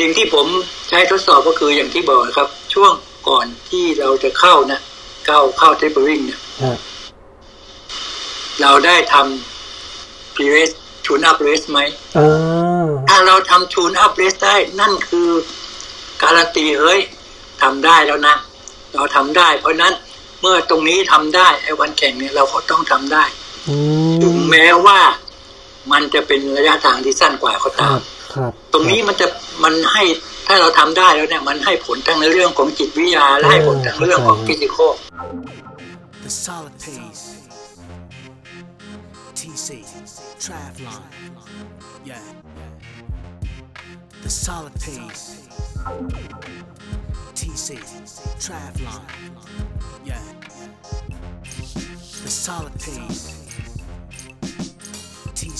สิ่งที่ผมใช้ทดสอบก็คืออย่างที่บอกครับ ช่วงก่อนที่เราจะเข้านะเข้าเข้าเทปเปอริงเนี่ยฮะเราได้ทำ press tune up race ไหมอ่าถ้าเราทำ tune up race ได้ นั่นคือการันตีเฮ้ยทำได้แล้วนะ เราทำได้ เพราะฉะนั้นเมื่อตรงนี้ทำได้ไอ้วันแข่งเนี่ยเราก็ต้องทำได้อืถึงมแม้ว่ามันจะเป็นระยะทางที่สั้นกว่าก็คตารัมบ ครับตรงนี้มันจะมันให้ถ้าเราทำได้แล้วเนี่ยมันให้ผลทั้งในเรื่องของจิตวิทยาและให้ผลทั้งเรื่องของฟิสิกอล The solid pace. TC. Travlon. Yeah. The solid pace. TC. Travlon. Yeah. The solid pace.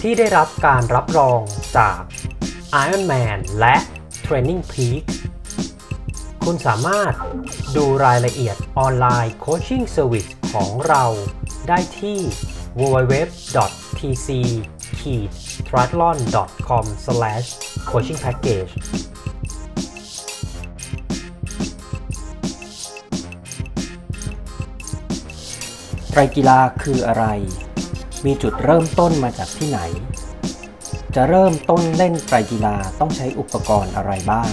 ที่ได้รับการรับรองจาก Ironman และ Training Peak คุณสามารถดูรายละเอียด online coaching service ของเราได้ที่ www.tc-triathlon.com/coachingpackage ไตรกีฬาคืออะไร มีจุดเริ่มต้นมาจากที่ไหน จะเริ่มต้นเล่นไตรกีฬาต้องใช้อุปกรณ์อะไรบ้าง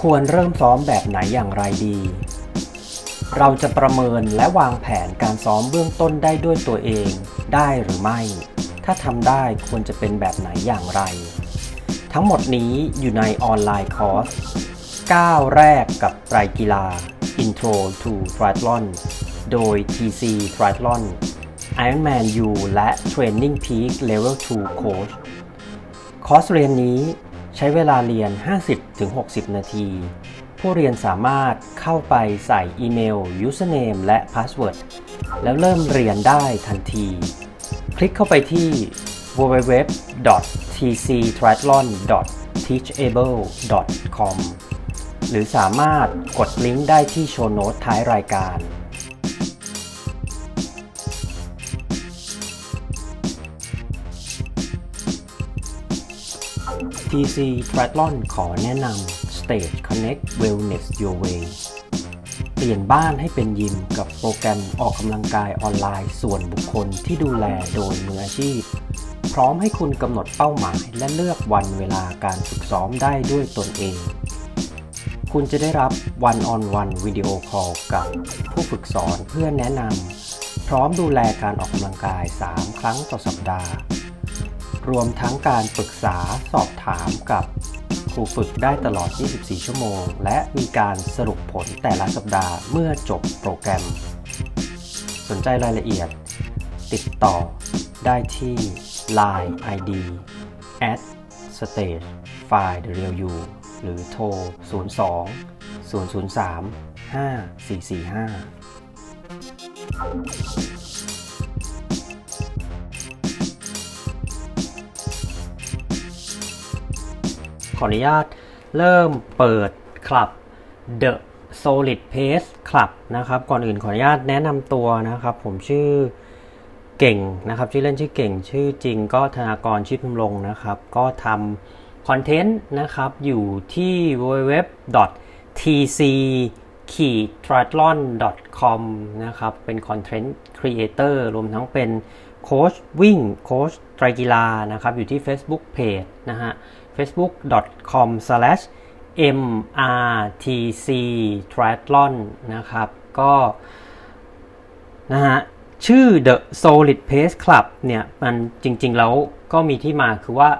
ควรเริ่มซ้อมแบบไหนอย่างไรดี เราจะประเมินและวางแผนการซ้อมเบื้องต้นได้ด้วยตัวเองได้หรือไม่ ถ้าทำได้ควรจะเป็นแบบไหนอย่างไร ทั้งหมดนี้อยู่ในออนไลน์คอร์ส9 แรกกับไตรกีฬา Intro to Triathlon โดย TC Triathlon Ironman U และ Training Peak Level 2 Coach คอร์สเรียนนี้ใช้เวลาเรียน 50-60 นาที ผู้เรียนสามารถเข้าไปใส่อีเมล username และ password แล้วเริ่มเรียนได้ทันที คลิกเข้าไปที่ www.tctriathlon.teachable.com หรือสามารถกดลิงก์ได้ที่โชว์โน้ตท้ายรายการ TC Triathlon ขอแนะนำ Stage Connect Wellness Your Way เปลี่ยนบ้านให้เป็นยิมกับโปรแกรมออกกำลังกายออนไลน์ส่วนบุคคลที่ดูแลโดยมืออาชีพ พร้อมให้คุณกำหนดเป้าหมายและเลือกวันเวลาการฝึกซ้อมได้ด้วยตนเอง คุณจะได้รับวันออนวันวิดีโอคอลกับผู้ฝึกสอนเพื่อแนะนำพร้อมดูแลการออกกำลังกาย 3 ครั้งต่อสัปดาห์ รวมทั้งการปรึกษาสอบถามกับครูฝึกได้ตลอด 24 ชั่วโมง และมีการสรุปผลแต่ละสัปดาห์เมื่อจบโปรแกรม สนใจรายละเอียด ติดต่อได้ที่ Line ID at stage file u หรือโทร 02 003 5445 ขออนุญาตเริ่มเปิดคลับ The Solid Pace Club นะครับ ก่อนอื่นขออนุญาตแนะนำตัวนะครับ ผมชื่อเก่งนะครับ ชื่อเล่นชื่อเก่ง ชื่อจริงก็ธนากรชิดพมลงนะครับ ก็ทำคอนเทนต์นะครับ อยู่ที่ www tc ขี่ t r i a t h l o n com นะครับ เป็น content creator รวมทั้งเป็นโค้ชวิ่ง โค้ชไตรกีฬานะครับ อยู่ที่ Facebook Page นะฮะ facebook.com slash mrtc triathlon นะครับ ก็นะฮะชื่อ The Solid Pace Club เนี่ย มันจริง ๆ แล้วก็มีที่มาคือว่า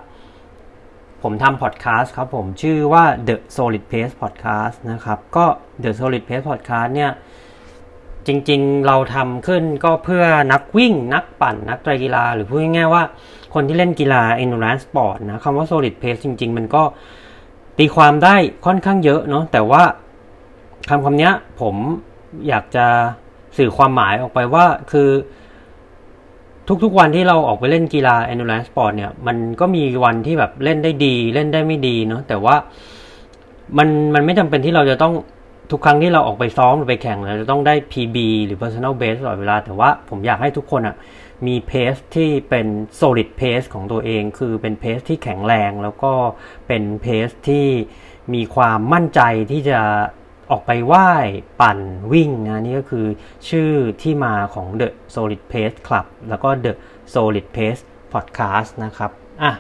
ผมทำพอดแคสต์ครับผมชื่อว่า The Solid Pace Podcast นะครับ ก็ The Solid Pace Podcast เนี่ย จริง ๆ เราทำขึ้นก็เพื่อนักวิ่งนักปั่นนักไตรกีฬาหรือพูดง่ายๆว่า คนที่เล่นกีฬา endurance sport นะคำว่า solid pace จริง ๆ มันก็ตีความได้ค่อนข้างเยอะเนาะแต่ว่าคำคำนี้ผมอยากจะสื่อความหมายออกไปว่าคือทุกๆวันที่เราออกไปเล่นกีฬา endurance sport เนี่ย มันก็มีวันที่แบบเล่นได้ดี เล่นได้ไม่ดีเนาะแต่ว่ามันมันไม่จำเป็นที่เราจะต้องทุกครั้งที่เราออกไปซ้อมหรือไปแข่งเราจะต้องได้ PB หรือ personal best ตลอดเวลา แต่ว่าผมอยากให้ทุกคนอะ มีเพสที่เป็น solid pace ของตัวเอง คือเป็นเพสที่แข็งแรง แล้วก็เป็นเพสที่มีความมั่นใจที่จะออกไปว่ายปั่นวิ่งนะนี่ก็คือชื่อที่มาของ The Solid Pace Club แล้วก็ The Solid Pace Podcast นะครับอะ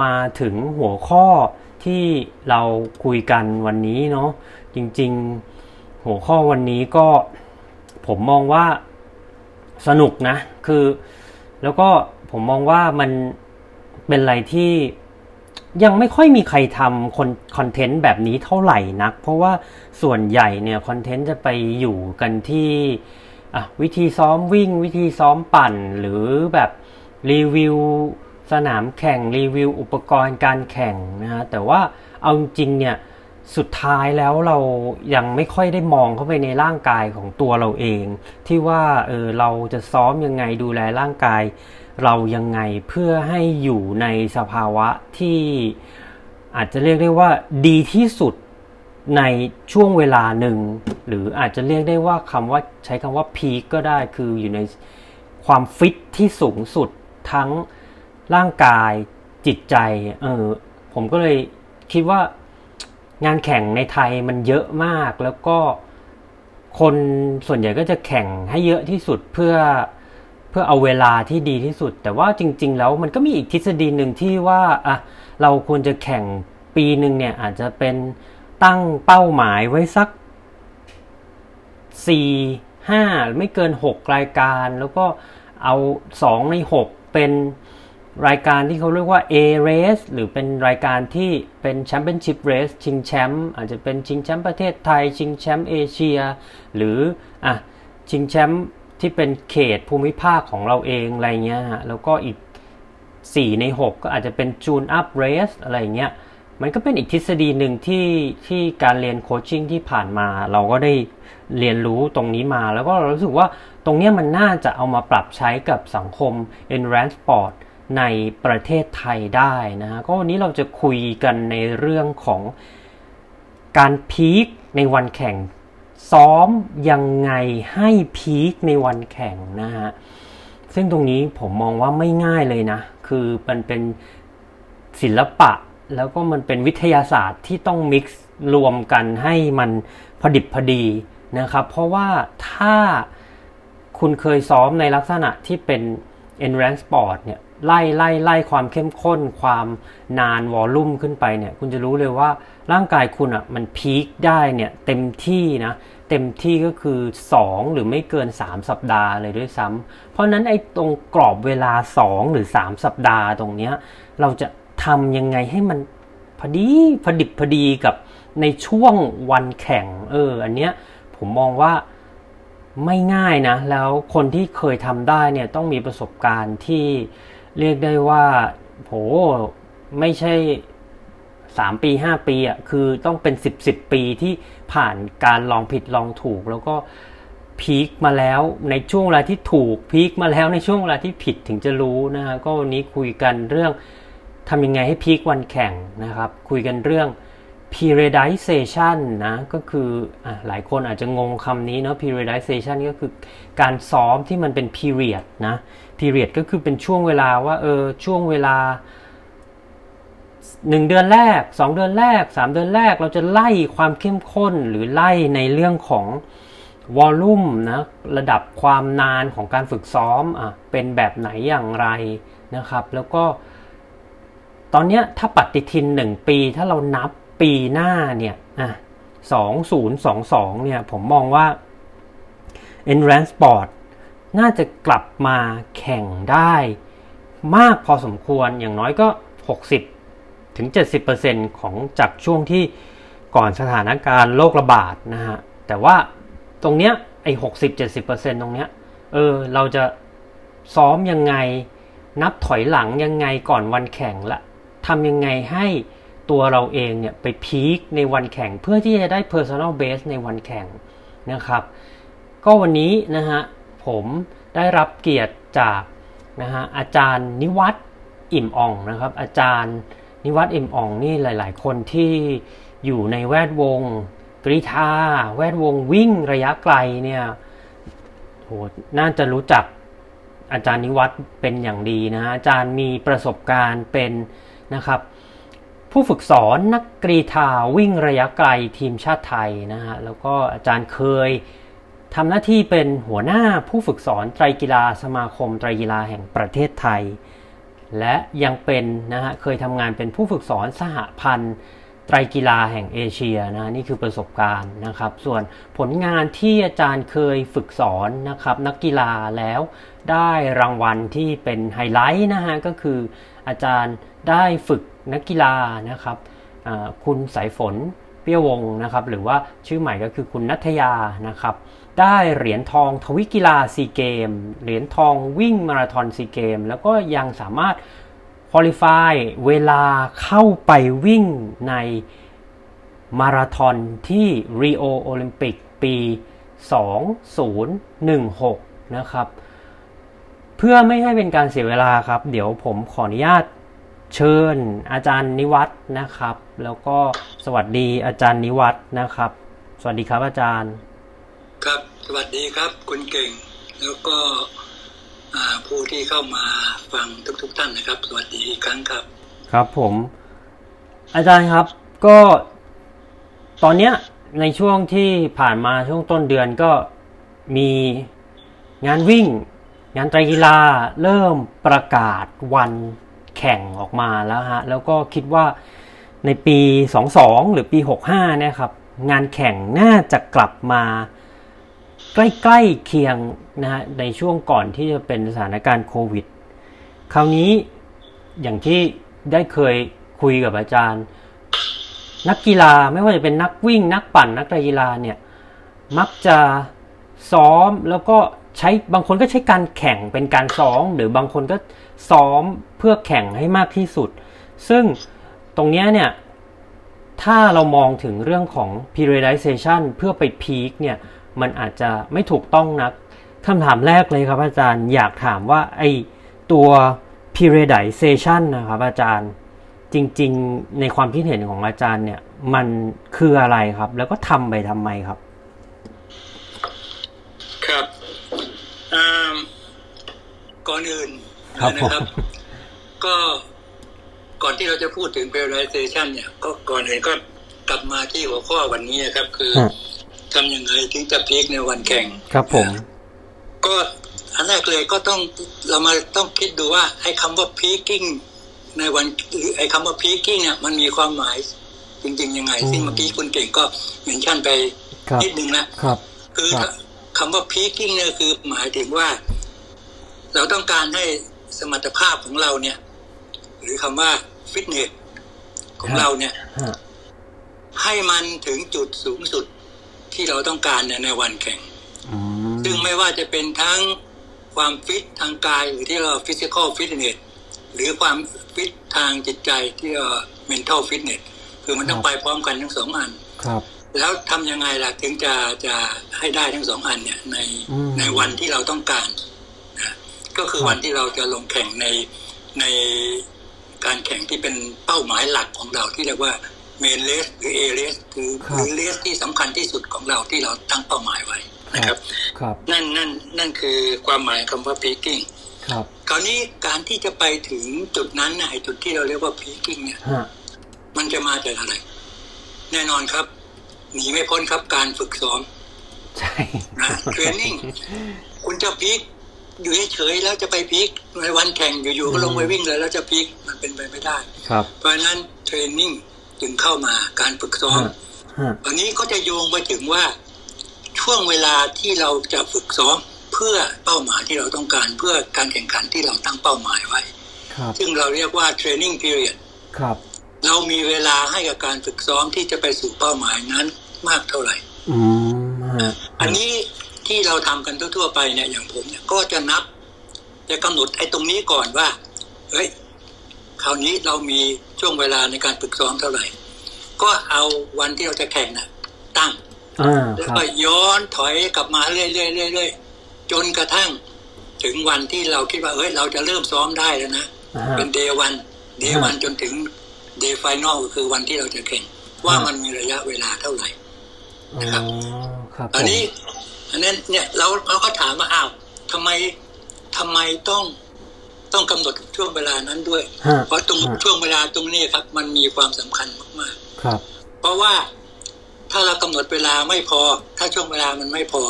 มาถึงหัวข้อที่เราคุยกันวันนี้เนาะจริงๆหัวข้อวันนี้ก็ผมมองว่าสนุกนะ คือ แล้วก็ผมมองว่ามันเป็นอะไรที่ยังไม่ค่อยมีใครทำคนคอนเทนต์แบบนี้เท่าไหร่นัก เพราะว่าส่วนใหญ่เนี่ยคอนเทนต์จะไปอยู่กันที่วิธีซ้อมวิ่ง วิธีซ้อมปั่น หรือแบบรีวิวสนามแข่งรีวิวอุปกรณ์การแข่งนะฮะแต่ว่าเอาจริงเนี่ย สุดท้ายแล้วเรายังไม่ค่อยได้มองเข้าไปในร่างกายของตัวเราเอง ที่ว่าเออเราจะซ้อมยังไงดูแลร่างกาย เรายังไงเพื่อให้อยู่ในสภาวะที่อาจจะเรียกได้ว่าดีที่สุดในช่วงเวลาหนึ่ง หรืออาจจะเรียกได้ว่าคำว่าใช้คำว่าพีคก็ได้คืออยู่ในความฟิตที่สูงสุดทั้งร่างกายจิตใจเออผมก็เลยคิดว่า งานแข่งในไทยมันเยอะมาก แล้วก็คนส่วนใหญ่ก็จะแข่งให้เยอะที่สุดเพื่อเพื่อเอาเวลาที่ดีที่สุด แต่ว่าจริง ๆ แล้วมันก็มีอีกทฤษฎีหนึ่งที่ว่าอะเราควรจะแข่งปีหนึ่งเนี่ยอาจจะเป็นตั้งเป้าหมายไว้สักสี่ห้าไม่เกินหกรายการ แล้วก็เอาสองในหกเป็น รายการที่เขาเรียกว่า A race หรือเป็นรายการที่เป็น Championship race ชิงแชมป์อาจจะเป็นชิงแชมป์ประเทศไทย ชิงแชมป์เอเชีย หรืออะชิงแชมป์ที่เป็นเขตภูมิภาคของเราเองอะไรเงี้ยฮะแล้วก็อีก 4 ใน 6 ก็อาจจะเป็น June up race อะไรเงี้ยมันก็เป็นอีกทฤษฎีหนึ่งที่ที่การเรียนโคชชิ่งที่ผ่านมา เราก็ได้เรียนรู้ตรงนี้มา แล้วก็เรารู้สึกว่าตรงนี้มันน่าจะเอามาปรับใช้กับสังคม e n r a n c e sport ในประเทศไทยได้นะฮะก็วันนี้เราจะคุยกันในเรื่องของการพีคในวันแข่ง ซ้อมยังไงให้พีคในวันแข่งนะฮะซึ่งตรงนี้ผมมองว่าไม่ง่ายเลยนะ คือมันเป็นศิลปะแล้วก็มันเป็นวิทยาศาสตร์ที่ต้องมิกซ์รวมกันให้มันพอดิบพอดีนะครับ เพราะว่าถ้าคุณเคยซ้อมในลักษณะที่เป็น endurance sport เนี่ย ไล่ไล่ไล่ความเข้มข้น ความนานวอลลุ่มขึ้นไปเนี่ยคุณจะรู้เลยว่าร่างกายคุณอะ่ะมันพีคได้เนี่ยเต็มที่นะเต็มที่ก็คือ 2 หรือไม่เกิน 3 สัปดาห์เลยด้วยซ้ำเพราะนั้นไอ้ตรงกรอบเวลา 2 หรือ 3 สัปดาห์ตรงเนี้ยเราจะทำยังไงให้มันพอดีพอดิบพอดีกับในช่วงวันแข่งเอออันเนี้ยผมมองว่าไม่ง่ายนะ แล้วคนที่เคยทำได้เนี่ยต้องมีประสบการณ์ที่ เรียกได้ว่าโหไม่ใช่สามปีห้าปีอะคือต้องเป็นสิบสิบปีที่ผ่านการลองผิดลองถูก แล้วก็พีคมาแล้วในช่วงเวลาที่ถูกพีคมาแล้วในช่วงเวลาที่ผิดถึงจะรู้นะฮะก็วันนี้คุยกันเรื่องทำยังไงให้พีควันแข่งนะครับ คุยกันเรื่อง periodization นะก็คืออะหลายคนอาจจะงงคำนี้เนาะ periodization ก็คือการซ้อมที่มันเป็น period นะ period ก็คือเป็นช่วงเวลาว่าเออช่วงเวลาหนึ่งเดือนแรกสองเดือนแรกสามเดือนแรกเราจะไล่ความเข้มข้นหรือไล่ในเรื่องของวอลลุ่มนะระดับความนานของการฝึกซ้อมอะเป็นแบบไหนอย่างไรนะครับ แล้วก็ ตอนนี้ถ้าปฏิทินหนึ่งปีถ้าเรานับปีหน้าเนี่ยอะสองศูนย์สองสองเนี่ยผมมองว่า Endurance Sport น่าจะกลับมาแข่งได้ มากพอสมควรอย่างน้อยก็ 60ถึง70%ของจากช่วงที่ก่อนสถานการณ์โรคระบาดนะฮะ แต่ว่าตรงเนี้ยไอ้60-70%ตรงเนี้ยเออเราจะซ้อมยังไงนับถอยหลังยังไงก่อนวันแข่งละทำยังไงให้ตัวเราเองเนี่ยไปพีคในวันแข่งเพื่อที่จะได้ personal best ในวันแข่งนะครับ ก็วันนี้นะฮะ ผมได้รับเกียรติจากนะฮะอาจารย์นิวัฒน์อิ่มอ่องนะครับ อาจารย์นิวัฒน์อิ่มอ่องนี่หลาย ๆ คนที่อยู่ในแวดวงกรีธาแวดวงวิ่งระยะไกลเนี่ยโหน่าจะรู้จักอาจารย์นิวัฒน์เป็นอย่างดีนะอาจารย์มีประสบการณ์เป็นนะครับ ผู้ฝึกสอนนักกรีธาวิ่งระยะไกลทีมชาติไทยนะฮะแล้วก็อาจารย์เคย ทำหน้าที่เป็นหัวหน้าผู้ฝึกสอนไตรกีฬาสมาคมไตรกีฬาแห่งประเทศไทย และยังเป็นนะฮะเคยทำงานเป็นผู้ฝึกสอนสหพันธ์ไตรกีฬาแห่งเอเชียนะนี่คือประสบการณ์นะครับ ส่วนผลงานที่อาจารย์เคยฝึกสอนนะครับนักกีฬาแล้วได้รางวัลที่เป็นไฮไลท์นะฮะก็คืออาจารย์ได้ฝึกนักกีฬานะครับคุณสายฝนเปี้ยวงนะครับหรือว่าชื่อใหม่ก็คือคุณนัทยานะครับ ได้เหรียญทองทวิกีฬาซีเกม เหรียญทองวิ่งมาราธอนซีเกม แล้วก็ยังสามารถคุริฟายเวลาเข้าไปวิ่งในมาราธอนที่รีโอโอลิมปิกปี 2016 นะครับ เพื่อไม่ให้เป็นการเสียเวลาครับ เดี๋ยวผมขออนุญาตเชิญอาจารย์นิวัฒนะครับ แล้วก็สวัสดีอาจารย์นิวัฒนะครับ สวัสดีครับอาจารย์ ครับ สวัสดีครับ คุณเก่ง แล้วก็ผู้ที่เข้ามาฟังทุกๆทท่านนะครับ สวัสดีอีกครั้งครับ ครับผม อาจารย์ครับก็ตอนเนี้ยในช่วงที่ผ่านมาช่วงต้นเดือนก็มีงานวิ่ง งานไตรกีฬาเริ่มประกาศวันแข่งออกมาแล้วฮะ แล้วก็คิดว่าในปี 22 หรือปี 65เนี่ยครับ งานแข่งน่าจะกลับมา ใกล้ๆเคียงนะฮะในช่วงก่อนที่จะเป็นสถานการณ์โควิด คราวนี้อย่างที่ได้เคยคุยกับอาจารย์ นักกีฬาไม่ว่าจะเป็นนักวิ่ง นักปั่นนักกีฬาเนี่ยมักจะซ้อมแล้วก็ใช้บางคนก็ใช้การแข่งเป็นการซ้อมหรือบางคนก็ซ้อมเพื่อแข่งให้มากที่สุด ซึ่งตรงเนี้ยเนี่ยถ้าเรามองถึงเรื่องของ periodization เพื่อไปพีคเนี่ย มันอาจจะไม่ถูกต้องนักคำถามแรกเลยครับอาจารย์อยากถามว่าไอตัว periodization นะครับอาจารย์จริง ๆ ในความคิดเห็นของอาจารย์เนี่ย มันคืออะไรครับ แล้วก็ทำไปทำไมครับ ครับอ่าก่อนอื่นครับนะผมครับ ก็ก่อนที่เราจะพูดถึง periodization เนี่ย ก็ก่อนอื่นก็กลับมาที่หัวข้อวันนี้นะครับ คือฮะ ทำยังไงถึงจะพีคในวันแข่งครับผม ก็อันแรกเลยก็ต้องเรามาต้องคิดดูว่าไอ้คำว่า peaking ในวันหรือไอ้คำว่า peaking เนี่ยมันมีความหมายจริงๆยังไงอืมซึ่งเมื่อกี้คุณเก่งก็เมนชั่นไปครับนิดนึงแล้วครับ คือครับคำว่า peaking เนี่ยคือหมายถึงว่า เราต้องการให้สมรรถภาพของเราเนี่ย หรือคำว่า fitness ของเราเนี่ยฮะให้มันถึงจุดสูงสุด ที่เราต้องการเนี่ยในวันแข่งอืมซึ่งไม่ว่าจะเป็นทั้งความฟิตทางกายหรือที่เรา physical fitness หรือความฟิตทางจิตใจที่เรา mental fitness คือมันต้องไปพร้อมกันทั้งสองอันครับ แล้วทำยังไงล่ะถึงจะจะให้ได้ทั้งสองอันเนี่ยในอืมในวันที่เราต้องการนะก็คือครับวันที่เราจะลงแข่งในในการแข่งที่เป็นเป้าหมายหลักของเราที่เรียกว่า เมนเลสหรือเอเลสคือครับหรือเลสที่สำคัญที่สุดของเราที่เราตั้งเป้าหมายไว้นะครับครับนั่นนั่นนั่นคือความหมายคำว่า peaking ครับคราวนี้การที่จะไปถึงจุดนั้นนะไอ้จุดที่เราเรียกว่า peaking เนี่ยฮะมันจะมาจากอะไร แน่นอนครับหนีไม่พ้นครับการฝึกซ้อมใช่นะเทรนนิ่งคุณจะพีคอยู่เฉยๆแล้วจะไปพีคในวันแข่งอยู่ๆก็ลงไปวิ่งเลยแล้วจะพีคมันเป็นไปไม่ได้ ครับ เพราะฉะนั้นเทรนนิ่ง จึงเข้ามาการฝึกซ้อมฮะฮะอันนี้ก็จะโยงไปถึงว่าช่วงเวลาที่เราจะฝึกซ้อมเพื่อเป้าหมายที่เราต้องการเพื่อการแข่งขันที่เราตั้งเป้าหมายไว้ครับซึ่งเราเรียกว่า training period ครับเรามีเวลาให้กับการฝึกซ้อมที่จะไปสู่เป้าหมายนั้นมากเท่าไหร่อืมฮะอันนี้ที่เราทำกันทั่วๆไปเนี่ยอย่างผมเนี่ยก็จะนับ จะกำหนดไอ้ตรงนี้ก่อนว่า เฮ้ย คราวนี้เรามีช่วงเวลาในการฝึกซ้อมเท่าไหร่ ก็เอาวันที่เราจะแข่งนะตั้งอ่าแล้วครับก็ย้อนถอยกลับมาเรื่อยๆเรื่อยๆจนกระทั่ง ถึงวันที่เราคิดว่าเฮ้ยเราจะเริ่มซ้อมได้แล้วนะอ่าเป็น day one day one จนถึง day final คือวันที่เราจะแข่ง ว่าอ่ามัมันมีระยะเวลาเท่าไหร่อ๋อครับอันผมนี้อันนั้นเนี่ยเราเราก็ถามว่าอ้าวทำไมทำไมต้อง ต้องกำหนดช่วงเวลานั้นด้วยฮะเพราะตรงฮะช่วงเวลาตรงนี้ครับ มันมีความสำคัญมากครับๆเพราะว่าถ้าเรากำหนดเวลาไม่พอ ถ้าช่วงเวลามันไม่พอ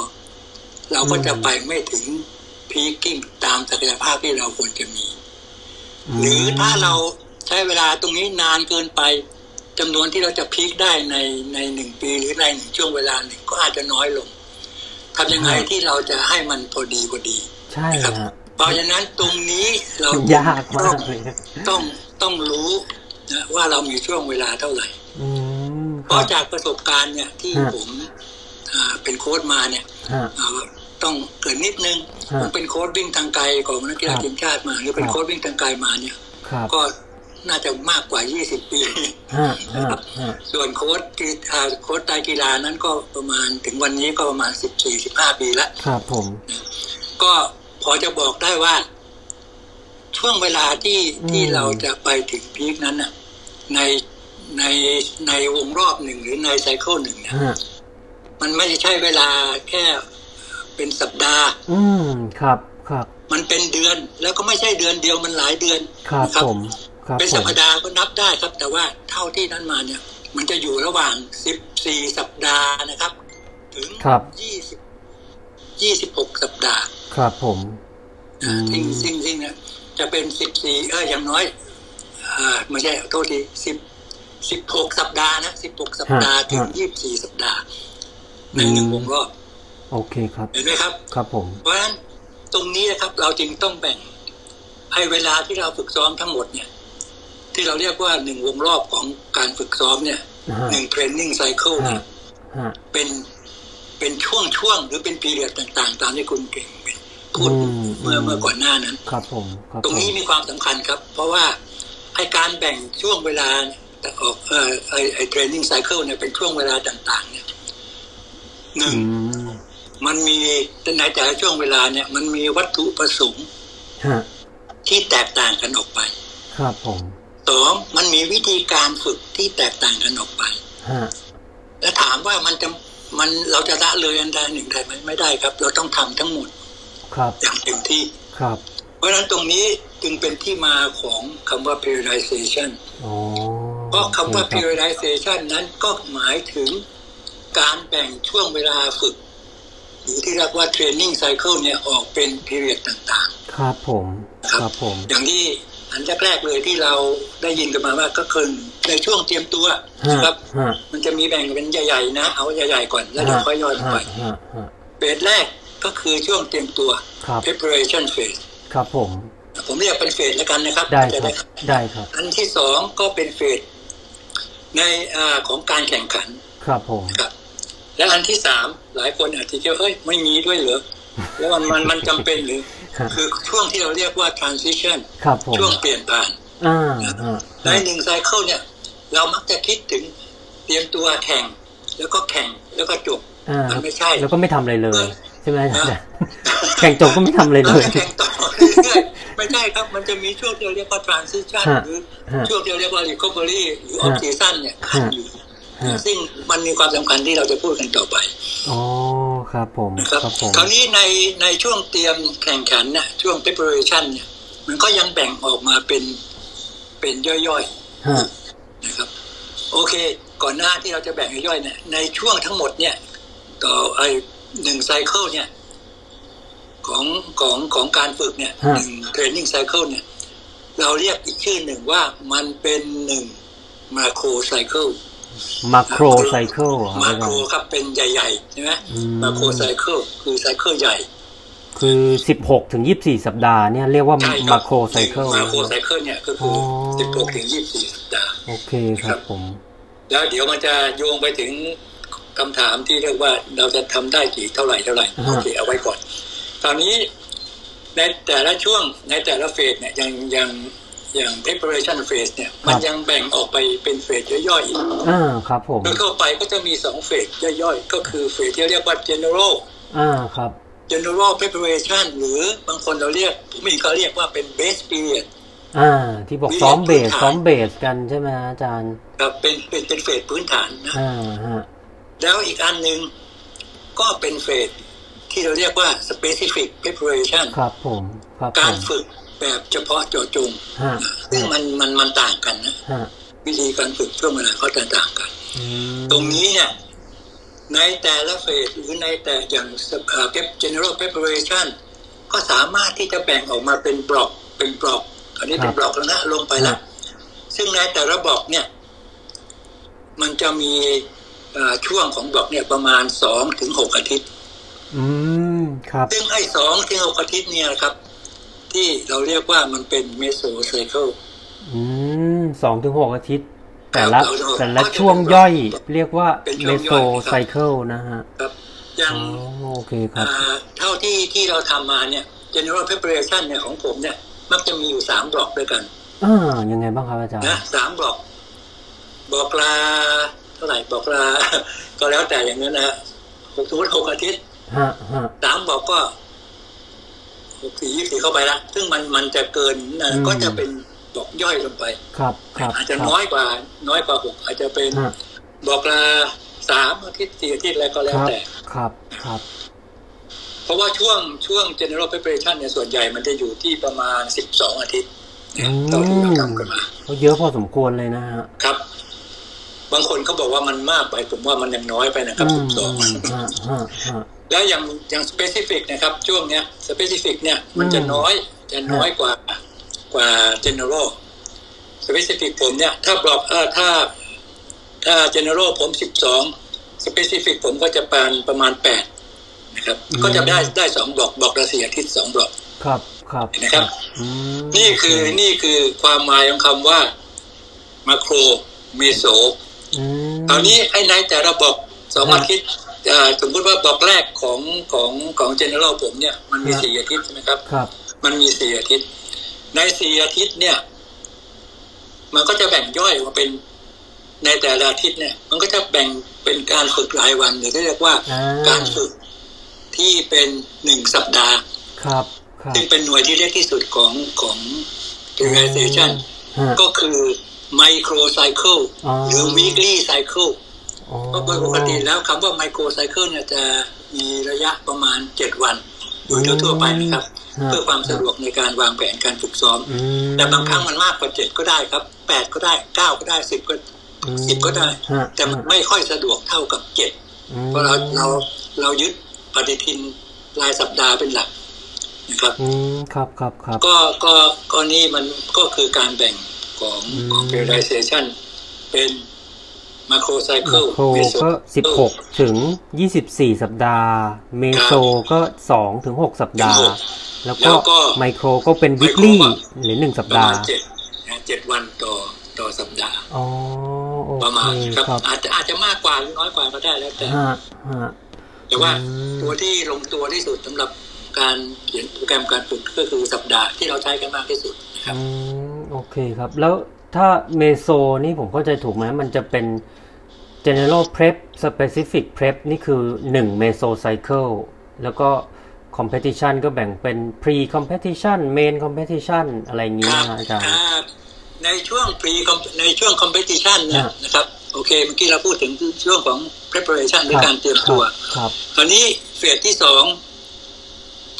เราก็จะไปไม่ถึงพีกิ้งตามศักยภาพที่เราควรจะมี หรือถ้าเราใช้เวลาตรงนี้นานเกินไปจำนวนที่เราจะพีคได้ในในหนึ่งปีหรือในหนึ่งช่วงเวลาหนึ่งก็อาจจะน้อยลงทำยังไงที่เราจะให้มันพอดีพอดีใช่นะครับฮะ เพราะฉะนั้นตรงนี้เรายากมากเลยนะต้องต้องรู้นะว่าเรามีช่วงเวลาเท่าไหร่อืมเพครัราะบจากประสบการณ์เนี่ยที่ฮะผมอ่าเป็นโค้ชมาเนี่ยฮะอ่าต้องเกิดนิดนึงฮะผมเป็นโค้ชวิ่งทางไกลของนักกีฬาครับทีมชาติมา หรือเป็คนรับโค้ชวิ่งทางไกลมาเนี่ยครับก็น่าจะมากกว่า 20 ปีฮะฮะฮะส่วนโค้ชกีอ่าโค้ชไตรกีฬานั้นก็ประมาณถึงวันนี้ก็ประมาณ 14-15 ปีแล้ว ครับผม ก็ พอจะบอกได้ว่า ช่วงเวลาที่อืมที่เราจะไปถึงพีคนั้นน่ะ ในในในวงรอบหนึ่งหรือในไซเคิลหนึ่งเนี่ยฮะมันไม่ใช่เวลาแค่เป็นสัปดาห์ อืมครับครับ มันเป็นเดือนแล้วก็ไม่ใช่เดือนเดียวมันหลายเดือนครับนะผมครับเป็นผสัมปดาห์ก็นับได้ครับ แต่ว่าเท่าที่นั้นมาเนี่ย มันจะอยู่ระหว่าง14สัปดาห์นะครับ ถึงครับ 20 26สัปดาห์ ครับผมอืมสิ่งสิ่งสิ่งเนี่ยจะเป็น14เอออย่างน้อยอ่าไม่ใช่โทษที10 16สัปดาห์นะ16สัปดาห์ถึง24สัปดาห์ในหนึ่งวงรอบโอเคครับเห็นไหมครับ ครับผม เพราะฉะนั้นตรงนี้นะครับ เราจึงต้องแบ่งให้เวลาที่เราฝึกซ้อมทั้งหมดเนี่ย ที่เราเรียกว่าหนึ่งวงรอบของการฝึกซ้อมเนี่ยฮะหนึ่ง training cycle ฮะเนี่ยฮะเป็น เป็นช่วงช่วงๆหรือเป็น period ต่าง ๆ ตามที่คุณเก่งพูดอืมเมื่ออืมเมื่อก่อนหน้านั้น ครับผมครับตรงนี้ผมมีความสำคัญครับ เพราะว่าไอการแบ่งช่วงเวลาแต่ออกเอ่อไอไอ training cycle เนี่ยเป็นช่วงเวลาต่าง ๆ เนี่ยหนึ่งอืมมันมีในแต่ละช่วงเวลาเนี่ย มันมีวัตถุประสงค์ฮะที่แตกต่างกันออกไป ครับผมสองมันมีวิธีการฝึกที่แตกต่างกันออกไปฮะและถามว่ามันจะ มันเราจะละเลยอันใดหนึ่งได้ไหมไม่ได้ครับ เราต้องทำทั้งหมดครับอย่างเต็มที่ครับ เพราะฉะนั้นตรงนี้จึงเป็นที่มาของคำว่า periodization อ๋อเพราะคำว่าโอเครับ periodization นั้นก็หมายถึงการแบ่งช่วงเวลาฝึก หรือที่เรียกว่า training cycle เนี่ยออกเป็น period ต่างครับผมๆครับครับผม อย่างที่ อันแรกๆเลยที่เราได้ยินกันมาว่าก็คือในช่วงเตรียมตัวฮะนะครับฮะมันจะมีแบ่งเป็นใหญ่ๆนะ เอาใหญ่ๆก่อนแล้วเดี๋ยวค่อยย่อยลงไปฮะฮะฮะเฟสแรกก็คือช่วงเตรียมตัวครับ preparation phase ครับผม ผมเรียกเป็นเฟสแล้วกันนะครับ ได้จะครับได้ครับ อันที่สองก็เป็นเฟสในอาของการแข่งขัน ครับผมนะครับ และอันที่สามหลายคนอาจจะคิดว่าเอ้ยไม่มีด้วยเหรอ แล้วมันมันมันจำเป็นหรือฮะคือช่วงที่เราเรียกว่า transition ครับผมช่วงเปลี่ยนผ่านอ่าฮะในหนึ่งไซเคิลเนี่ย เรามักจะคิดถึงเตรียมตัวแข่ง แล้วก็แข่งแล้วก็จบอ่ามันไม่ใช่ แล้วก็ไม่ทำอะไรเลยใช่ไหมอาจารย์แข่งจบก็ไม่ทำอะไรเลแล้วยก็แข่งต่อเรื่อยๆไม่ใช่ครับมันจะมีช่วงที่เราเรียกว่า transition ฮะหรือฮะช่วงที่เราเรียกว่า recovery หรือ off ฮะ season เนี่ยขัดอยู่ฮะ ซึ่งมันมีความสำคัญที่เราจะพูดกันต่อไปอ๋อครับผมนะครับครับผมคราวนี้ในในช่วงเตรียมแข่งขันเนี่ยช่วง preparation เนี่ยมันก็ยังแบ่งออกมาเป็นเป็นย่อยฮะๆนะครับ โอเค ก่อนหน้าที่เราจะแบ่งย่อยๆเนี่ยในช่วงทั้งหมดเนี่ย ต่อไอหนึ่ง cycle เนี่ย ของของของการฝึกเนี่ยหนึ่ง training cycle เนี่ย เราเรียกอีกชื่อหนึ่งว่ามันเป็นหนึ่ง macrocycle macrocycle ครับมาอาจารย์ macroครับเป็นใหญ่ๆใช่ไหมอืม macrocycle คือ cycle ใหญ่ คือสิบหกถึงยี่สิบสี่สัปดาห์เนี่ยเรียกว่าใช่ครับ macrocycle macrocycle เนี่ยก็คือออสิบหกถึงยี่สิบสี่สัปดาห์โอเคครับผม แล้วเดี๋ยวมันจะโยงไปถึงคำถามที่เรียกว่าเราจะทำได้กี่เท่าไหร่เท่าไหร่อ่าโอเคเอาไว้ก่อน ตอนนี้ในแต่ละช่วงในแต่ละเฟสเนี่ยอย่างอย่าง อย่าง preparation phase เนี่ย มันยังแบ่งออกไปเป็นเฟสย่อยๆอีกอ่าครับผมโดยทั่วไปก็จะมีสองเฟสย่อยๆ ก็คือเฟสที่เรียกว่า general อ่าครับ general preparation หรือบางคนเราเรียกมีเขาเรียกว่าเป็น base period อ่า ที่บอกซ้อมเบสพื้นฐานซ้อมเบสกันใช่ไหมอาจารย์ครับเป็นเป็นเป็นเฟสพื้นฐานนะอ่าฮะแล้วอีกอันหนึ่งก็เป็นเฟสที่เราเรียกว่า specific preparation ครับผมครับผการมฝึก แบบเฉพาะเจาะจงฮะซึ่งมันมันมันต่างกันนะฮะวิธีการฝึกช่วงเวลาเขาจะต่างกันอืมตรงนี้เนี่ยในแต่ละ phase หรือในแต่อย่างเอ่อ general preparation ก็สามารถที่จะแบ่งออกมาเป็นบล็อกเป็นบล็อกอันนี้เป็นบล็อกแล้วนะลงไปแล้วซึ่งในแต่ละบล็อกเนี่ย มันจะมีเอ่อช่วงของบล็อกเนี่ยประมาณสองถึงหกอาทิตย์ อืมครับ ซึ่งไอ้สองถึงหกอาทิตย์เนี่ยนะครับ ที่เราเรียกว่ามันเป็น mesocycle อืมสองถึงหกอาทิตย์ แต่ละครับแต่ละช่วงย่อย เรียกว่าเป็นช่เมวงโซย่อยครับไซเคิลนะฮะครับอย่างอ๋อโอเคครับอ่าเท่าที่ที่เราทำมาเนี่ย general preparation เนี่ยของผมเนี่ย มักจะมีอยู่สามบล็อกด้วยกันอ่ายังไงบ้างครับอาจารย์นะสามบล็อกบอกลาเท่าไหร่บอกลา ก็แล้วแต่อย่างนั้นนะฮะหกสมมติหกอาทิตย์ฮะฮะสามบอกก็ หกสี่ยี่สี่เข้าไปละซึ่งมันมันจะเกินนะอืมก็จะเป็นบอกย่อยลงไป ครับครับอาจจะครับน้อยกว่า น้อยกว่าหกอาจจะเป็นฮะบอกลาสามอาทิตย์สี่อาทิตย์อะไรก็แล้ควรับแต่ครับครับ เพราะว่าช่วงช่วง general preparation เนี่ยส่วนใหญ่มันจะอยู่ที่ประมาณสิบสองอาทิตย์เนี่ยเท่าที่เราทำกันมาก็เยอะพอสมควรเลยนะฮะครับ บางคนเขาบอกว่ามันมากไปผมว่ามันยังน้อยไปนะครับอืสิมบสองอืมฮะฮะฮะ แล้วอย่างอย่าง specific นะครับช่วงเนี้ย specific เนี่ยมันจะอืมน้อยจะน้อยกว่ากว่า general specific ผมเนี่ย ถ้าบอกเออถ้าถ้า general ผมสิบสอง specific ผมก็จะปานประมาณแปดนะครับ ก็จะได้ได้สองบล็อกบล็อกละสี่อาทิตย์สองบล็อกครับครับนะครับอืมนี่คือนี่คือความหมายของคำว่ามาโครเมโซอืมคราวนี้ไอ้ในแต่ละบอกสองฮะอาทิตย์เอ่อ สมมติว่าบอกแรกของของของเจเนอเรลผมเนี่ยมันมีฮะสี่อาทิตย์ใช่ไหมครับครับ มันมีสี่อาทิตย์ ในสี่อาทิตย์เนี่ย มันก็จะแบ่งย่อยออกมาเป็นในแต่ละอาทิตย์เนี่ย มันก็จะแบ่งเป็นการฝึกรายวันหรือที่เรียกว่าอ่าการฝึกที่เป็นหนึ่งสัปดาห์ครับครับซึ่งเป็นหน่วยที่เล็กที่สุดของของ organization ฮะก็คือ micro cycle อ๋อหรือ weekly cycle อ๋อ เพราะโดยปกติแล้วคำว่า micro cycle เนี่ยจะมีระยะประมาณ7วัน โดยทั่วๆไปนะครับฮะเพื่อความสะดวกในการวางแผนการฝึกซ้อมอืมแต่บางครั้งมันมากกว่า7ก็ได้ครับ8ก็ได้9ก็ได้10ก็อืม10ก็ได้ฮะแต่มันไม่ค่อยสะดวกเท่ากับ7อืมเพราะเราเราเรายึดปฏิทินรายสัปดาห์เป็นหลักนะครับอืมครับครับครับก็ก็ก็นี่มันก็คือการแบ่งของของอืม periodization เป็น macrocycle macro ก็สิบหกถึงยี่สิบสี่สัปดาห์ meso ก็สองถึงหกสัปดาห์ แล้วก็ไมโครก็เป็น weekly หรือหนึ่งสัปดาห์ประดามาห์ณเจ็ดนะเจ็ดวันต่อต่อสัปดาห์อ๋อโอเคประมาณครับครับอาจจะอาจจะมากกว่าหรือน้อยกว่าก็ได้แล้วแต่ฮะฮะแต่ว่าอืมตัวที่ลงตัวที่สุดสำหรับการเขียนโปรแกรมการฝึกก็คือสัปดาห์ที่เราใช้กันมากที่สุดนะครับอืมโอเคครับแล้ว ถ้าเมโซนี่ผมเข้าใจถูกไหมมันจะเป็น general prep specific prep นี่คือ 1 meso cycle แล้วก็ competition ก็แบ่งเป็น pre competition main competition อะไรอย่างนี้ครับนะอาจารย์อ่าในช่วง pre ในช่วง competition เนี่ยฮะนะครับ โอเค เมื่อกี้เราพูดถึงช่วงของ preparation หรือการเตรียมตัว ครับ คราวนี้เฟสที่สอง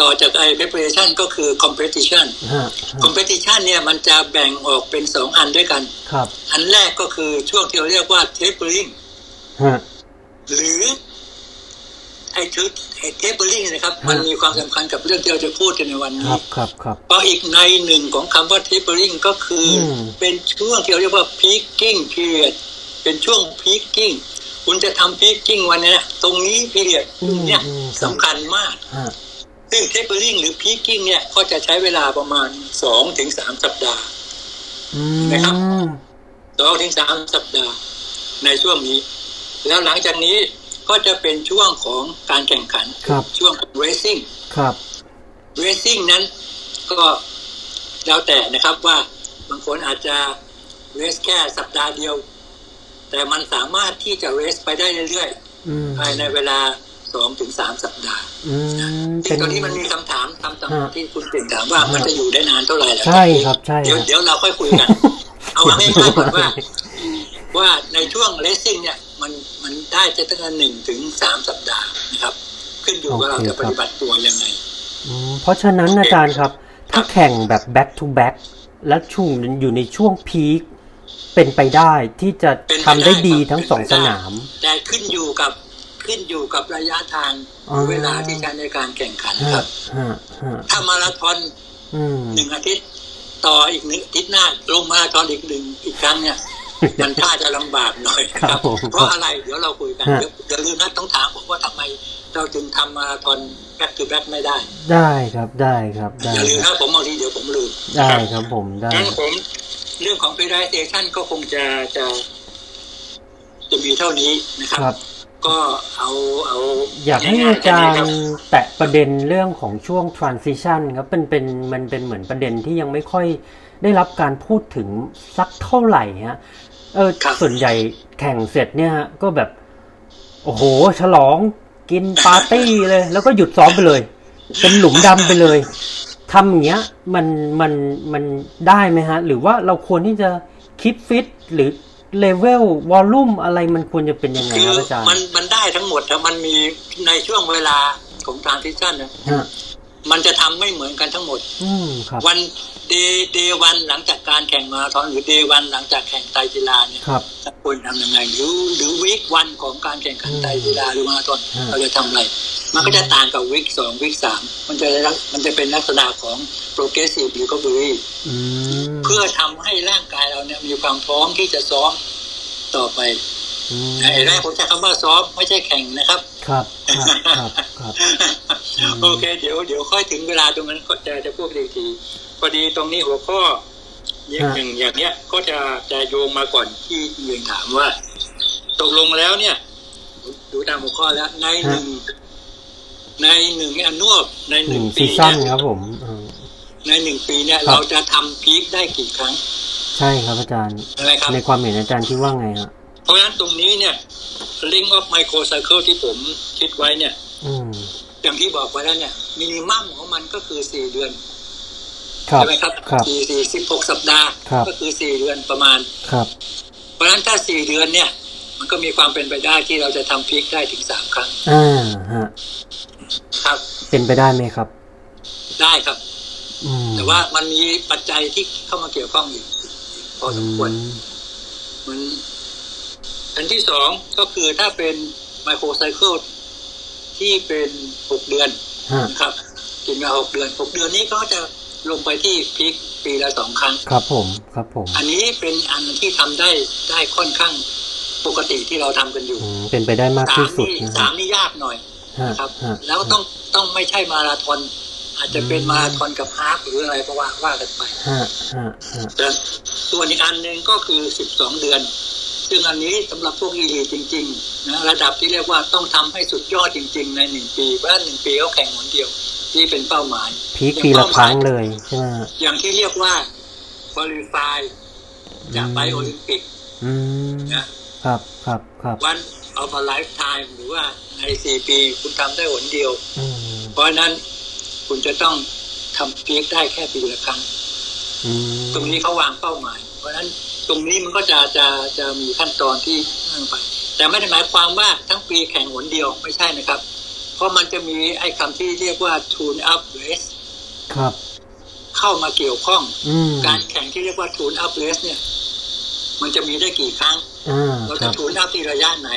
ต่อจากไอ้ preparation ก็คือ competition ฮะ competition เนี่ยมันจะแบ่งออกเป็นสองอันด้วยกัน ครับ อันแรกก็คือช่วงที่เราเรียกว่า tapering ฮะหรือไอ้ชุดไอ้ tapering นะครับฮะมันมีความสำคัญกับเรื่องที่เราจะพูดกันในวันคนี้รับครับครับเพราะอีกในหนึ่งของคำว่า tapering ก็คืออมเป็นช่วงที่เราเรียกว่า peaking period เป็นช่วง peaking คุณจะทำ peaking วันเนี้ยตรงนี้ period เนี่ยสำคัญมาก ฮะซึ่ง tapering หรือ peaking เนี่ยก็จะใช้เวลาประมาณสองถึงสามสัปดาห์อืนะครับมสองถึงสามสัปดาห์ ในช่วงนี้ แล้วหลังจากนี้ก็จะเป็นช่วงของการแข่งขันครับช่วงของ racing ครับ racing นั้นก็แล้วแต่นะครับว่าบางคนอาจจะ race แค่สัปดาห์เดียว แต่มันสามารถที่จะ race ไปได้เรื่อยอืมๆภายในเวลา สองถึงสามสัปดาห์อืมที่ตอนนี้มันมีคำถามคำถามฮะที่คุณเก่งถามว่ามันจะอยู่ได้นานเท่าไหร่แล้วใช่ครับใช่เดี๋ยวครับเดี๋ยวเราค่อยคุยกัน เอาง่ายๆก่อนว่า ว่าในช่วง racing เนี่ย มันมันได้จะตั้งแต่หนึ่งถึงสามสัปดาห์นะครับ ขึ้นอยู่ว่าเราจะปฏิบัติตัวยังไงอืมเพราะฉะนั้นอาจารย์ครับ ถ้าแข่งแบบ back to back และช่วงอยู่ในช่วงพีคเป็นไปได้ที่จะเป็นไปทำได้ดีครับทั้งสองเป็นไปสได้นาม แต่ขึ้นอยู่กับ ขึ้นอยู่กับระยะทางอ๋อเวลาที่ใช้ในการแข่งขันคฮะรับฮะฮะถ้ามาราธอนอืมหนึ่งอาทิตย์ต่ออีกหนึ่งอาทิตย์หน้าลงมาราธอนอีกหนึ่งอีกครั้งเนี่ยมันท่าจะลำบากหน่อยนะครับครับผมเพราะอะไรเดี๋ยวเราคุยกันฮะเดี๋ยวอย่าลืมนะต้องถามผมว่าทำไมเราจึงทำมาราธอน back to back ไม่ได้ ได้ครับได้ครับได้อย่าลืมครับนะผมบางทีเดี๋ยวผมลืมได้ครับผมได้งั้นผมเรื่องของ presentation ก็คงจะจะจะมีเท่านี้นะครับครับ ก็เอาเอาอยากให้ง่อาจารๆแค่นี้คย์บแตะประเด็นเรื่องของช่วง transition ครับเป็นเป็นมันเป็นเหมือนประเด็นที่ยังไม่ค่อยได้รับการพูดถึงสักเท่าไหร่ฮะเออครับส่วนใหญ่แข่งเสร็จเนี่ยฮะก็แบบ โอ้โห ฉลองกินปาร์ตี้เลย แล้วก็หยุดซ้อมไปเลย เป็นหลุมดำไปเลยทำอย่างเงี้ยมันมันมันได้ไหมฮะ หรือว่าเราควรที่จะคิดฟิตหรือ เลเวลวอลลุ่มอะไรมันควรจะเป็นยังไงคือครับอาจารย์มันมันได้ทั้งหมดแต่มันมีในช่วงเวลาของ transition นะฮะ มันจะทำไม่เหมือนกันทั้งหมด อืมครับวันเดย์เดย์วันหลังจากการแข่งมาราธอนหรือเดย์วันหลังจากแข่งไตรกีฬาเนี่ยครับจะควรทำยังไงหรือหรือวีควันของการแข่งขันอืมไตรกีฬาหรือมาราธอนอืมเราจะทำอะไร มันก็จะต่างกับวีคสองวีคสามมันจะลักมันจะเป็นลักษณะของ progressive recovery อืมเพื่อทำให้ร่างกายเราเนี่ยมีความพร้อมที่จะซ้อมต่อไปอืมไอ้แรกผมใช้คำว่าซ้อมไม่ใช่แข่งนะครับ ครับครับครับครับมโอเค เดี๋ยวเดี๋ยวค่อยถึงเวลาตรงนั้นก็จะจะพูดอีกทีพอดีตรงนี้หัวข้ออย่างอย่างอย่างเนี้ยก็จะจะโยงมาก่อนที่เรียนถามว่า ตกลงแล้วเนี่ย ดูตามหัวข้อแล้วในหนึ่งในหนึ่งอันนวบในหหนึ่นึ่งงปีซีซั่นเนี่ยครับผมอืมในหนึ่งปีเนี่ยครับเราจะทำพีคได้กี่ครั้ง ใช่ครับอาจารย์ใช่ไหมครับในความเห็นอาจารย์ที่ว่าไงฮะ เพราะฉะนั้นตรงนี้เนี่ย link of microcycle ที่ผมคิดไว้เนี่ยอืมอย่างที่บอกไว้แล้วเนี่ยมินิมัมของมันก็คือสี่เดือนครับใช่ไหมครับครับสี่สี่สิบหกสัปดาห์ครับก็คือสี่เดือนประมาณครับ เพราะฉะนั้นถ้าสี่เดือนเนี่ย มันก็มีความเป็นไปได้ที่เราจะทำพีคได้ถึงสามครั้งอ่าฮะครับ เป็นไปได้ไหมครับ ได้ครับอืมแต่ว่ามันมีปัจจัยที่เข้ามาเกี่ยวข้องอีกพอสมควรอืมมัน อันที่สองก็คือถ้าเป็นไมโครไซเคิลที่เป็นหกเดือนฮะนะครับกินมาหกเดือนหกเดือนนี้ก็จะลงไปที่พีคปีละสองครั้ง ครับผมครับผม อันนี้เป็นอันที่ทำได้ได้ค่อนข้างปกติที่เราทำกันอยู่อืมเป็นไปได้มากสาที่มสุดนี่นะสาฮะมนี่ยากหน่อยฮะนะครับฮะแล้วต้องต้องไม่ใช่มาราธอน อาจจะเป็นอืมมาราธอนกับฮาล์ฟหรืออะไรก็ว่าว่ากันไปฮะฮะฮะแต่ส่วนอีกอันหนึ่งก็คือสิบสองเดือน ซึ่งอันนี้สำหรับพวกอีลีจริงๆนะระดับที่เรียกว่าต้องทำให้สุดยอดจริง ๆ ในหนึ่งปีเพราะฉะนั้นหนึ่งปีเขาแข่งหนเดียว ที่เป็นเป้าหมายพีคปีละครั้งเลยใช่ไหมฮะอย่างที่เรียกว่า qualify จะไปโอลิมปิกอืมนะครับครับครับวัน of a lifetime หรือว่าในสี่ปีคุณทำได้หนเดียวอืมเพราะฉะนั้น คุณจะต้องทำพีคได้แค่ปีละครั้งอืมตรงนี้เขาวางเป้าหมาย เพราะฉะนั้นตรงนี้มันก็จะจะจะมีขั้นตอนที่นั่นไป แต่ไม่ได้หมายความว่าทั้งปีแข่งหนเดียวไม่ใช่นะครับ เพราะมันจะมีไอ้คำที่เรียกว่า tune up race ครับ เข้ามาเกี่ยวข้องอืมการแข่งที่เรียกว่า tune up race เนี่ย มันจะมีได้กี่ครั้งอ่าเราคจะรับทูนอัพที่ระยะไหน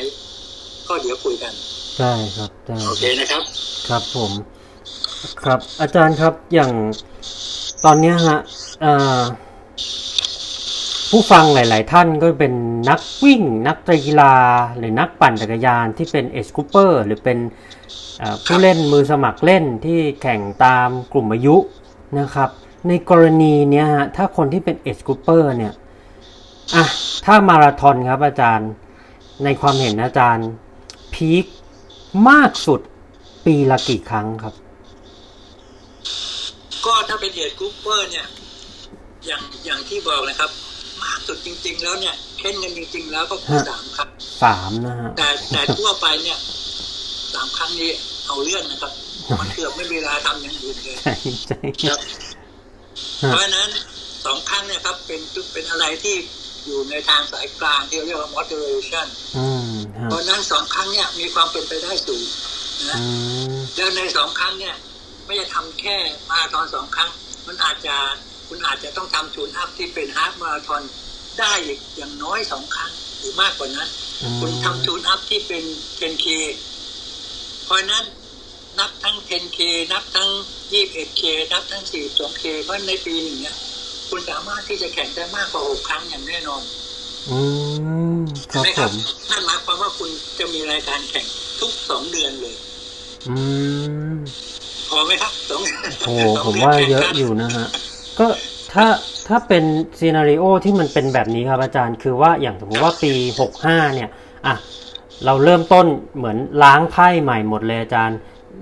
ก็เดี๋ยวคุยกันใช่ครับใช่โอเคนะครับ ครับผม ครับ อาจารย์ครับอย่างตอนนี้ฮะผู้ฟังหลาย ๆ ท่านก็เป็นนักวิ่ง นักกีฬา หรือนักปั่นจักรยานที่เป็นเอสคูเปอร์หรือเป็นผู้เล่นมือสมัครเล่นที่แข่งตามกลุ่มอายุนะครับ ในกรณีเนี้ยฮะถ้าคนที่เป็น age grouper เนี่ยอะถ้ามาราธอนครับอาจารย์ในความเห็นอาจารย์ peak มากสุดปีละกี่ครั้งครับ ก็ถ้าเป็น age grouper เนี่ย อย่างอย่างที่บอกนะครับ มากสุดจริง ๆ แล้วเนี่ยเค้นกันจริง ๆ แล้วก็คือฮะสามครั้งสามนะฮะแต่แต่ทั่วไปเนี่ยสามครั้งนี้เอาเรื่องนะครับมันเกือบไม่มีเวลาทำอย่างอื่นเลยใช่ใช่ครับเพราะฉะนั้นสองครั้งเนี่ยครับ เป็นเป็นอะไรที่อยู่ในทางสายกลางที่เรียกว่า moderation อืมฮะเพราะฉะนั้นสองครั้งเนี่ยมีความเป็นไปได้สูงนะอืมแล้วในสองครั้งเนี่ย ไม่จะทำแค่มาราธอนสองครั้ง มันอาจจะคุณอาจจะต้องทำชูนอัพที่เป็นฮาล์ฟมาราธอนได้อีกอย่างน้อยสองครั้งหรือมากกว่านั้นอืมคุณทำชูนอัพที่เป็น 10K เพราะฉะนั้นนับทั้ง 10K นับทั้ง 21K นับทั้ง 42K เพราะในปีหนึ่งเนี่ยคุณสามารถที่จะแข่งได้มากกว่าหกครั้งอย่างแน่นอนอืมครับไหมผครับมนั่นหมายความว่าคุณจะมีรายการแข่งทุกสองเดือนเลย อืม พอไหมครับสองโอ้สงผมดืนว่าแข่งเยอะกันอยู่นะฮะ ก็ถ้าถ้าเป็นซีนารีโอที่มันเป็นแบบนี้ครับอาจารย์ คือว่าอย่างสมมติว่าปี 65 เนี่ยอะเราเริ่มต้นเหมือนล้างไพ่ใหม่หมดเลยอาจารย์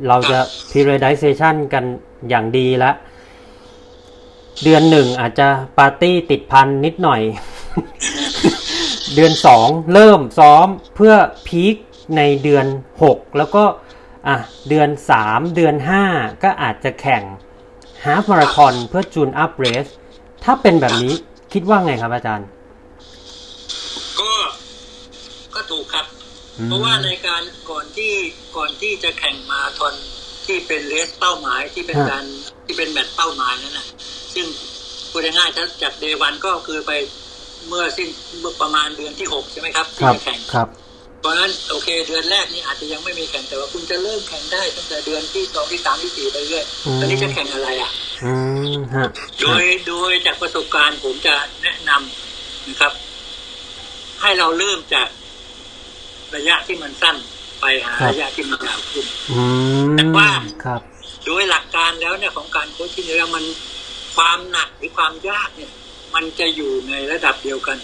เราจะ periodization กันอย่างดีแล้วเดือนหนึ่งอาจจะปาร์ตี้ติดพันนิดหน่อย เดือนสองเริ่มซ้อมเพื่อพีคในเดือนหกแล้วก็ อะเดือนสามเดือนห้าก็อาจจะแข่งฮาฟมาราธอนเพื่อจูนอัพเรสถ้าเป็นแบบนี้คิดว่าไงครับอาจารย์ ก็ก็ถูกครับอืมเพราะว่าในการก่อนที่ก่อนที่จะแข่งมาราธอนที่เป็นเลสเป้าหมายที่เป็นฮะการที่เป็นแมตช์เป้าหมายนั่นนะซึ่งพูดง่ายๆถ้าจากเดวันก็คือไปเมื่อสิ้นเมื่อประมาณเดือนที่หกใช่ไหมครับคที่รับจะแข่งครับ เพราะฉะนั้นโอเคเดือนแรกนี่อาจจะยังไม่มีแข่งแต่ว่าคุณจะเริ่มแข่งได้ตั้งแต่เดือนที่สองที่สามที่สี่ไปเรื่อยอืมตอนนี้จะแข่งอะไรอะอืมฮะโดยโดยจากประสบการณ์ผมจะแนะนำนะครับ ให้เราเริ่มจากระยะที่มันสั้นไปหาระยะที่มันยาวขึ้นอืมแต่ว่าครับโดยหลักการแล้วเนี่ยของการโค้ชที่แล้วมันความหนักหรือความยากเนี่ย มันจะอยู่ในระดับเดียวกัน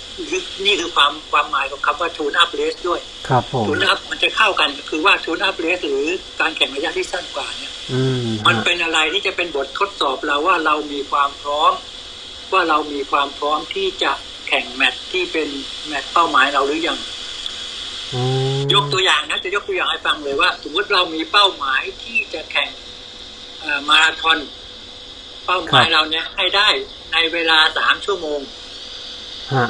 นี่คือความความหมายของคำว่า tune up race ด้วย ครับผมทูนอัพมันจะเข้ากันคือว่า tune up race หรือการแข่งระยะที่สั้นกว่าเนี่ยอืมมันฮะเป็นอะไรที่จะเป็นบททดสอบเราว่าเรามีความพร้อม ว่าเรามีความพร้อมที่จะแข่งแมตช์ที่เป็นแมตช์เป้าหมายเราหรือยังอืมยกตัวอย่างนะจะยกตัวอย่างให้ฟังเลยว่า สมมติเรามีเป้าหมายที่จะแข่งเอ่อมาราธอนเป้าหมายเราเนี่ยให้ได้ ในเวลาสามชั่วโมงฮะ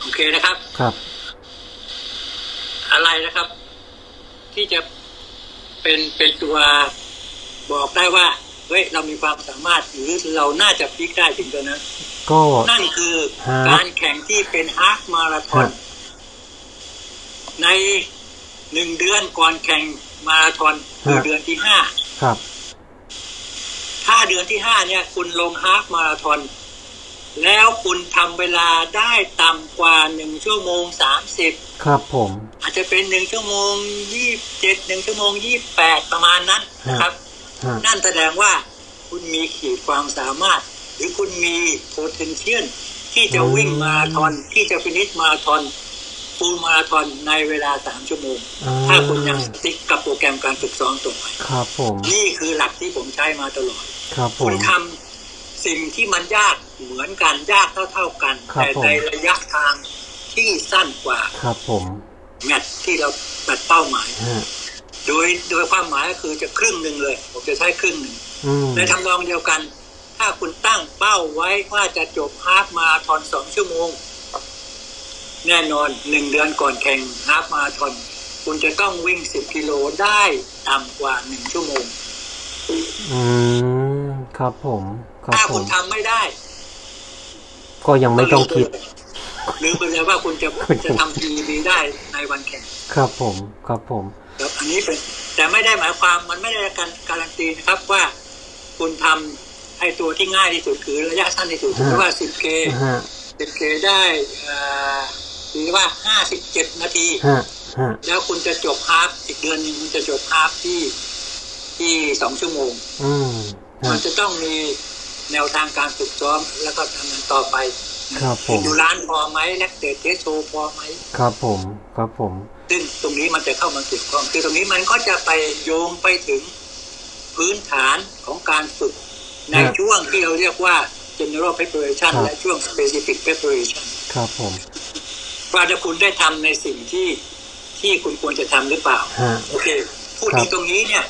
โอเคนะครับ ครับ อะไรนะครับ ที่จะเป็นเป็นตัวบอกได้ว่าเฮ้ยเรามีความสามารถหรือเราน่าจะพลิกได้ถึงตัวนั้นก็นั่นคือฮะการแข่งที่เป็นฮาล์ฟมาราธอนฮะในหนึ่งเดือนก่อนแข่งมาราธอนคือเดือนที่ห้าครับ ถ้าเดือนที่ห้าเนี่ยคุณลงฮาล์ฟมาราธอนแล้วคุณทำเวลาได้ต่ำกว่าหนึ่งชั่วโมงสามสิบครับผม อาจจะเป็นหนึ่งชั่วโมงยี่เจ็ดหนึ่งชั่วโมงยี่แปดประมาณนั้นนะครับฮะนั่นแสดงว่าคุณมีขีดความสามารถ หรือคุณมี potential ที่จะวิ่งมาราธอนที่จะฟินิชมาราธอน ฟูลมาราธอนในเวลาสามชั่วโมงอ่าถ้าคุณยังติ๊กกับโปรแกรมการฝึกซ้อมตรงไปครับผมนี่คือหลักที่ผมใช้มาตลอดครับผคุมณทำสิ่งที่มันยากเหมือนกันยากเท่าๆกันครับแต่ผมในระยะทางที่สั้นกว่า ครับผมแมตช์ที่เราตัดเป้าหมายฮะโดยโดยความหมายก็คือจะครึ่งหนึ่งเลย ผมจะใช้ครึ่งหนึ่งอืมในทำนองเดียวกัน ถ้าคุณตั้งเป้าไว้ว่าจะจบฮาล์ฟมาราธอนสองชั่วโมง แน่นอนหนึ่งเดือนก่อนแข่งฮาล์ฟมาราธอนคุณจะต้องวิ่งสิบกิโลได้ต่ำกว่าหนึ่งชั่วโมง อืม ครับผมครับถ้าผคุมณทำไม่ได้ ก็ยังไม่ต้องคิดลืมไปเลยว่าคุณจะจะทำ PB ได้ในวันแข่งครับผม ครับผม ครับอันนี้เป็น แต่ไม่ได้หมายความมันไม่ได้การการันตีนะครับว่าคุณทำให้ตัวที่ง่ายที่สุดคือระยะสั้นที่สุดคือว่า 10K ฮะ 10K ได้เอ่อ หรือว่า57นาทีฮะฮะแล้วคุณจะจบฮาล์ฟอีกเดือนหนึงคุณจะจบฮาล์ฟที่ที่สองชั่วโมงอืมมัฮะนจะต้องมีแนวทางการฝึกซ้อมแล้วก็ทำมันต่อไป ครับผมดูร้านพอไหมแลกเตทเทสโชพอไหมครับผมครับผมซึ่งตรงนี้มันจะเข้ามาเกี่ยวข้องคือตรงนี้มันก็จะไปโยงไปถึงพื้นฐานของการฝึก ในช่วงที่เราเรียกว่า general preparation และช่วง specific preparation ครับผม ว่าถ้าคุณได้ทำในสิ่งที่ที่คุณควรจะทำหรือเปล่าฮะโอเค พูดครัถึบงตรงนี้เนี่ย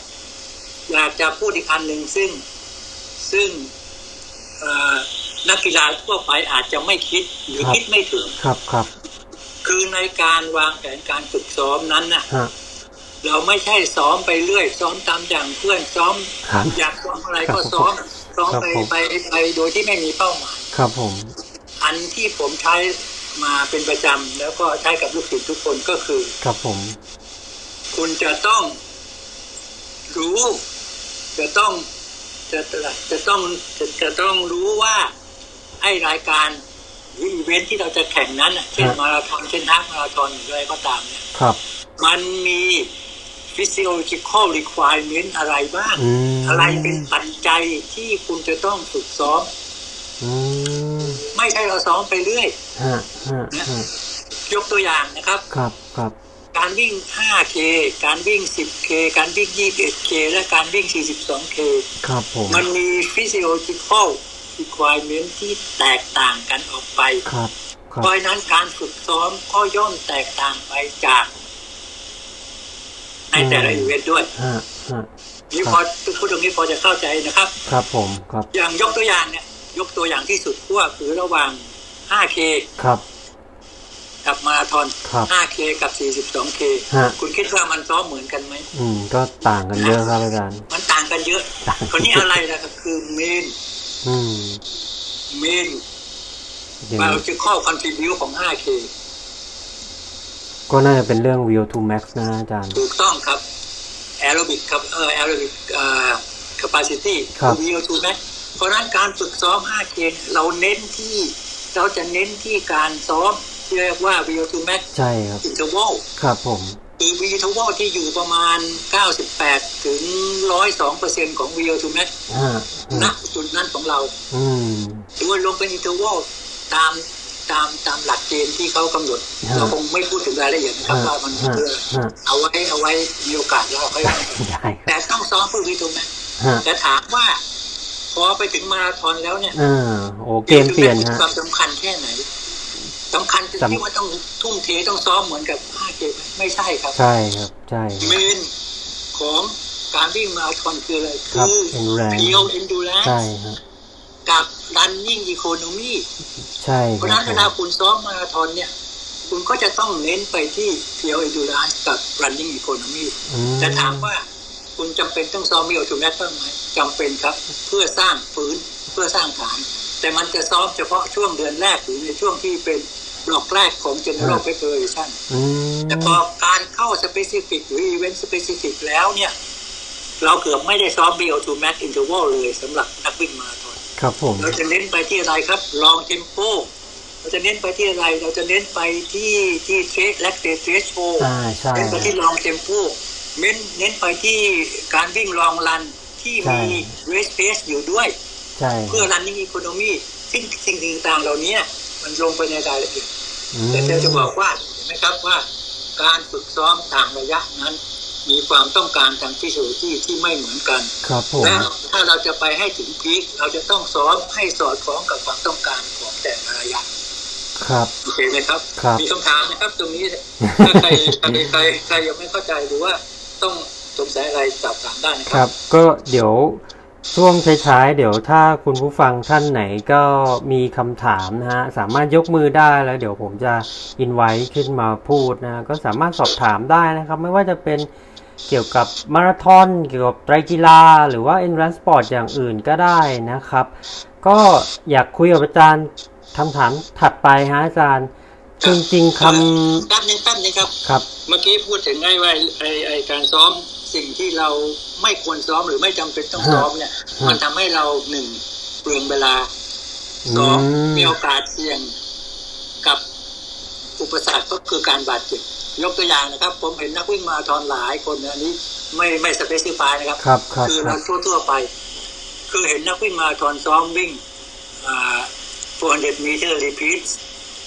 อยากจะพูดอีกอันหนึ่งซึ่งซึ่งเอ่อนักกีฬาทั่วไปอาจจะไม่คิดหรือคิดไม่ถึงครับครับ คือในการวางแผนการฝึกซ้อมนั้นน่ะฮะเราไม่ใช่ซ้อมไปเรื่อย ซ้อมตามอย่างเพื่อนซ้อมครับอยากซ้อมอะไรก็ซ้อมซ้อมไปครับผมไปไปโดยที่ไม่มีเป้าหมายครับผม อันที่ผมใช้ มาเป็นประจำแล้วก็ใช้กับลูกศิษย์ทุกคนก็คือ ครับผม คุณจะต้องรู้ จะต้องจะจะจะต้องจะจะต้องรู้ว่าไอ้รายการหรืออีเวนท์ที่เราจะแข่งนั้นน่ะเช่นมาราธอนเช่น half marathon หรืออะไรก็ตามเนี่ยครับ มันมี physiological requirement อะไรบ้างอืมอะไรเป็นปัจจัยที่คุณจะต้องฝึกซ้อมอืม ไม่ใช่เราซ้อมไปเรื่อยฮะฮะฮะยกตัวอย่างนะครับ ครับครับ การวิ่ง 5K การวิ่ง 10K การวิ่ง 21K และการวิ่ง 42K ครับผมมันมี physiological requirement ที่แตกต่างกันออกไป ครับครัเพบราะฉะนั้นการฝึกซ้อมก็ย่อมแตกต่างไปจากในแต่ละอีเวนต์ด้วยฮะฮะนี่พอพูดตรงนี้พอจะเข้าใจนะครับ ครับผม ครับ อย่างยกตัวอย่างเนี่ย ยกตัวอย่างที่สุดขั้วคือระหว่าง 5K ครับ กับมาราธอนครับ 5K กับ 42K ฮะคุณคิดว่ามันซ้อมเหมือนกันไหมอืม ก็ต่างกันเยอะครับอาจารย์ มันต่างกันเยอะต่างคนนี้อะไรล่ะครับคือเมนอืม main อย่างบานี้จะข้อ contribute ของ 5K ก็น่าจะเป็นเรื่อง VO2 max นะอาจารย์ ถูกต้องครับแอโรบิกครับเออแอโรบิกเอ่อ capacity ครับ VO2 max เพราะฉะนั้นการฝึกซ้อม 5K เราเน้นที่ เราจะเน้นที่การซ้อมที่เรียกว่า VO2 max ใช่ครับ interval ครับผมคือ VO2 ที่อยู่ประมาณ 98 ถึง 102%ของ VO2 max ฮะณฮะจุดนั้นของเราอืมหรือว่าลงเป็น interval ตามตามตามหลักเกณฑ์ที่เขากำหนดฮะเราคงไม่พูดถึงรายละเอียดนะครับฮะว่ามันฮะเพื่อฮะเอาไว้เอาไว้มีโอกาสแล้วค่อยได้ครับแต่ต้องซ้อมเพื่อวิทูแมฮะแต่ถามว่า พอไปถึงมาราธอนแล้วเนี่ยอ่าโอ้เกมเปลี่ยนมีฮะความสำคัญแค่ไหนสำคัญจนสำที่ว่าต้องทุ่มเทต้องซ้อมเหมือนกับ5K ไม่ใช่ครับ ใช่ครับ ใช่ main ของการวิ่งมาราธอนคืออะไรครับคือ endurance pure endurance ใช่ฮะกับ running economy ใช่เพคราะฉะรันั้บนผเวมลาคุณซ้อมมาราธอนเนี่ย คุณก็จะต้องเน้นไปที่ pure endurance กับ running economy อืมแต่ถามว่า คุณจำเป็นต้องซ้อมมิโอทูแมทบ้างไหมจำเป็นครับ เพื่อสร้างฝืนเพื่อสร้างฐาน แต่มันจะซ้อมเฉพาะช่วงเดือนแรกหรือในช่วงที่เป็นบล็อกแรกของ general preparation อืมแต่พอการเข้า specific หรือ event specific แล้วเนี่ย เราเกือบไม่ได้ซ้อม BO2 max interval เลยสำหรับนักวิ่งมาราธอนครับผม เราจะเน้นไปที่อะไรครับ long tempo เราจะเน้นไปที่อะไร เราจะเน้นไปที่ที่ trace lactate threshold อ่าใช่เน้นไปที่ลอง เทมโปเน้นเน้นไปที่การวิ่งลองรันที่มีเรสเพสอยู่ด้วยใช่เพื่อ running economy ซึ่งสิ่งต่างๆเหล่านี้มันลงไปในรายละเอียดอืมแต่เธอจะบอกว่าเห็นไหมครับว่าการฝึกซ้อมต่างระยะนั้น มีความต้องการทางฟิสิโลจีที่ไม่เหมือนกันครับผมและถ้าเราจะไปให้ถึงพีคเราจะต้องซ้อมให้สอดคล้องกับความต้องการของแต่ละระยะครับโอเคไหมครับครับมีคำถามนะครับ ตรงนี้ถ้าใครใครใครใครยังไม่เข้าใจหรือว่า ต้องสงสัยอะไรสอบถามได้นะครัรับ ก็เดี๋ยวช่วงท้ายๆเดี๋ยวถ้าคุณผู้ฟังท่านไหนก็มีคำถามนะฮะ สามารถยกมือได้แล้ว เดี๋ยวผมจะอินไว้ขึ้นมาพูดนะ ก็สามารถสอบถามได้นะครับ ไม่ว่าจะเป็นเกี่ยวกับมาราธอนเกี่ยวกับไตรกีฬา หรือว่า endurance sport อย่างอื่นก็ได้นะครับ ก็อยากคุยกับอาจารย์คำถามถัดไปฮะอาจารย์ จริงๆคแป๊บนึงแป๊บนึงครับำครับ เมื่อกี้พูดถึงไอ้ว่าไอ้ไอ้การซ้อมสิ่งที่เราไม่ควรซ้อมหรือไม่จำเป็นต้องซ้อมเนี่ยฮะมันทำให้เราหนึ่งเปลืองเวลาสองอืมมีโอกาสเสี่ยงกับอุปสรรคก็คือการบาดเจ็บยกตัวอย่างนะครับ ผมเห็นนักวิ่งมาราธอนหลายคนเนี่ยอันนี้ ไม่ไม่สเปซิฟายนะครับครับครับคือครัเราบทั่วๆไป คือเห็นนักวิ่งมาราธอนซ้อมวิ่งอ่า400 meter repeat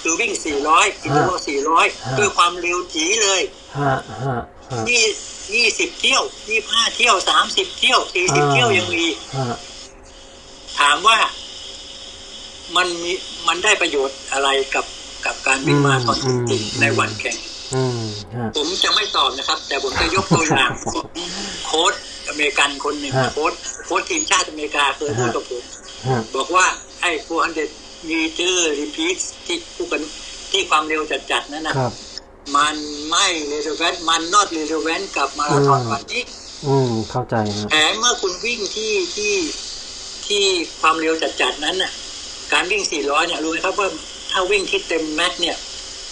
คือวิ่ง 400กิโลฮะ400ด้วยความเร็วจีเลยฮะฮะฮะยี่ยี่สิบเที่ยวยี่ห้าเที่ยวสามสิบเที่ยวสี่สิบอ่าเที่ยวยังมีฮะถามว่ามันมีมันได้ประโยชน์อะไรกับกับการวิ่งมาราธอนจริงๆในวันแข่งอืมฮะผมจะไม่ตอบนะครับ แต่ผมจะยกตัวอย่างของโค้ชอเมริกันคนหนึ่งฮะโค้ชโค้ชทีมชาติอเมริกาเคยพูดกับผมฮะบอกว่าไอ้400 meter repeat ที่พูดกันที่ความเร็วจัดๆนั่นนะครับมันไม่เรโ v แวนมัน not relevant กับมาราธอนอืมวันนี้อืมเข้าใจฮะแถมเมื่อคุณวิ่งที่ที่ที่ความเร็วจัดๆนั้นน่ะ การวิ่ง 400 เนี่ยรู้ไหมครับว่าถ้าวิ่งที่เต็มแม็กซ์เนี่ย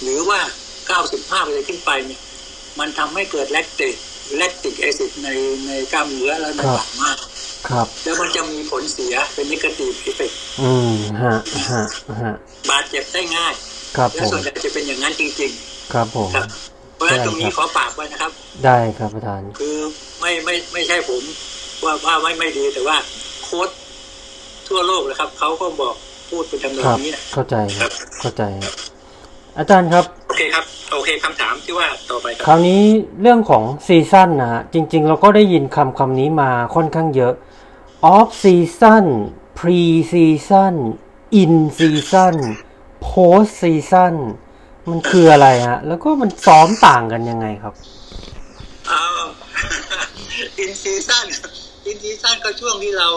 หรือว่า 95ไปเลยขึ้นไปเนี่ย มันทำให้เกิด lactate lactic acid ในในกล้ามเนื้อแล้วมันครับต่ำมาก ครับ แล้วมันจะมีผลเสียเป็น negative effectอืมฮะฮะฮะบาดเจ็บได้ง่าย ครับและผมส่วนใหญ่จะเป็นอย่างนั้นจริงครับผมๆครับเพราะฉะนั้นใช่ตรงนี้ครับขอฝากไว้นะครับ ได้ครับอาจารย์คือไม่ไม่ไม่ใช่ผมว่าว่าไม่ไม่ดีแต่ว่าโค้ชทั่วโลกนะครับเขาก็บอกพูดเป็นทำนอคงรับนี้นะเข้าใจคครัรับบเข้าใจครับอาจารย์ครับโอเคครับโอเคคำถามที่ว่าต่อไปคครับราวนี้เรื่องของซีซั่นนะฮะจริง ๆ เราก็ได้ยินคำคำนี้มาค่อนข้างเยอะ off season pre season in season post season มันคืออะไรฮะ แล้วก็มันซ้อมต่างกันยังไงครับเอาอินซีซั่นin season ก็ช่วงที่เรา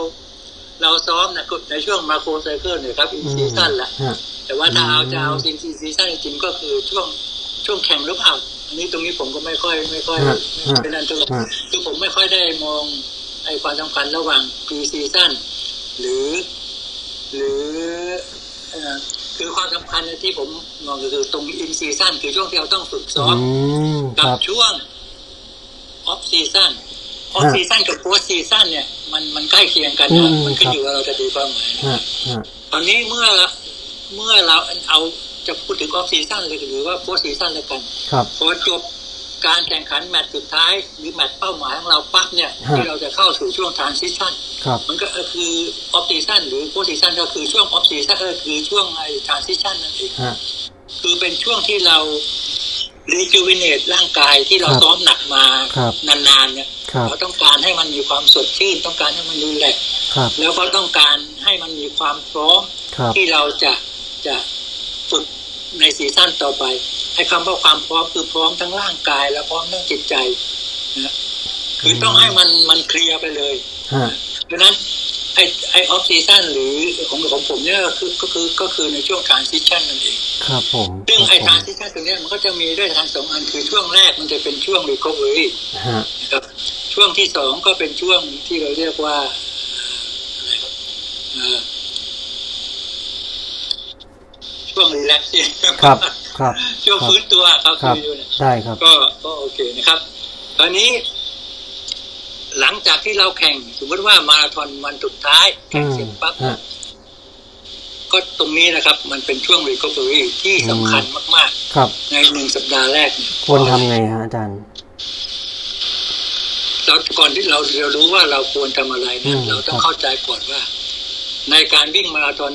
เราซ้อมนะในช่วง macro cycle เนี่ยครับ in season แหละฮะแต่ว่าถ้าเอาอืมจะเอาซี season จริงๆก็คือช่วงช่วงแข่งหรือเปล่าอันนี้ตรงนี้ผมก็ไม่ค่อย ไม่ค่อยฮะไม่ค่อยเป็นอันตรายฮะคือผมไม่ค่อยได้มอง ไอ้ความสำคัญระหว่าง pre season หรือ หรือเอ่อคือความสำคัญที่ผมมองก็คือตรง in season คือช่วงที่เราต้องฝึกซ้อมอืมคกับรับช่วง off season off ฮะ season กับ post season เนี่ยมันมันใกล้เคียงกันอืนะมมันขึ้นครับอยู่ว่าเราจะดูความหมายฮะฮะตอนนี้เมื่อเมื่อเราเอาจะพูดถึง off season เลยหรือว่า post season แล้วกันครับพอจบ การแข่งขันแมตช์สุดท้าย หรือแมตช์เป้าหมายของเราปั๊บเนี่ยฮะที่เราจะเข้าสู่ช่วง transition ครับมันก็คือ off season หรือ post season ก็คือช่วง off season ก็คือช่วงไอ้ transition นั่นเองฮะคือเป็นช่วงที่เรา rejuvenate ร่างกายที่เราครับซ้อมหนักมาครับนานๆเนี่ยครับเราต้องการให้มันมีความสดชื่น ต้องการให้มัน relax ครับแล้วก็ต้องการให้มันมีความพร้อมครับที่เราจะจะฝึก ใน season ต่อไปให้คำว่าความพร้อมคือพร้อมทั้งร่างกาย และพร้อมทั้งจิตใจนะคือต้องให้มันมัน clear ไปเลยฮะดังนั้นไอไอ off season หรือของของผมเนี่ยก็คือก็คือก็คือในช่วงการซิชันนั่นเองครับผมซึ่งคไอรับผการมซิชันตรงเนี้ยมันก็จะมีด้วยทางสองอันคือช่วงแรกมันจะเป็นช่วงรีคอเวอรี่ฮะนะครับ ช่วงที่สองก็เป็นช่วงที่เราเรียกว่าอะไรครับเอ่อ ช่วงรีแลกซ์ครับ ครับ ช่วงฟื้นตัวครับครับออยู่เนี่ยได้ครับ ก็ก็โอเคนะครับ ตอนนี้ หลังจากที่เราแข่ง สมมติว่ามาราธอนวันสุดท้ายแข่งเสร็จปั๊บฮะก็ตรงนี้นะครับ มันเป็นช่วง recovery ที่สำคัญมากครับๆในหนึ่งสัปดาห์แรกเนี่ยควรทำไงฮะอาจารย์เราก่อนที่เราเรารู้ว่าเราควรทำอะไรอืนะมเราต้อคงรับเข้าใจก่อนว่า ในการวิ่งมาราธอน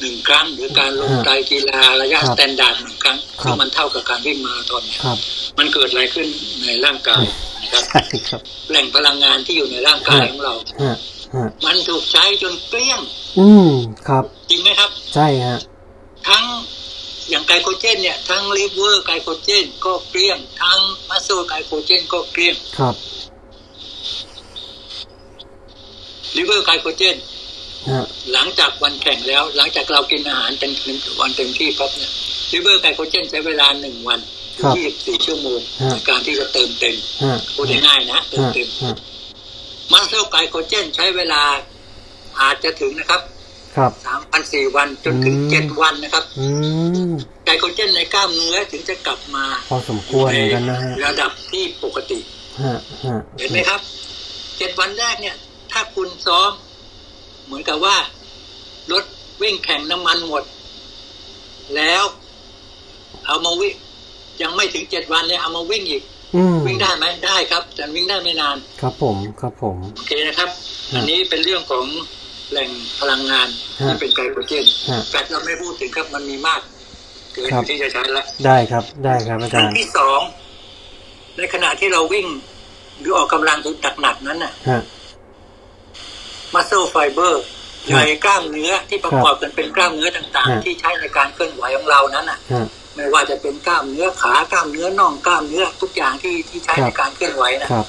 หนึ่งครั้ง หรือการลงฮะไตรกีฬาระยะครับ standard หนึ่งครั้งครับซึ่งมันเท่ากับการวิ่งมาราธอนเนี่ยครับมันเกิดอะไรขึ้นในร่างกายนะครับใช่ครับแหล่งพลังงานที่อยู่ในร่างกายของเราฮะฮะมันถูกใช้จนเกลี้ยง อืมครับ จริงไหมครับ ใช่ฮะทั้งอย่าง glycogen เนี่ยทั้ง liver glycogen ก็เกลี้ยง ทั้ง muscle glycogen ก็เกลี้ยงครับ liver glycogen ฮะ หลังจากวันแข่งแล้ว หลังจากเรากินอาหารเป็นวันเต็มที่ปั๊บเนี่ย liver glycogen ใช้เวลาหนึ่งวันครับยี่สิบสี่ชั่วโมงฮะในการที่จะเติมเต็มฮะพูดง่ายๆนะเติมฮะเต็มฮะ muscle glycogen ใช้เวลาอาจจะถึงนะครับครับสามพันสี่วันจนถึงอืมเจ็ดวันนะครับอืม glycogen ในกล้ามเนื้อถึงจะกลับมาพอสมควรเหมือนกันนะฮะระดับที่ปกติฮะฮะเห็นไหมครับเจ็ดวันแรกเนี่ย ถ้าคุณซ้อม เหมือนกับว่ารถวิ่งแข่งน้ำมันหมด แล้วเอามาวิ่งยังไม่ถึงเจ็ดวันเนี่ยเอามาวิ่งอีกอืมวิ่งได้ไหมได้ครับ แต่วิ่งได้ไม่นาน ครับผมครับผมโอเคนะครับฮะอันนี้เป็นเรื่องของแหล่งพลังงานฮะที่เป็นไกลโคเจนฮะแฟตเราไม่พูดถึงครับมันมีมากเกินครับที่จะใช้ละได้ครับ ได้ครับอาอัจานรย์ที่สองในขณะที่เราวิ่งหรือออกกำลังหนักๆนั้นน่ะฮะ มัสเซลไฟเบอร์ครับใยกล้ามเนื้อที่ประกอบกันเป็นกล้ามเนื้อต่างฮะๆที่ใช้ในการเคลื่อนไหวของเรานั้นน่ะฮะไม่ว่าจะเป็นกล้ามเนื้อขากล้ามเนื้อน่องกล้ามเนื้อทุกอย่างที่ที่ใช้ครับในการเคลื่อนไหวนะครับ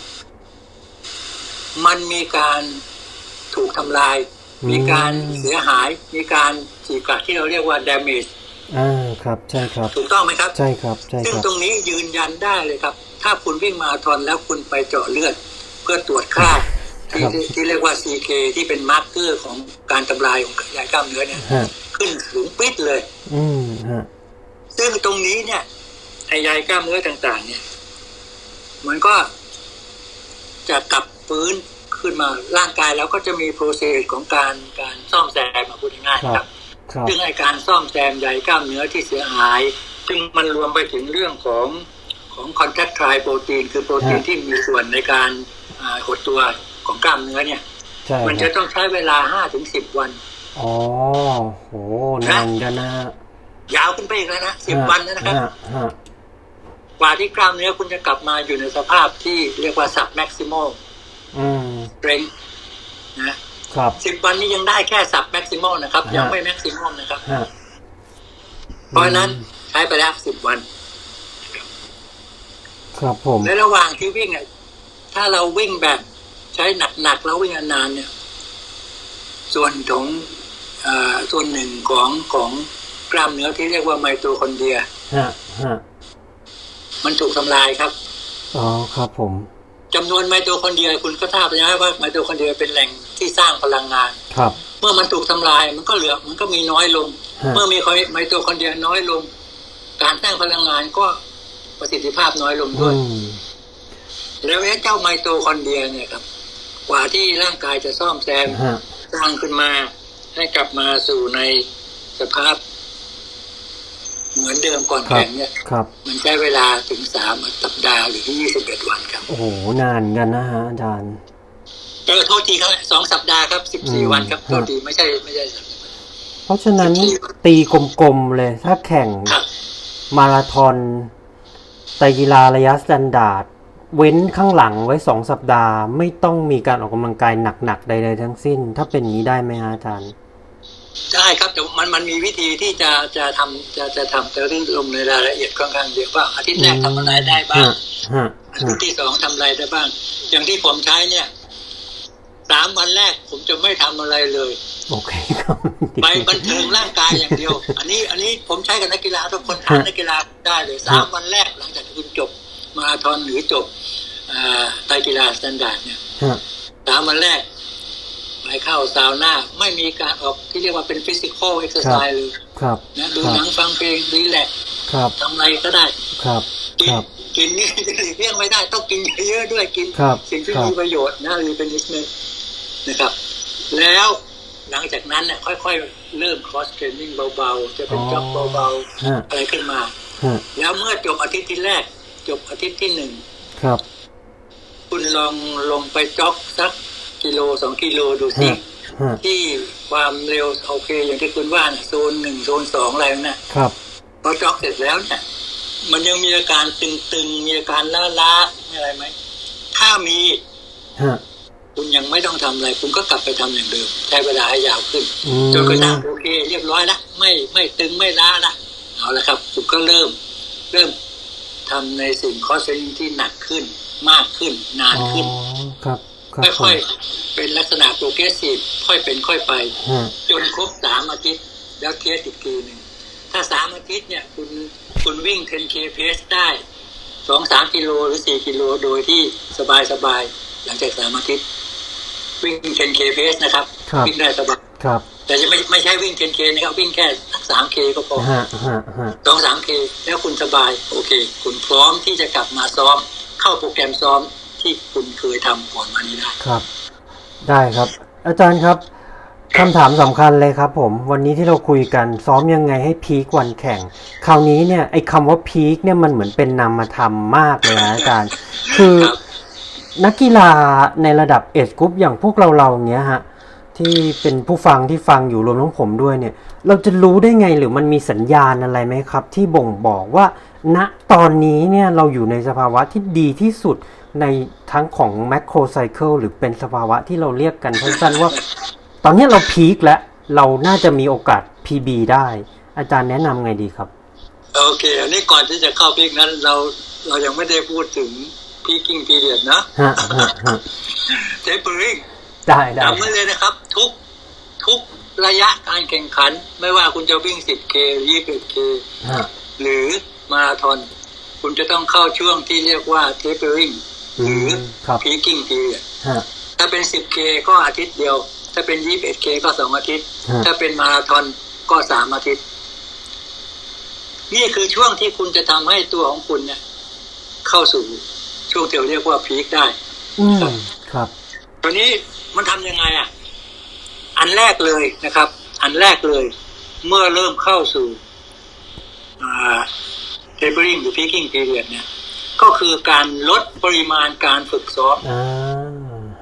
มันมีการถูกทำลายอืมมีการเสียหาย มีการฉีกขาดที่เราเรียกว่า damage อ่าครับ ใช่ครับ ถูกต้องไหมครับ ใช่ครับใช่ซึ่คงรับตรงนี้ยืนยันได้เลยครับ ถ้าคุณวิ่งมาราธอนแล้วคุณไปเจาะเลือด เพื่อตรวจค่า ที่ครับที่เรียกว่า CK ที่เป็น markerอร์ของการทำลายของใยกล้ามเนื้อเนี่ยฮะขึ้นสูงปิดเลย อืมฮะซึ่งตรงนี้เนี่ยไอ้ใยกล้ามเนื้อต่าง ๆ เนี่ย มันก็จะกลับฟื้นขึ้นมาร่างกายแล้วก็จะมี process ของการการซ่อมแซมมาพูดง่ายๆนะครับครับซึ่งไอการซ่อมแซมใยกล้ามเนื้อที่เสียหาย ซึ่งมันรวมไปถึงเรื่องของของคอนแทคทริโปรตีน คือโปรตีนฮะที่มีส่วนในการอ่าหดตัว ของกล้ามเนื้อเนี่ยใช่มันคจะรับต้องใช้เวลาห้าถึงสิบวัน อ๋อโหนานกันนะฮะยาวขึ้นไปอีกแล้วนะสิบวันนะครับฮะฮะกว่าที่กล้ามเนื้อคุณจะกลับมาอยู่ในสภาพที่เรียกว่าสับแม็กซิมอลอืมเรงนะครับสิบวันนี้ยังได้แค่ submaximal นะครับฮะยังไม่ maximal นะครับฮะเพราะฉะนั้นใช้ไปแล้วสิบวัน ครับผมในระหว่างที่วิ่งอะถ้าเราวิ่งแบบ ใช้หนักๆแล้ววิ่งนานๆเนี่ย ส่วนของเอ่อส่วนหนึ่งของของกล้ามเนื้อที่เรียกว่าไมโตคอนเดรียฮะฮะมันถูกทำลายครับ อ๋อครับผมจำนวนไมโตคอนเดรียคุณก็ทราบใช่ไหมว่าไมโตคอนเดรียเป็นแหล่งที่สร้างพลังงาน ครับ เมื่อมันถูกทำลายมันก็เหลือมันก็มีน้อยลงฮะเมื่อมีไมโตคอนเดรียน้อยลง การสร้างพลังงานก็ประสิทธิภาพน้อยลงด้วยอืมแล้วไอ้เจ้าไมโตคอนเดรียเนี่ยครับ กว่าที่ร่างกายจะซ่อมแซมฮะสร้างขึ้นมา ให้กลับมาสู่ในสภาพ เหมือนเดิมก่อนครับแข่งเนี่ยครับ มันใช้เวลาถึงสามสัปดาห์หรือยี่สิบเอ็ดวันครับ โอ้โหนานกันนะฮะอาจารย์เออโทษทีครับสองสัปดาห์ครับสิบสี่วันอืมครับฮะโทษทีไม่ใช่ไม่ใช่เพราะฉะนั้นตีกลมๆเลย ถ้าแข่งครับมาราธอนไตรกีฬาระยะ standard เว้นข้างหลังไว้สองสัปดาห์ ไม่ต้องมีการออกกำลังกายหนักๆใดๆทั้งสิ้น ถ้าเป็นอย่างนี้ได้ไหมฮะอาจารย์ได้ครับแต่มันมันมีวิธีที่จะจะทำจะจะทำแต่เรื่องลงในรายละเอียดค่อนข้างเยอะว่าอาทิตย์แรกทำอะไรได้บ้างฮะฮะอาทิตย์ที่สองทำอะไรได้บ้าง อย่างที่ผมใช้เนี่ยสามวันแรกผมจะไม่ทำอะไรเลยโอเคครับไปบันเทิงร่างกายอย่างเดียว อันนี้อันนี้ผมใช้กับนักกีฬาทุกคนถามนักกีฬาได้เลยสามวันแรกหลังจากที่คุณจบ มาราธอนหรือจบอ่าไตรกีฬา standard เนี่ยฮะสามวันแรกไปเข้าซาวน่าไม่มีการออกที่เรียกว่าเป็น physical exercise เลยครับนะดูหนังครับฟังเพลง relax ครับทำอะไรก็ได้ครับกินครับกินนี่หลีกเลี่ยงไม่ได้ต้องกินเยอะๆด้วยกินครับสิ่งที่ครับมีประโยชน์นะ replenishment นะครับ แล้วหลังจากนั้นเนี่ยค่อยๆ เริ่ม cross training เบาๆ จะเป็น jogเบาฮะๆอะไรขึ้นมาฮะแล้วเมื่อจบอาทิตย์ที่แรก จบอาทิตย์ที่หนึ่งครับ คุณลองลงไปจ็อกสักกิโลสองกิโลดูสิฮะฮะที่ความเร็วโอเค อย่างที่คุณว่าน่ะโซนหนึ่งโซนสองอะไรนั่นน่ะครับพอจ็อกเสร็จแล้วเนี่ย มันยังมีอาการตึงๆ มีอาการล้าๆมีอะไรไหมถ้ามีฮะคุณยังไม่ต้องทำอะไร คุณก็กลับไปทำอย่างเดิมใช้เวลาให้ยาวขึ้นอืมจนกระทั่งโอเค เรียบร้อยละไม่ไม่ตึงไม่ล้าละเอาละครับ คุณก็เริ่ม เริ่ม ทำในสิ่ง cross train ที่หนักขึ้นมากขึ้นนานอ๋อขึ้นครับครับผค่อยๆเป็นลักษณะ progressive ค่อยเป็นค่อยไปฮะจนครบสามอาทิตย์แล้ว test อีกทีหนึ่งถ้าสามอาทิตย์เนี่ยคุณคุณวิ่ง 10k pace ได้สองสามกิโลหรือสี่กิโลโดยที่สบายสบายๆหลังจากสามอาทิตย์ วิ่ง 10k pace นะครับครับ วิ่งได้สบายครับ แต่จะไม่ไม่ใช่วิ่ง 10k นะครับวิ่งแค่สามเคก็พอฮะฮะฮะสองสามเคแล้วคุณสบาย โอเค คุณพร้อมที่จะกลับมาซ้อม เข้าโปรแกรมซ้อมที่คุณเคยทำก่อนมานี้ได้ครับ ได้ครับ อาจารย์ครับคำถามสำคัญเลยครับผม วันนี้ที่เราคุยกันซ้อมยังไงให้พีควันแข่ง คราวนี้เนี่ยไอ้คำว่าพีคเนี่ยมันเหมือนเป็นนามธรรมมากเลยนะอาจารย์ คือครับนักกีฬาในระดับเอ e กรุ๊ปอย่างพวกเราเราๆเนี้ยฮะ ที่เป็นผู้ฟังที่ฟังอยู่รวมทั้งผมด้วยเนี่ย เราจะรู้ได้ไงหรือมันมีสัญญาณอะไรไหมครับ ที่บ่งบอกว่า ณตอนนี้เนี่ยเราอยู่ในสภาวะที่ดีที่สุดในทั้งของแม c โครไซเคิลหรือเป็นสภาวะที่เราเรียกกันสั้นๆว่า ตอนเนี้ยเราพีคแล้ว เราน่าจะมีโอกาส PB ได้ อาจารย์แนะนำไงดีครับ โอเค อันนี้ก่อนที่จะเข้าพีกนั้นเราเรายังไม่ได้พูดถึง peaking periodนะฮะฮะฮะ tapering ได้ได้จำไว้เลยนะครับ ทุกทุกระยะการแข่งขัน ไม่ว่าคุณจะวิ่ง 10K 21K ฮะหรือมาราธอนคุณจะต้องเข้าช่วงที่เรียกว่า tapering อืมหรือครับ peaking period ฮะถ้าเป็น 10K ก็อาทิตย์เดียว ถ้าเป็น 21K ก็สองอาทิตย์ฮะถ้าเป็นมาราธอนก็สามอาทิตย์ นี่คือช่วงที่คุณจะทำให้ตัวของคุณเนี่ยเข้าสู่ช่วงที่เราเรียกว่าพีคได้ อืมครับ ตอนนี้มันทำยังไงอะ อันแรกเลยนะครับ อันแรกเลย เมื่อเริ่มเข้าสู่เทเบอริงหรือพีกิ้งพีเรียดเนี่ย ก็คือการลดปริมาณการฝึกซ้อมอ่า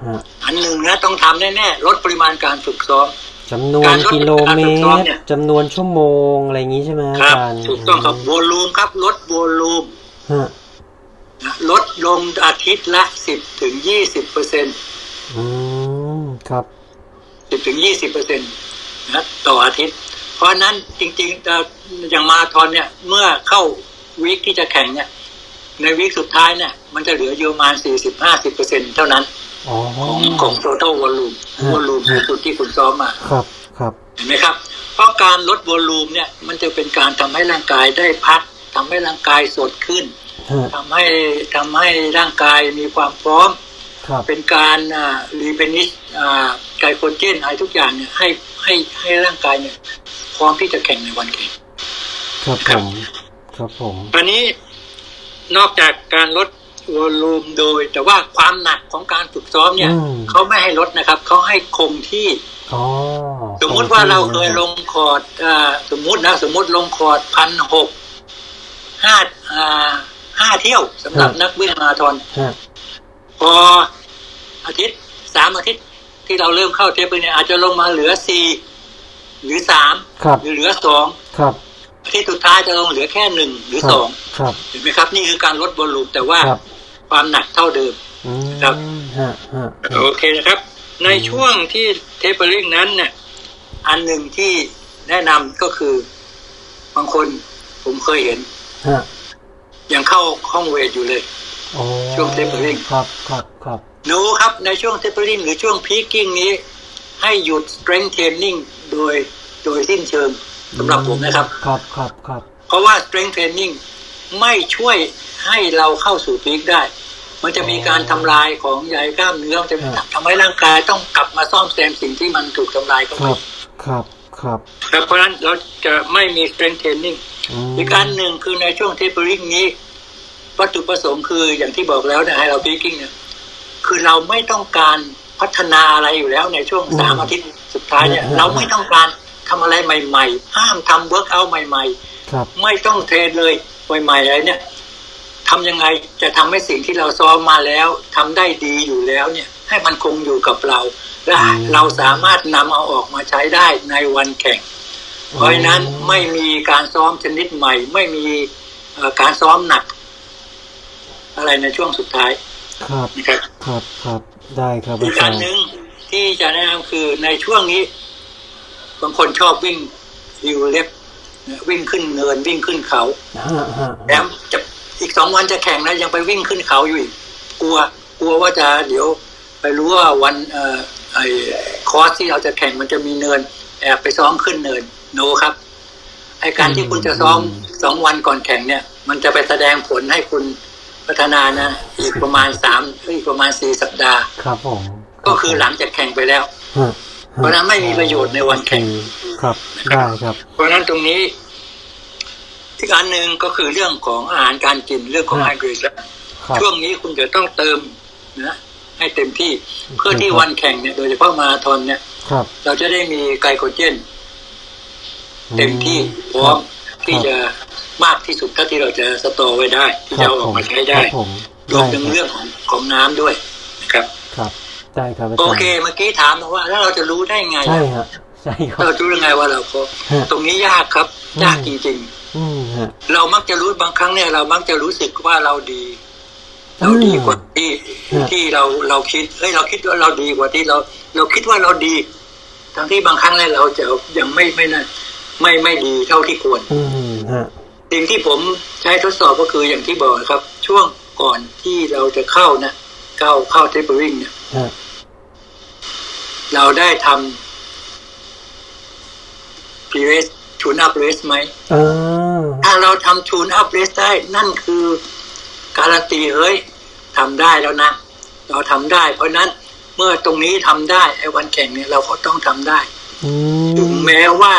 ฮะอันหนึ่งนะต้องทำแน่ๆลดปริมาณการฝึกซ้อมจำนวนการลดกิโลเมการฝึกซ้อมตรเนี่ยจำนวนชั่วโมงอะไรอย่างนี้ใช่ไหมอาครับจารย์ถูกต้องครับโวลูมครับ ลดโวลูมฮะนะลดลงอาทิตย์ละสิบถึงยี่สิบเปอร์เซ็นต์ อืมครับสิบถึงยี่สิบเปอร์เซ็นต์นะต่ออาทิตย์ เพราะฉะนั้นจริงๆเอ่ออย่างมาราธอนเนี่ย เมื่อเข้าวีคที่จะแข่งเนี่ย ในวีคสุดท้ายเนี่ย มันจะเหลืออยู่ประมาณสี่สิบห้าสิบเปอร์เซ็นเท่านั้นอ๋อของของ total volume ฮะ volume คือจุดที่คุณซ้อมมาครับครับเห็นไหมครับ เพราะการลดวอลลุ่มเนี่ย มันจะเป็นการทำให้ร่างกายได้พักทำให้ร่างกายสดขึ้นฮะทำให้ทำให้ร่างกายมีความพร้อมครับ เป็นการรีเพนิชไกลโคเจนอะไรทุกอย่างเนี่ยให้ให้ให้ร่างกายเนี่ย พร้อมที่จะแข่งในวันแข่งครับคผรับมครับผมอันนี้นอกจากการลด volume โดย แต่ว่าความหนักของการฝึกซ้อมเนี่ยอืมเขาไม่ให้ลดนะครับเขาให้คงที่อ๋อสมมุติว่าเราเคยลงคอร์ดอ่าสมมุตินะ สมมุติลงคอร์ดพันหกห้าอ่าห้าเที่ยวสำหรับนักวิ่งมาราธอนฮะ พออาทิตย์สามอาทิตย์ที่เราเริ่มเข้า taper เนี่ยอาจจะลงมาเหลือสี่หรือสามครับหรือเหลือสองครับอาทิตย์สุดท้ายจะลงเหลือแค่หนึ่งหรือสองครับครับเห็นไหมครับ นี่คือการลด volume แต่ว่าครับความหนักเท่าเดิมอืมครับฮะฮะฮะโอเคนะครับ ในช่วงที่ tapering นั้นเนี่ยอันหนึ่งที่แนะนำก็คือบางคนผมเคยเห็นฮะยังเข้าห้อง weight อยู่เลยอ๋อ ช่วง tapering ครับครับครับหนูครับในช่วง tapering หรือช่วง peaking นี้ ให้หยุด strength training โดยโดยสิ้นเชิงสำหรับผมนะครับ ครับครับครับเพราะว่า strength training ไม่ช่วยให้เราเข้าสู่พีคได้ มันจะมีการทำลายของใยกล้ามเนื้อมันจะทำให้ร่างกายต้องกลับมาซ่อมแซมสิ่งที่มันถูกทำลายเข้าคไปรับครับครับครับเพราะฉะนั้นเราจะไม่มี strength training มอีกอันหนึ่งคือในช่วง tapering นี้ วัตถุประสงค์คืออย่างที่บอกแล้วนะให้เรา peaking เนี่ยคือเราไม่ต้องการพัฒนาอะไรอยู่แล้วในช่วงสามอาทิตย์สุดท้ายเนี่ยเราไม่ต้องการทำอะไรใหม่ ๆ ห้ามทำ work out ใหม่ครับๆไม่ต้องเทรนเลยใหม่ๆอะไรเนี่ยทำยังไงจะทำให้สิ่งที่เราซ้อมมาแล้วทำได้ดีอยู่แล้วเนี่ย ให้มันคงอยู่กับเราและเราสามารถนำเอาออกมาใช้ได้ในวันแข่ง เพราะฉะนั้นไม่มีการซ้อมชนิดใหม่ ไม่มีเอ่อการซ้อมหนัก อะไรในช่วงสุดท้าย ครับนะครับครับครับได้ครับอีอากจาอัรนย์หนึ่งที่จะแนะนำคือในช่วงนี้บางคนชอบวิ่งฮิวเล็บนะวิ่งขึ้นเนินวิ่งขึ้นเขาฮะฮะแถมจะอีกสองวันจะแข่งนะยังไปวิ่งขึ้นเขาอยู่อีกกลัว กลัวว่าจะเดี๋ยวไปรู้ว่าวันเอ่อไอ้คอร์สที่เราจะแข่งมันจะมีเนินแอบไปซ้อมขึ้นเนินโนครับไอการที่คุณจะซ้อมสองวันก่อนแข่งเนี่ย มันจะไปแสดงผลให้คุณ พัฒนานะอีกประมาณสามอีกประมาณสี่สัปดาห์ ครับผมก็คือหลังจากแข่งไปแล้วฮะเพราะฉะนั้นไม่มีประโยชน์ในวันแข่งครับได้ครับ เพราะฉะนั้นตรงนี้อีกอันหนึ่งก็คือเรื่องของอาหารการกินเรื่องของคไฮรับเดรตแล้วครับช่วงนี้คุณจะต้องเติมนะให้เต็มที่โอเคเพื่อที่ครับวันแข่งเนี่ยโดยเฉพาะมาราธอนเนี่ยครับเราจะได้มีไกลโคเจน เต็มที่พร้อม ที่จะมากที่สุดเท่าที่เราจะสตอไว้ได้ ที่ครัจะบเอาอผอกมมาใช้คได้รับผมรวมได้ถึงครับเรื่องของของน้ำด้วยนะครับ ครับได้ครับอาจารย์โอเคเมื่อกี้ถามมาว่าแล้วเราจะรู้ได้ไงใช่ฮะใช่ครับเราจะรู้ได้ไงว่าเราพอฮะตรงนี้ยากครับอืมยากจริงอืมฮะๆเรามักจะรู้บางครั้งเนี่ย เรามักจะรู้สึกว่าเราดีเราดีกว่าที่ฮะที่เราเราคิดเฮ้ยเราคิดว่าเราดีกว่าที่เรา เราคิดว่าเราดี ทั้งที่บางครั้งเนี่ยเราจะยังไม่ไม่น่า ไม่ไม่ดีเท่าที่ควรอืมฮะสิ่งที่ผมใช้ทดสอบก็คืออย่างที่บอกนะครับ ช่วงก่อนที่เราจะเข้านะเข้าเข้า tapering เนี่ยฮะเราได้ทำ pre-race tune-up race ไหมอ่าถ้าเราทำ tune-up race ได้ นั่นคือการันตีเฮ้ยทำได้แล้วนะ เราทำได้ เพราะฉะนั้นเมื่อตรงนี้ทำได้ไอ้วันแข่งเนี่ยเราก็ต้องทำได้อืถึงมแม้ว่า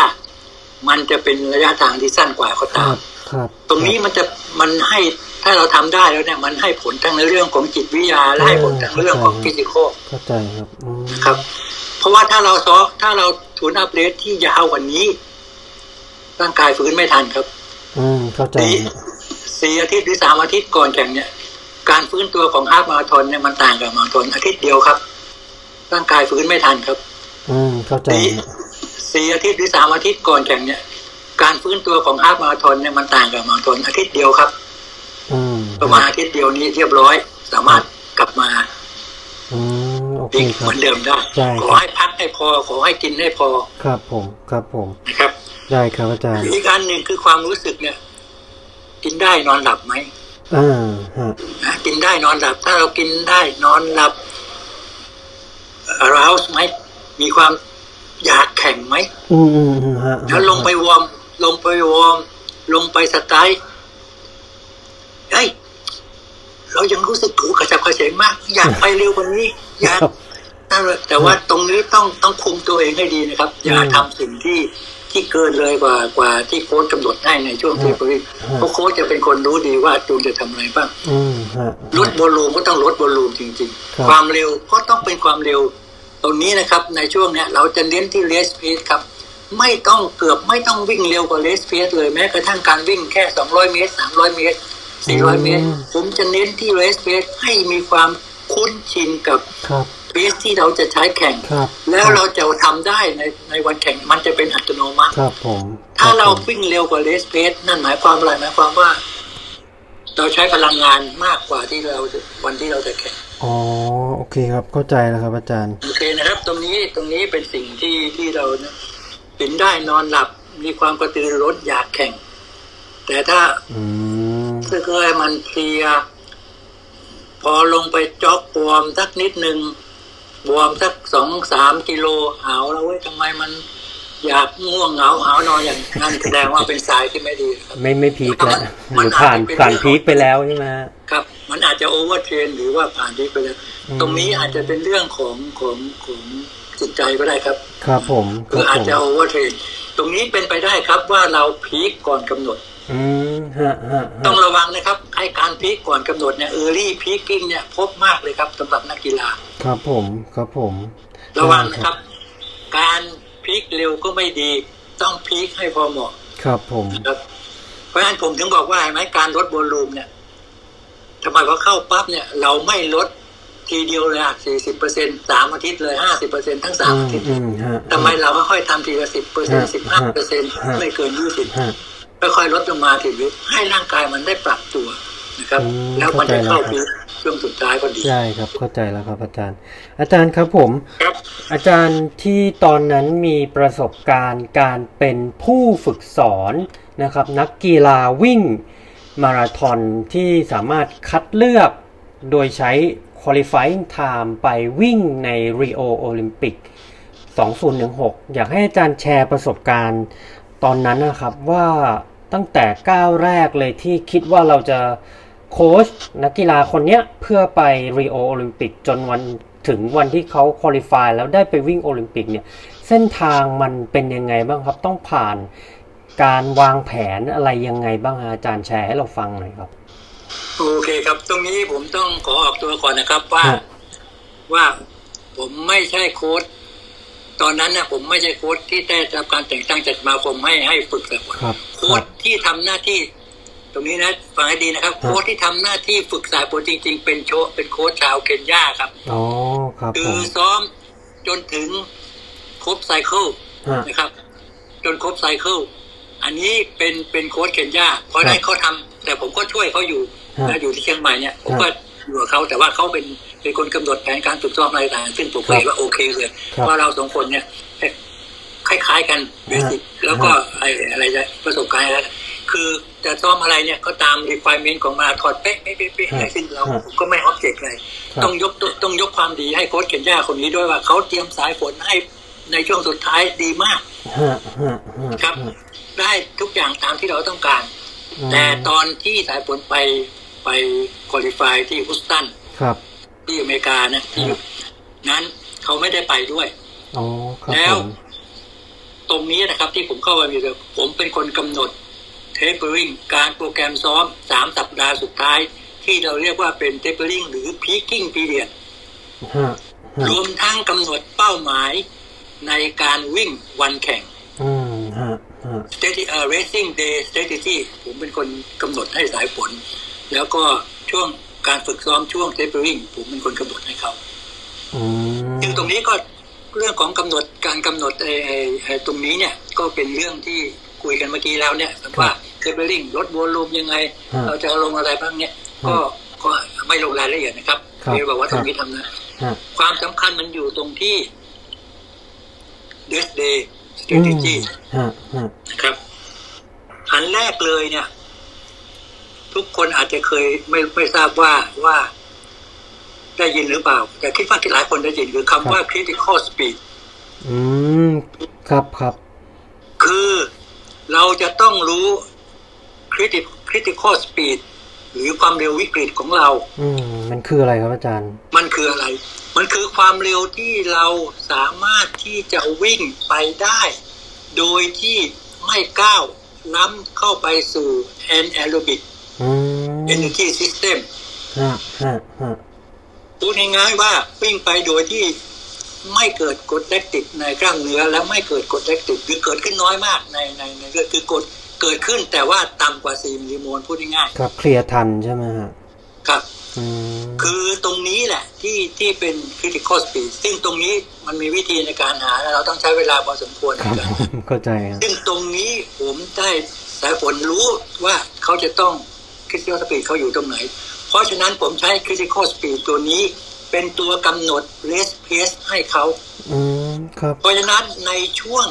มันจะเป็นระยะทางที่สั้นกว่าก็คตารัมบครับตรงนี้มันจะมันให้ถ้าเราทำได้แล้วเนี่ย มันให้ผลทั้งในเรื่องของจิตวิทยาและให้ผลทั้งเรื่องของฟิสิกอลเข้าใจครับอืมครับ เพราะว่าถ้าเราซ้อถ้าเราทูนอัพเรสที่ยาวกว่านี้ ร่างกายฟื้นไม่ทันครับ อืมเข้าใจสี่ฮะสี่อาทิตย์หรือสามอาทิตย์ก่อนแข่งเนี่ย การฟื้นตัวของฮาล์ฟมาราธอนเนี่ยมันต่างกับมาราธอนอาทิตย์เดียวครับ ร่างกายฟื้นไม่ทันครับ อืมเข้าใจ สี่ฮะสี่อาทิตย์หรือสามอาทิตย์ก่อนแข่งเนี่ย การฟื้นตัวของฮาล์ฟมาราธอนเนี่ยมันต่างกับมาราธอนอาทิตย์เดียวครับอืมประมาณอาทิตย์เดียวนี้เรียบร้อย สามารถกลับมาอืมโอเควิ่งคเหรับมือนเดิมได้ใช่ครับขอให้พักให้พอขอให้กินให้พอ ครับผมครับผมนะครับ ได้ครับอาจารย์อีกอันหนึ่งคือความรู้สึกเนี่ย กินได้นอนหลับไหมอ่าฮะนะกินได้นอนหลับ ถ้าเรากินได้นอนหลับ arouse ไหมมีความ อยากแข่งไหมอืมอืมอืมฮะแล้วลงไปวอร์มลงไปวอร์มลงไปสไตล์เฮ้ยเรายังรู้สึกถูกกระจับกระเฉงมาก อยากไปเร็วกว่านี้ อยากแต่ว่าตรงนี้ต้องต้องคุมตัวเองให้ดีนะครับ อย่าทำสิ่งที่ที่เกินเลยกว่ากว่าที่โค้ชกำหนดให้ในช่วงเทปริเพราะโค้ชจะเป็นคนรู้ดีว่าจูนจะทำอะไรบ้างอืมฮะลดวอลลุ่มก็ต้องลดวอลลุ่มจริงครับๆความเร็วก็ต้องเป็นความเร็ว ตรงนี้นะครับในช่วงเนี้ยเราจะเน้นที่เลสเพสครับ ไม่ต้องเกือบไม่ต้องวิ่งเร็วกว่าเลสเพสเลยแม้กระทั่งการวิ่งแค่ 200 เมตร 300 เมตร 400 เมตร ผมจะเน้นที่เลสเพสให้มีความคุ้นชินกับครับเพสที่เราจะใช้แข่งครับแล้วเราจะทำได้ในในวันแข่งมันจะเป็นอัตโนมัติครับผมถ้าเราคบผมวิ่งเร็วกว่าเลสเพสนั่นหมายความอะไรหมายความว่า เราใช้พลังงานมากกว่าที่เราจะวันที่เราจะแข่ง อ๋อโอเคครับเข้าใจแล้วครับอาจารย์โอเคนะครับ ตรงนี้ตรงนี้เป็นสิ่งที่ที่เราเนี่ยเห็นได้นอนหลับมีความกระตือรือร้นอยากแข่ง แต่ถ้าอืมเพื่อให้มันเพลีย พอลงไป jog warm สักนิดหนึ่ง warm สักสองสามกิโลหาวแล้วเว้ยทำไมมัน อยากง่วงเหงาหาวนอนอย่างนั้นแสดงว่าเป็นสายที่ไม่ดีครับไม่ไม่ peak แล้วมัหนรือผ่านอาจจะเป็นผ่าน peak ไปแล้วใช่ไหมฮะครับ มันอาจจะ overtrain หรือว่าผ่านที่ไปแล้วอืมตรงนี้อาจจะเป็นเรื่องของของของจิตใจก็ได้ครับ ครับผมคคืรัอบอาจผมจะโอ overtrain ตรงนี้เป็นไปได้ครับว่าเรา peak ก่อนกำหนดอืมฮะฮะต้องฮะระวังนะครับไอการ peak ก่อนกำหนดเนี่ย early peaking เนี่ยพบมากเลยครับสำหรับนักกีฬา ครับผมครับผม ระวังนะครับ การ peak เร็วก็ไม่ดี ต้อง peak ให้พอเหมาะ ครับผมครับเพราะฉะนั้นผมถึงบอกว่าเห็นไหมการลด volume เนี่ยทำไมพอเข้าปั๊บเนี่ย เราไม่ลดทีเดียวเลยอะสี่สิบเปอร์เซ็นสามอาทิตย์เลยห้าสิบเปอร์เซ็นทั้งสามอืมอาทิตย์อืมฮะทำไมเราค่อยๆทำทีละสิบเปอร์เซ็นสิบห้าเปอร์เซ็นไม่เกินยี่สิบฮะค่อยๆลดลงมาทีวิให้ร่างกายมันได้ปรับตัวนะครับอืมแล้วมันจะเข้าเข้าใจแล้วพีค ช่วงสุดท้ายก็ดีใช่ครับเข้าใจแล้วครับอาจารย์ อาจารย์ครับผมครับอาจารย์ที่ตอนนั้นมีประสบการณ์การเป็นผู้ฝึกสอนนะครับ นักกีฬาวิ่งมาราธอนที่สามารถคัดเลือกโดยใช้ qualifying time ไปวิ่งใน Rio Olympic 2016 อยากให้อาจารย์แชร์ประสบการณ์ตอนนั้นนะครับว่าตั้งแต่ก้าวแรกเลยที่คิดว่าเราจะ โค้ชนักกีฬาคนเนี้ยเพื่อไป Rio Olympic จนวันถึงวันที่เขาคุริฟายแล้วได้ไปวิ่งโอลิมปิกเนี่ยเส้นทางมันเป็นยังไงบ้างครับ ต้องผ่านการวางแผนอะไรยังไงบ้างฮะอาจารย์แชร์ให้เราฟังหน่อยครับ โอเคครับ ตรงนี้ผมต้องขอออกตัวก่อนนะครับว่าฮะว่าผมไม่ใช่โค้ชตอนนั้นนะผมไม่ใช่โค้ชที่ได้รับการแต่งตั้งจากสมาคมให้ให้ฝึกสายฝนครับโค้ชที่ทำหน้าที่ ตรงนี้นะฟังให้ดีนะครับ โค้ชที่ทำหน้าที่ฝึกสายฝนจริง ๆ เป็นโชเป็นโค้ชชาวเคนยาครับอ๋อครับผมคือซ้อมจนถึงครบ cycle ฮะนะครับ จนครบ cycle อันนี้เป็นเป็นโค้ชเคนยาเพราะครับได้เขาทำแต่ผมก็ช่วยเขาอยู่ฮะนะอยู่ที่เชียงใหม่เนี่ยผมฮะก็อยู่กับเขาแต่ว่าเขาเป็นเป็นคนกำหนดแผนการฝึกซ้อมอะไรต่างๆซึ่งผมครับเห็นว่าโอเคเลยครับว่าเราสองคนเนี่ยคล้ายๆกัน basic แล้วก็ไอ้อะไรจะประสบการณ์แล้ว คือจะซ้อมอะไรเนี่ยก็ตาม requirement ของมาถอดเป๊ะเป๊ะเป๊ะเป๊ะฮะซึ่งเราฮะผมก็ไม่ object เลยครับต้องยกตัวต้องยกความดีให้โค้ชเคนยาคนนี้ด้วยว่าเขาเตรียมสายฝนให้ในช่วงสุดท้ายดีมากฮะฮะฮะครับฮะได้ทุกอย่างตามที่เราต้องการอืมแต่ตอนที่สายฝนไปไปคุริฟายที่ฮุสตันครับ ที่อเมริกานะที่ครับนั้นเขาไม่ได้ไปด้วยอ๋อครับแล้วผมตรงนี้นะครับที่ผมเข้ามามีเลยผมเป็นคนกำหนดเท ปเปอริงการโปรแกรมซ้อมสามสัปดาห์สุดท้าย ที่เราเรียกว่าเป็นเทปเปอริงหรือพีกิ้งพีเรียดฮะฮะรวมทั้งกำหนดเป้าหมายในการวิ่งวันแข่งอืมฮะฮะ strategy เอ่อ racing day strategy ผมเป็นคนกำหนดให้สายฝนแล้วก็ช่วงการฝึกซ้อมช่วง tapering ผมเป็นคนกำหนดให้เขาอืมซึ่งตรงนี้ก็เรื่องของกำหนดการกำหนดไอ้ไอ้ไอ้ตรงนี้เนี่ย ก็เป็นเรื่องที่คุยกันเมื่อกี้แล้วเนี่ยว่า tapering ลดโวลูมยังไงฮะเราจะเอาลงอะไรบ้างเนี่ยฮะก็ก็ไม่ลงรายละเอียดนะครับครับเรียกว่าครัตรบงนี้ทำนะฮะความสำคัญมันอยู่ตรงที่ this day อืม strategy ฮะฮะนะครับ อันแรกเลยเนี่ย ทุกคนอาจจะเคยไม่ไม่ทราบว่าว่าได้ยินหรือเปล่า แต่คิดว่าหลายคนได้ยินคือคำว่า critical speed อืม ครับครับ คือเราจะต้องรู้ critical critical speed หรือความเร็ววิกฤตของเรา อืมมันคืออะไรครับอาจารย์ มันคืออะไร มันคือความเร็วที่เราสามารถที่จะวิ่งไปได้ โดยที่ไม่ก้าวล้ำเข้าไปสู่ anaerobic อืม energy system ฮะฮะฮะพูดง่ายๆว่าวิ่งไปโดยที่ไม่เกิดกรดแลคติกในกล้ามเนื้อและไม่เกิดกรดแลคติกหรือเกิดขึ้นน้อยมากในในในเลือดคือกรด เกิดขึ้นแต่ว่าต่ำกว่า4มิลลิโมลพูดง่ายครับเคลียร์ทันใช่ไหมฮะๆครับอืมคือตรงนี้แหละที่ที่เป็น critical speed ซึ่งตรงนี้มันมีวิธีในการหาและเราต้องใช้เวลาพอสมควรครับกันผมเข้าใจครับซึ่งตรงนี้ผมได้สายฝนรู้ว่าเขาจะต้อง critical speed เขาอยู่ตรงไหน เพราะฉะนั้นผมใช้ critical speed ตัวนี้เป็นตัวกำหนด race pace ให้เขาอืมครับเพราะฉะนั้นในช่วง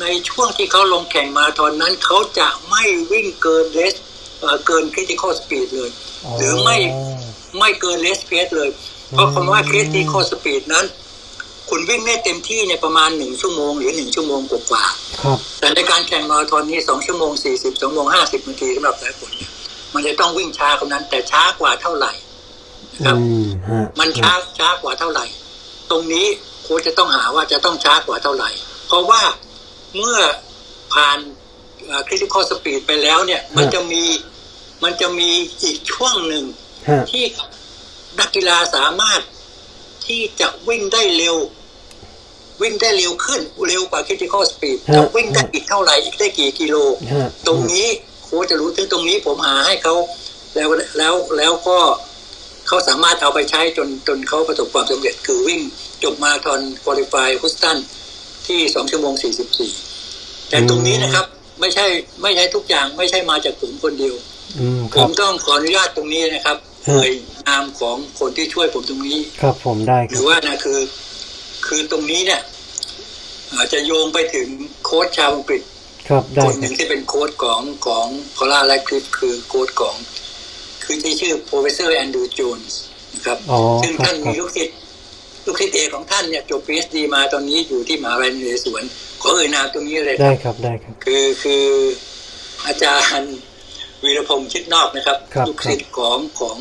ในช่วงที่เขาลงแข่งมาตอนนั้นเขาจะไม่วิ่งเกิน race เอ่อเกิน critical speed เลย หรือไม่ไม่เกิน race pace เลย เพราะคำว่า critical speed นั้น คุณวิ่งได้เต็มที่เนี่ยประมาณหนึ่งชั่วโมงหรือหนึ่งชั่วโมงกว่าครับๆแต่ในการแข่งมาราธอนนี้สองชั่วโมงสี่สิบสองโมงห้าสิบนาทีสำหรับสายฝนเนี่ยมันจะต้องวิ่งช้ากว่านั้นแต่ช้ากว่าเท่าไหร่นะครับอืมฮะมันช้าช้ากว่าเท่าไหร่ ตรงนี้โค้ชจะต้องหาว่าจะต้องช้ากว่าเท่าไหร่ เพราะว่า เมื่อผ่านคริติคอลสปีดไปแล้วเนี่ย มันจะมีมันจะมีอีกช่วงหนึ่งฮะที่นักกีฬาสามารถที่จะวิ่งได้เร็ว วิ่งได้เร็วขึ้นเร็วกว่า critical speed ฮะจะวิ่งได้อีกเท่าไหร่อีกได้กี่กิโลฮะตรงนี้โค้ชจะรู้ถึงตรงนี้ผมหาให้เขาแล้วแล้วแล้วก็เขาสามารถเอาไปใช้จนจนเขาประสบความสำเร็จคือวิ่งจบมาราธอนคุริฟายฮุสตัน ที่สองชั่วโมงสี่สิบสี่แต่ตรงนี้นะครับ ไม่ใช่ไม่ใช่ทุกอย่างไม่ใช่มาจากผมคนเดียวอืมผครับมต้องขออนุญาตตรงนี้นะครับฮะเอ่ยนามของคนที่ช่วยผมตรงนี้ ครับผมได้หครืรับอว่านะคือ คือตรงนี้เนี่ย อาจจะโยงไปถึงโค้ชชาวอังกฤษครับได้คนคหรันึ่บงที่เป็นโค้ชของของคอล่าและคลิฟคือโค้ชของ คือที่ชื่อ professor Andrew Jones นะครับอ๋อซึ่งครับท่านครัมีบลูกศิษย์ ลูกศิษย์เอกของท่านเนี่ยจบ PhD มาตอนนี้อยู่ที่มหาวิทยาลัยนเรศวรขอเอ่ยนามตรงนี้เลยคได้รับครับได้ครับ คือคืออาจารย์วีรพงษ์ชิดนอกนะครับครับลูกศิษย์ของของ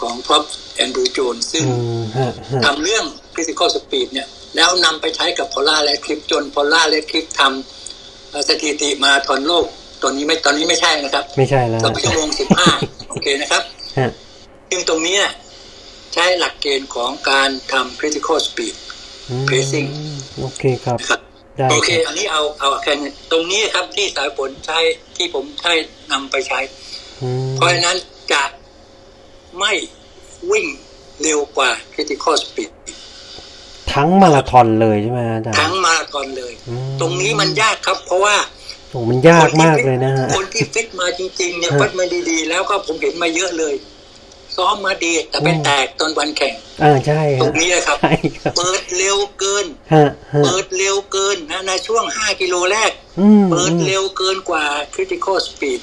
ของพรอพแอนดรูโจนซึ่งอืมฮะฮะทำเรื่อง critical speed เนี่ย แล้วนำไปใช้กับพอล่าและคลิปจนพอล่าและคลิปทำเอ่อสถิติมาทอนโลกตอนนี้ไม่ตอนนี้ไม่ใช่นะครับ ไม่ใช่แล้วสองชั่วโมงสิบห้าโอเคนะครับฮะซึ่งตรงนี้เนี่ย ใช้หลักเกณฑ์ของการทำ critical speed อืม Pacing โอเคครับนะครับได้โอเคครับอันนี้เอาเอาแค่นี้ตรงนี้ครับที่สายผลใช้ที่ผมใช้นำไปใช้อืมเพราะฉะนั้นจะไม่วิ่งเร็วกว่า critical speed ทั้งมาราธอนเลยใช่ไหมอาจารย์ทั้งมาราธอนเลยอืมตรงนี้มันยากครับ เพราะว่าโอ้มันยากมากเลยนะฮะคนที่ฟิตมาจริงๆเนี่ยฮะฟิตมาดีๆ แล้วก็ผมเห็นมาเยอะเลย ซ้อมมาดี แต่ไปอืมแตกตอนวันแข่งอ่าใช่ตรฮะงนี้นะครับใช่ครับ เปิดเร็วเกินฮะฮะเปิดเร็วเกินนะในช่วง5กิโลแรกอืมเปิดอืมเร็วเกินกว่า critical speed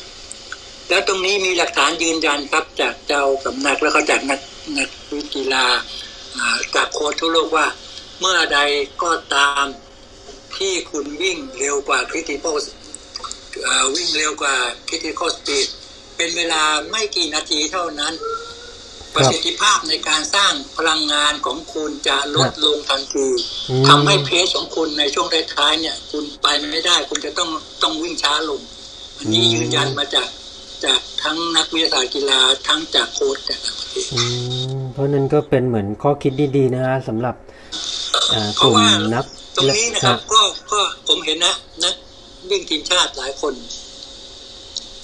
แล้วตรงนี้มีหลักฐานยืนยันครับจากเจ้าสำนักแล้วก็จากนักนักวิกีฬาอ่าจากโค้ชทั่วโลกว่า เมื่อใดก็ตามที่คุณวิ่งเร็วกว่า critical เอ่อวิ่งเร็วกว่า critical speed เป็นเวลาไม่กี่นาทีเท่านั้น ประสิทธิภาพในการสร้างพลังงานของคุณจะลดลงทันทีอืมทำให้เพสของคุณในช่วงท้ายๆเนี่ย คุณไปไม่ได้ คุณจะต้องต้องวิ่งช้าลง อันนี้ยืนยันมาจากจากทั้งนักวิทยาศาสตร์กีฬาทั้งจากโค้ชจากต่างประเทศอืมเพราะนั้นก็เป็นเหมือนข้อคิดดีๆนะฮะสำหรับอ่ากเพราะลุ่มว่านักตรงนี้นะครับฮก็ก็ผมเห็นนะนักวิ่งทีมชาติหลายคน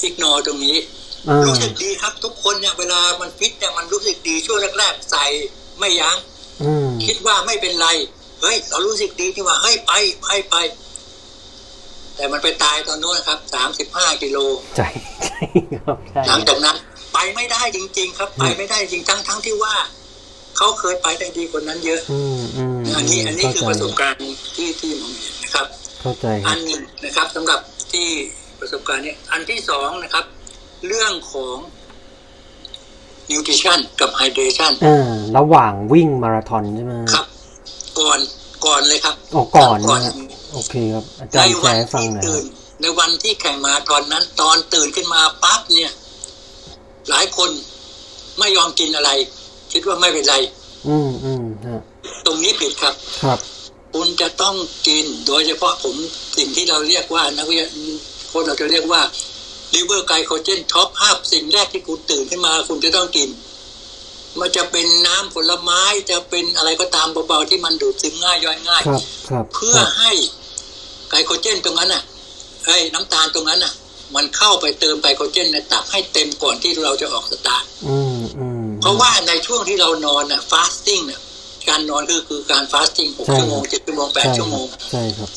อิกนอตรงนี้อ่า รู้สึกดีครับ ทุกคนเนี่ยเวลามันฟิตเนี่ยมันรู้สึกดีช่วงแรกๆใส่ไม่ยัง้งอืมคิดว่าไม่เป็นไร เฮ้ย เรารู้สึกดีที่ว่าเฮ้ยไปไปไป แต่มันไปตายตอนโน้นนะครับสามสิบห้ากิโลใช่ใช่ครับใช่หลังจากนั้น ไปไม่ได้จริง ๆ ครับ ไปไม่ได้จริงทั้งทั้งที่ว่าเขาเคยไปได้ดีกว่านั้นเยอะอืมอืมอันนี้อันนี้คือเข้าประใจสบการณ์ที่ที่ผมเห็นนะครับ เข้าใจคอัรับนหนึ่งนะครับสำหรับที่ประสบการณ์เนี้อันที่สองนะครับ เรื่องของ nutrition กับ hydration อ่าระหว่างวิ่งมาราธอนใช่ไหมครับ ก่อนก่อนเลยครับอ๋อก่อนก่อนะนฮะโอเคครับ อาจารย์แชร์ให้ฟังหน่อยคตื่รับนในวันที่แข่งมาราธอนนั้น ตอนตื่นขึ้นมาปั๊บเนี่ย หลายคนไม่ยอมกินอะไร คิดว่าไม่เป็นไร อืมอืมฮะตรงนี้ผิดครับครับ คุณจะต้องกินโดยเฉพาะผมสิ่งที่เราเรียกว่านักวิทยาคนเราจะเรียกว่า liver glycogen top up สิ่งแรกที่คุณตื่นขึ้นมา คุณจะต้องกิน มันจะเป็นน้ำผลไม้จะเป็นอะไรก็ตามเบาๆที่มันดูดซึมง่ายย่อยง่ายครับครับเพื่อให้ไกลโคเจนตรงนั้นน่ะไอ้น้ำตาลตรงนั้นน่ะ มันเข้าไปเติมไกลโคเจนในตับให้เต็มก่อนที่เราจะออกสตาร์ทอืมอืมเพราะว่าในช่วงที่เรานอนน่ะฟาสติ้งน่ะการนอนคือคือการ fasting หกใช่ชั่วโมงเจ็ดชั่วโมงแปดใช่ชั่วโมงใช่ครับ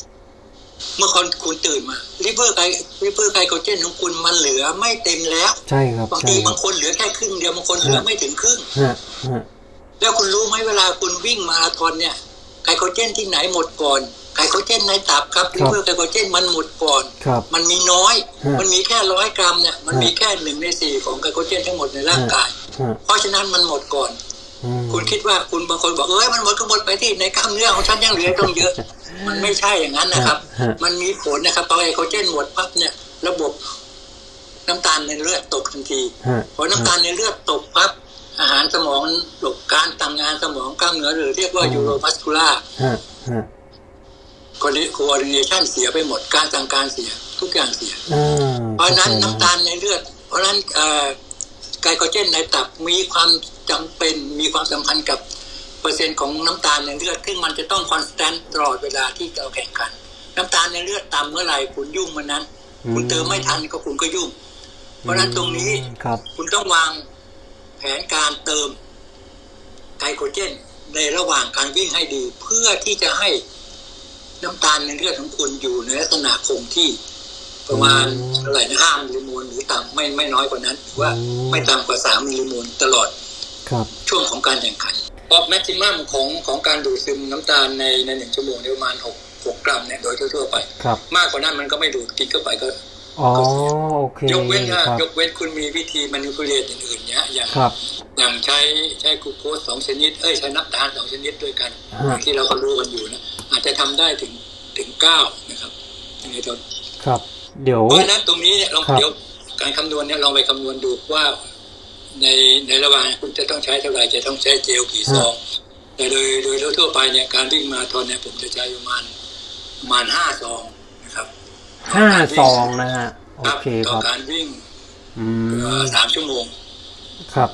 เมื่อคนคุณตื่นมาลิเวอร์ไกลิเวอร์ไกลโคเจนของคุณมันเหลือไม่เต็มแล้ว ใช่ครับบางใช่ทีครับาบงคนเหลือแค่ครึ่งเดียวบางคนเหลือไม่ถึงครึ่งฮะฮะแล้วคุณรู้ไหมเวลาคุณวิ่งมาราธอนเนี่ยไกลโคเจนที่ไหนหมดก่อนไกลโคเจนในตับครับลิเวอร์ไกลโคเจนมันหมดก่อนครับมันมีน้อยฮะมันมีแค่ร้อยกรัมเนี่ยมันฮะมีแค่หนึ่งในสี่ของไกลโคเจนทั้งหมดในร่างกายฮะเพราะฉะนั้นมันหมดก่อนอืม คุณคิดว่าคุณบางคนบอกเอ้ยมันหมดก็หมดไปที่ในกล้ามเนื้อของฉันยังเหลือต้องเยอะ มันไม่ใช่อย่างนั้นนะครับฮะมันมีผลนะครับพอไกลโคเจนหมดปั๊บเนี่ย ระบบน้ำตาลในเลือดตกทันทีฮะพอน้ำตาลในเลือดตกปั๊บอาหารสมองตกการทำงานสมองกล้ามเนื้อหรือเรียกว่า neuromuscularฮะฮะ coordination เสียไปหมดการสั่งการเสีย ทุกอย่างเสียอ่าเพราะฉะนั้นเข้าใจน้ำตาลในเลือด เพราะฉะนั้นเอ่อไกลโคเจนในตับมีความ จำเป็นมีความสัมพันธ์กับเปอร์เซ็นต์ของน้ำตาลในเลือดซึ่งมันจะต้อง constant ตลอดเวลาที่เราแข่งขัน น้ำตาลในเลือดต่ำเมื่อไหร่คุณยุ่งเมื่อนั้น คุณเติมไม่ทันก็คุณก็ยุ่ง เพราะฉะนั้นตรงนี้ครับคุณต้องวางแผนการเติมไกลโคเจนในระหว่างการวิ่งให้ดี เพื่อที่จะให้น้ำตาลในเลือดของคุณอยู่ในลักษณะคงที่ ประมาณอืมเท่าไหร่นะห้ามิลลิโมลหรือต่ำไม่ไม่น้อยกว่านั้นหรือว่าอืมไม่ต่ำกว่าสามมิลลิโมลตลอดครับ ช่วงของการแข่งขันเพราะ maximum ของของการดูดซึมน้ำตาลในในหนึ่งชั่วโมงเนี่ยประมาณหกสิบกรัมเนี่ยโดยทั่วๆไปครับมากกว่านั้นมันก็ไม่ดูดกินเข้าไปก็อ๋อโอเคยกเว้นว่าครับยกเว้นคุณมีวิธี manipulate อื่นๆเนี้ยอย่างครับอย่างใช้ใช้กลูโคสสองชนิด เอ้ยใช้น้ำตาลสองชนิดด้วยกันฮะที่เราก็รู้กันอยู่นะอาจจะทำได้ถึงถึงเก้านะครับในต้นครับ เดี๋ยวเพราะฉะนั้นตรงนี้เนี่ยลองครับเดี๋ยวการคำนวณเนี่ยลองไปคำนวณดูว่า ในในระหว่างคุณจะต้องใช้เท่าไหร่จะต้องใช้เจลกี่ซองแต่โดยโดยทั่วๆไปเนี่ยการวิ่งมาราธอนเนี่ยผมจะใช้ประมาณประมาณห้าซองนะครับห้าซองนะฮะโอครับเคต่คอรับการวิ่งอืเอ่อมสามชั่วโมง ครับ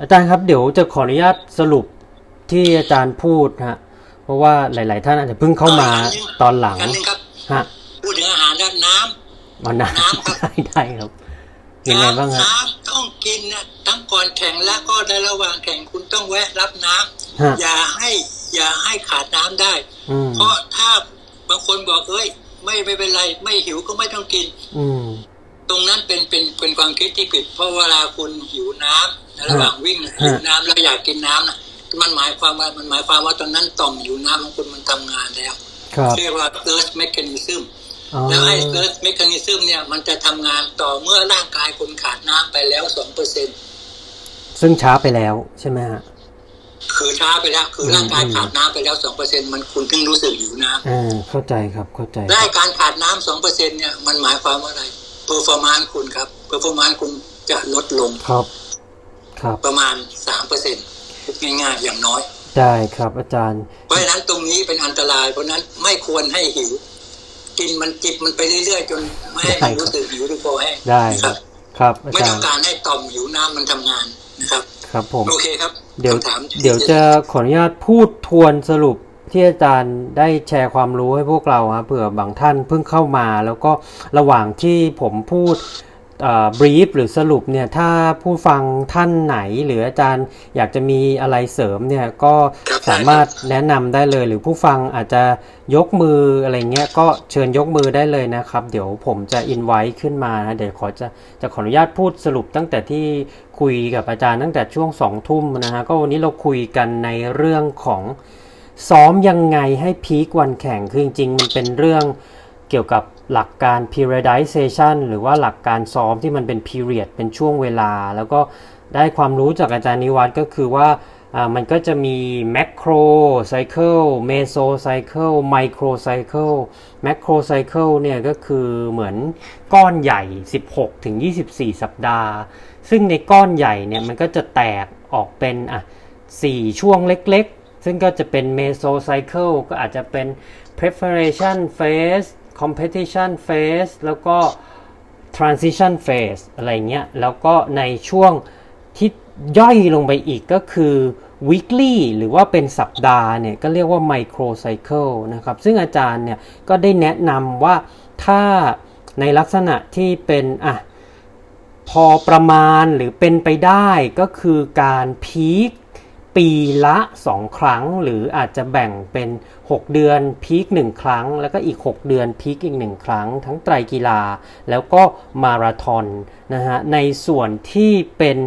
อาจารย์ครับเดี๋ยวจะขออนุญาตสรุปที่อาจารย์พูดฮะ เพราะว่าหลาย ๆ ท่านอาจจะเพิ่งเข้ามาตอนหลังอันหนึงครับฮะพูดถึงอาหารด้านน้ำมันนะน้ำครับได้ได้ครับยังไงบ้างฮะน้ำต้องกินนะ ทั้งก่อนแข่งและก็ในระหว่างแข่งคุณต้องแวะรับน้ำฮะอย่าให้อย่าให้ขาดน้ำได้อืมเพราะถ้าบางคนบอกเอ้ย ไม่ไม่เป็นไร ไม่หิวก็ไม่ต้องกิน อืมตรงนั้นเป็นเป็นเป็นความคิดที่ผิด เพราะเวลาคุณหิวน้ำในระหว่างวิ่งน่ะฮะหิวน้ำแล้วอยากกินน้ำน่ะมันหมายความว่ามันหมายความว่าตอนนั้นต่อมหิวน้ำของคุณมันทำงานแล้วครับเรียกว่า thirst mechanism อ๋อแล้วไอ้ thirst mechanism เนี่ยมันจะทำงานต่อเมื่อร่างกายคุณขาดน้ำไปแล้วสองเปอร์เซ็น ซึ่งช้าไปแล้วใช่ไหมฮะคือช้าไปแล้ว คือร่างกายขาดน้ำไปแล้วสองเปอร์เซ็นมันคุณถึงรู้สึกหิวน้ำอ่าเข้าใจครับเข้าใจได้การขาดน้ำสองเปอร์เซ็นเนี่ยมันหมายความว่าอะไรเ e อร์ฟอร์มานคุณครับเ e อร์ฟอร์มานคุณจะลดลงครับ ครับประมาณสามเปอร์เซ็นง่ายๆอย่างน้อยได้ครับอาจารย์ เพราะฉะนั้นตรงนี้เป็นอันตราย เพราะฉะนั้นไม่ควรให้หิว กินมันจิบมันไปเรื่อยๆจนไม่ให้มันรู้สึกหิวหรือคอแห้งได้นะคครัรับบครับอาไม่จาต้รองย์การให้ต่อมหิวน้ำมันทำงานนะ ครับ ครับผมโอเคครับเดี๋ยวคำถามเดี๋ยวจะขออนุญาตพูดทวนสรุปที่อาจารย์ได้แชร์ความรู้ให้พวกเราครับเผื่อบางท่านเพิ่งเข้ามา แล้วก็ระหว่างที่ผมพูด บรีฟหรือสรุปเนี่ยถ้าผู้ฟังท่านไหน หรืออาจารย์อยากจะมีอะไรเสริมเนี่ยก็ครับสามารถแนะนำได้เลย หรือผู้ฟังอาจจะยกมืออะไรเงี้ยก็เชิญยกมือได้เลยนะครับ เดี๋ยวผมจะอินไว้ขึ้นมานะเดี๋ยวขอจะจะขออนุญาตพูดสรุปตั้งแต่ที่คุยกับอาจารย์ตั้งแต่ช่วงสองทุ่มนะฮะก็วันนี้เราคุยกันในเรื่องของซ้อมยังไงให้พีควันแข่งคือจริงๆมันเป็นเรื่องเกี่ยวกับ หลักการ periodization หรือว่าหลักการซ้อมที่มันเป็น period เป็นช่วงเวลา แล้วก็ได้ความรู้จากอาจารย์นิวัฒน์ก็คือว่าอ่ามันก็จะมี macro cycle meso cycle micro cycle macro cycle เนี่ยก็คือเหมือนก้อนใหญ่ 16 ถึง 24 สัปดาห์ ซึ่งในก้อนใหญ่เนี่ยมันก็จะแตกออกเป็นอะ4ช่วงเล็กๆ ซึ่งก็จะเป็น meso cycle ก็อาจจะเป็น preparation phase competition phase แล้วก็ transition phase อะไรเงี้ย แล้วก็ในช่วงที่ย่อยลงไปอีกก็คือ weekly หรือว่าเป็นสัปดาห์เนี่ยก็เรียกว่า micro cycle นะครับ ซึ่งอาจารย์เนี่ยก็ได้แนะนำว่าถ้าในลักษณะที่เป็นอะพอประมาณหรือเป็นไปได้ก็คือการพีค ปีละ 2 ครั้ง หรืออาจจะแบ่งเป็น 6 เดือนพีค1ครั้ง แล้วก็อีก 6 เดือนพีคอีก 1 ครั้ง ทั้งไตรกีฬา แล้วก็มาราธอนนะฮะในส่วนที่เป็น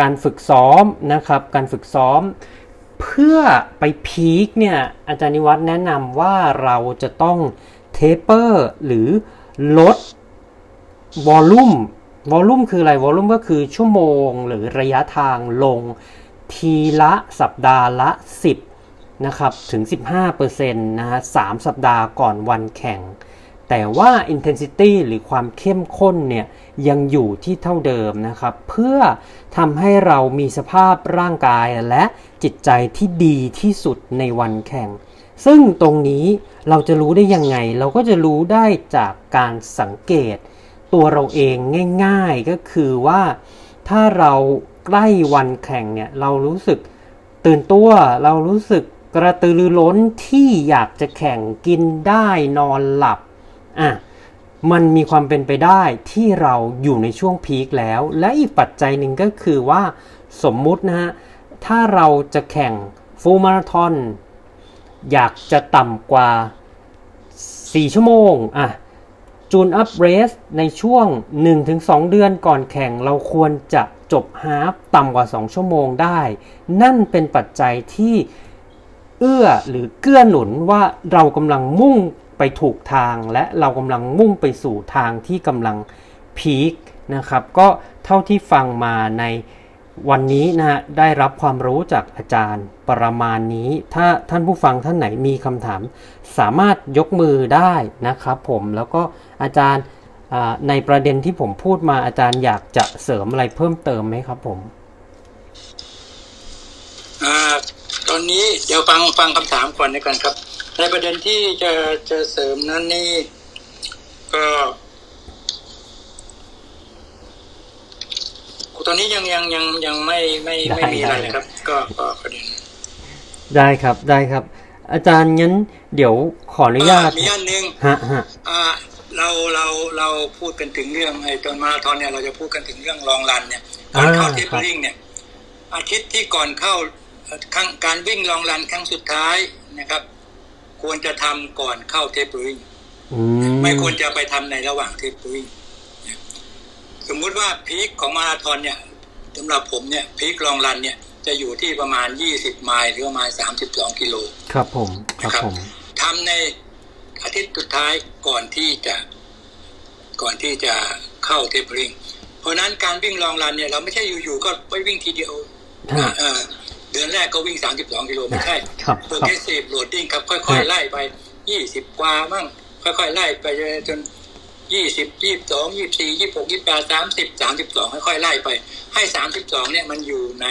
การฝึกซ้อมนะครับการฝึกซ้อม เพื่อไป peak เนี่ยอาจารย์นิวัฒน์แนะนำว่าเราจะต้อง taper หรือลด volume volume คืออะไร volume ก็คือชั่วโมงหรือระยะทางลง ทีละสัปดาห์ละ 10นะครับถึง 15%นะฮะ3สัปดาห์ก่อนวันแข่ง แต่ว่า intensity หรือความเข้มข้นเนี่ยยังอยู่ที่เท่าเดิมนะครับ เพื่อทำให้เรามีสภาพร่างกายและจิตใจที่ดีที่สุดในวันแข่ง ซึ่งตรงนี้เราจะรู้ได้ยังไง เราก็จะรู้ได้จากการสังเกต ตัวเราเองง่าย ๆก็คือว่าถ้าเรา ใกล้วันแข่งเนี่ยเรารู้สึกตื่นตัวเรารู้สึกกระตือรือร้นที่อยากจะแข่งกินได้นอนหลับอะมันมีความเป็นไปได้ที่เราอยู่ในช่วงพีคแล้ว และอีกปัจจัยหนึ่งก็คือว่าสมมุตินะฮะ ถ้าเราจะแข่งฟูลมาราทอนอยากจะต่ำกว่า 4 ชั่วโมงอะจูนอัพเรสในช่วง 1-2 เดือนก่อนแข่งเราควรจะ จบฮาฟต่ำกว่า 2 ชั่วโมงได้ นั่นเป็นปัจจัยที่เอื้อหรือเกื้อหนุนว่าเรากำลังมุ่งไปถูกทาง และเรากำลังมุ่งไปสู่ทางที่กำลังพีคนะครับ ก็เท่าที่ฟังมาในวันนี้นะฮะได้รับความรู้จากอาจารย์ประมาณนี้ ถ้าท่านผู้ฟังท่านไหนมีคำถาม สามารถยกมือได้นะครับผมแล้วก็อาจารย์ ในประเด็นที่ผมพูดมาอาจารย์อยากจะเสริมอะไรเพิ่มเติมไหมครับผมอ่าตอนนี้เดี๋ยวฟังฟังคำถามก่อนในกันครับ ในประเด็นที่จะจะเสริมนั้นนี่ก็ตอนนี้ยังยังยังยังไม่ไม่ไม่มีอะไรนะครับ ก็ก็ประเด็นได้ครับได้ครับ อาจารย์งั้น เดี๋ยวขออนุญาตมีอันหนึ่งฮะฮะอ่า เราเราเราพูดกันถึงเรื่องไอ้ตอนมาราธอนเนี่ยเราจะพูดกันถึงเรื่องลองรันเนี่ยก่อนเข้าอ่าเทปริงเนี่ย อาทิตย์ที่ก่อนเข้าเอ่อครั้งการวิ่งลองรันครั้งสุดท้ายนะครับ ควรจะทำก่อนเข้าเทปริงอืมไม่ควรจะไปทำในระหว่างเทปริงสมมุติว่าพีคของมาราธอนเนี่ยสำหรับผมเนี่ยพีคลองรันเนี่ยจะอยู่ที่ประมาณ20ไมล์หรือประมาณ32กิโลครับผม ครับผมทำใน อาทิตย์สุดท้ายก่อนที่จะก่อนที่จะเข้า tapering เพราะฉะนั้นการวิ่ง long run เนี่ยเราไม่ใช่อยู่ๆก็ไปวิ่งทีเดียวฮะเอ่อเดือนแรกก็วิ่ง 32 กิโลไม่ใช่ครับครับ progressive loading ครับค่อยๆไล่ไป 20 กว่ามั่งค่อยๆไล่ไปจน 20 22 24 26 28 30 32 ค่อยๆไล่ไป ให้ 32 เนี่ยมันอยู่ใน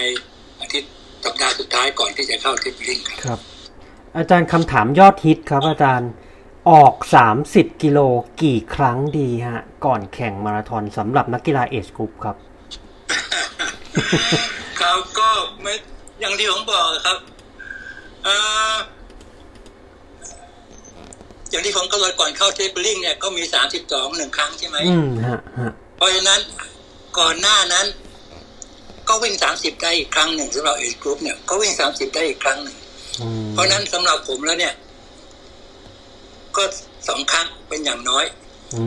อาทิตย์สัปดาห์สุดท้ายก่อนที่จะเข้าเทปริงครับครับอาจารย์คำถามยอดฮิตครับอาจารย์ ออก 30 กิโลกี่ครั้งดีฮะ ก่อนแข่งมาราธอนสำหรับนักกีฬา age group ครับ ครับก็ไม่อย่างที่ผมบอกครับเอ่ออย่างที่ผมกำหนดก่อนเข้า tapering เนี่ยก็มีสามสิบสองหนึ่งครั้งใช่ไหมอืมฮะฮะเพราะฉะนั้นก่อนหน้านั้น ก็วิ่งสามสิบได้อีกครั้งหนึ่งสำหรับเอ e กรุ๊ปเนี่ยก็วิ่งสามสิบได้อีกครั้งหนึ่งอืมเพราะฉะนั้นสำหรับผมแล้วเนี่ย ก็สองครั้งเป็นอย่างน้อยอื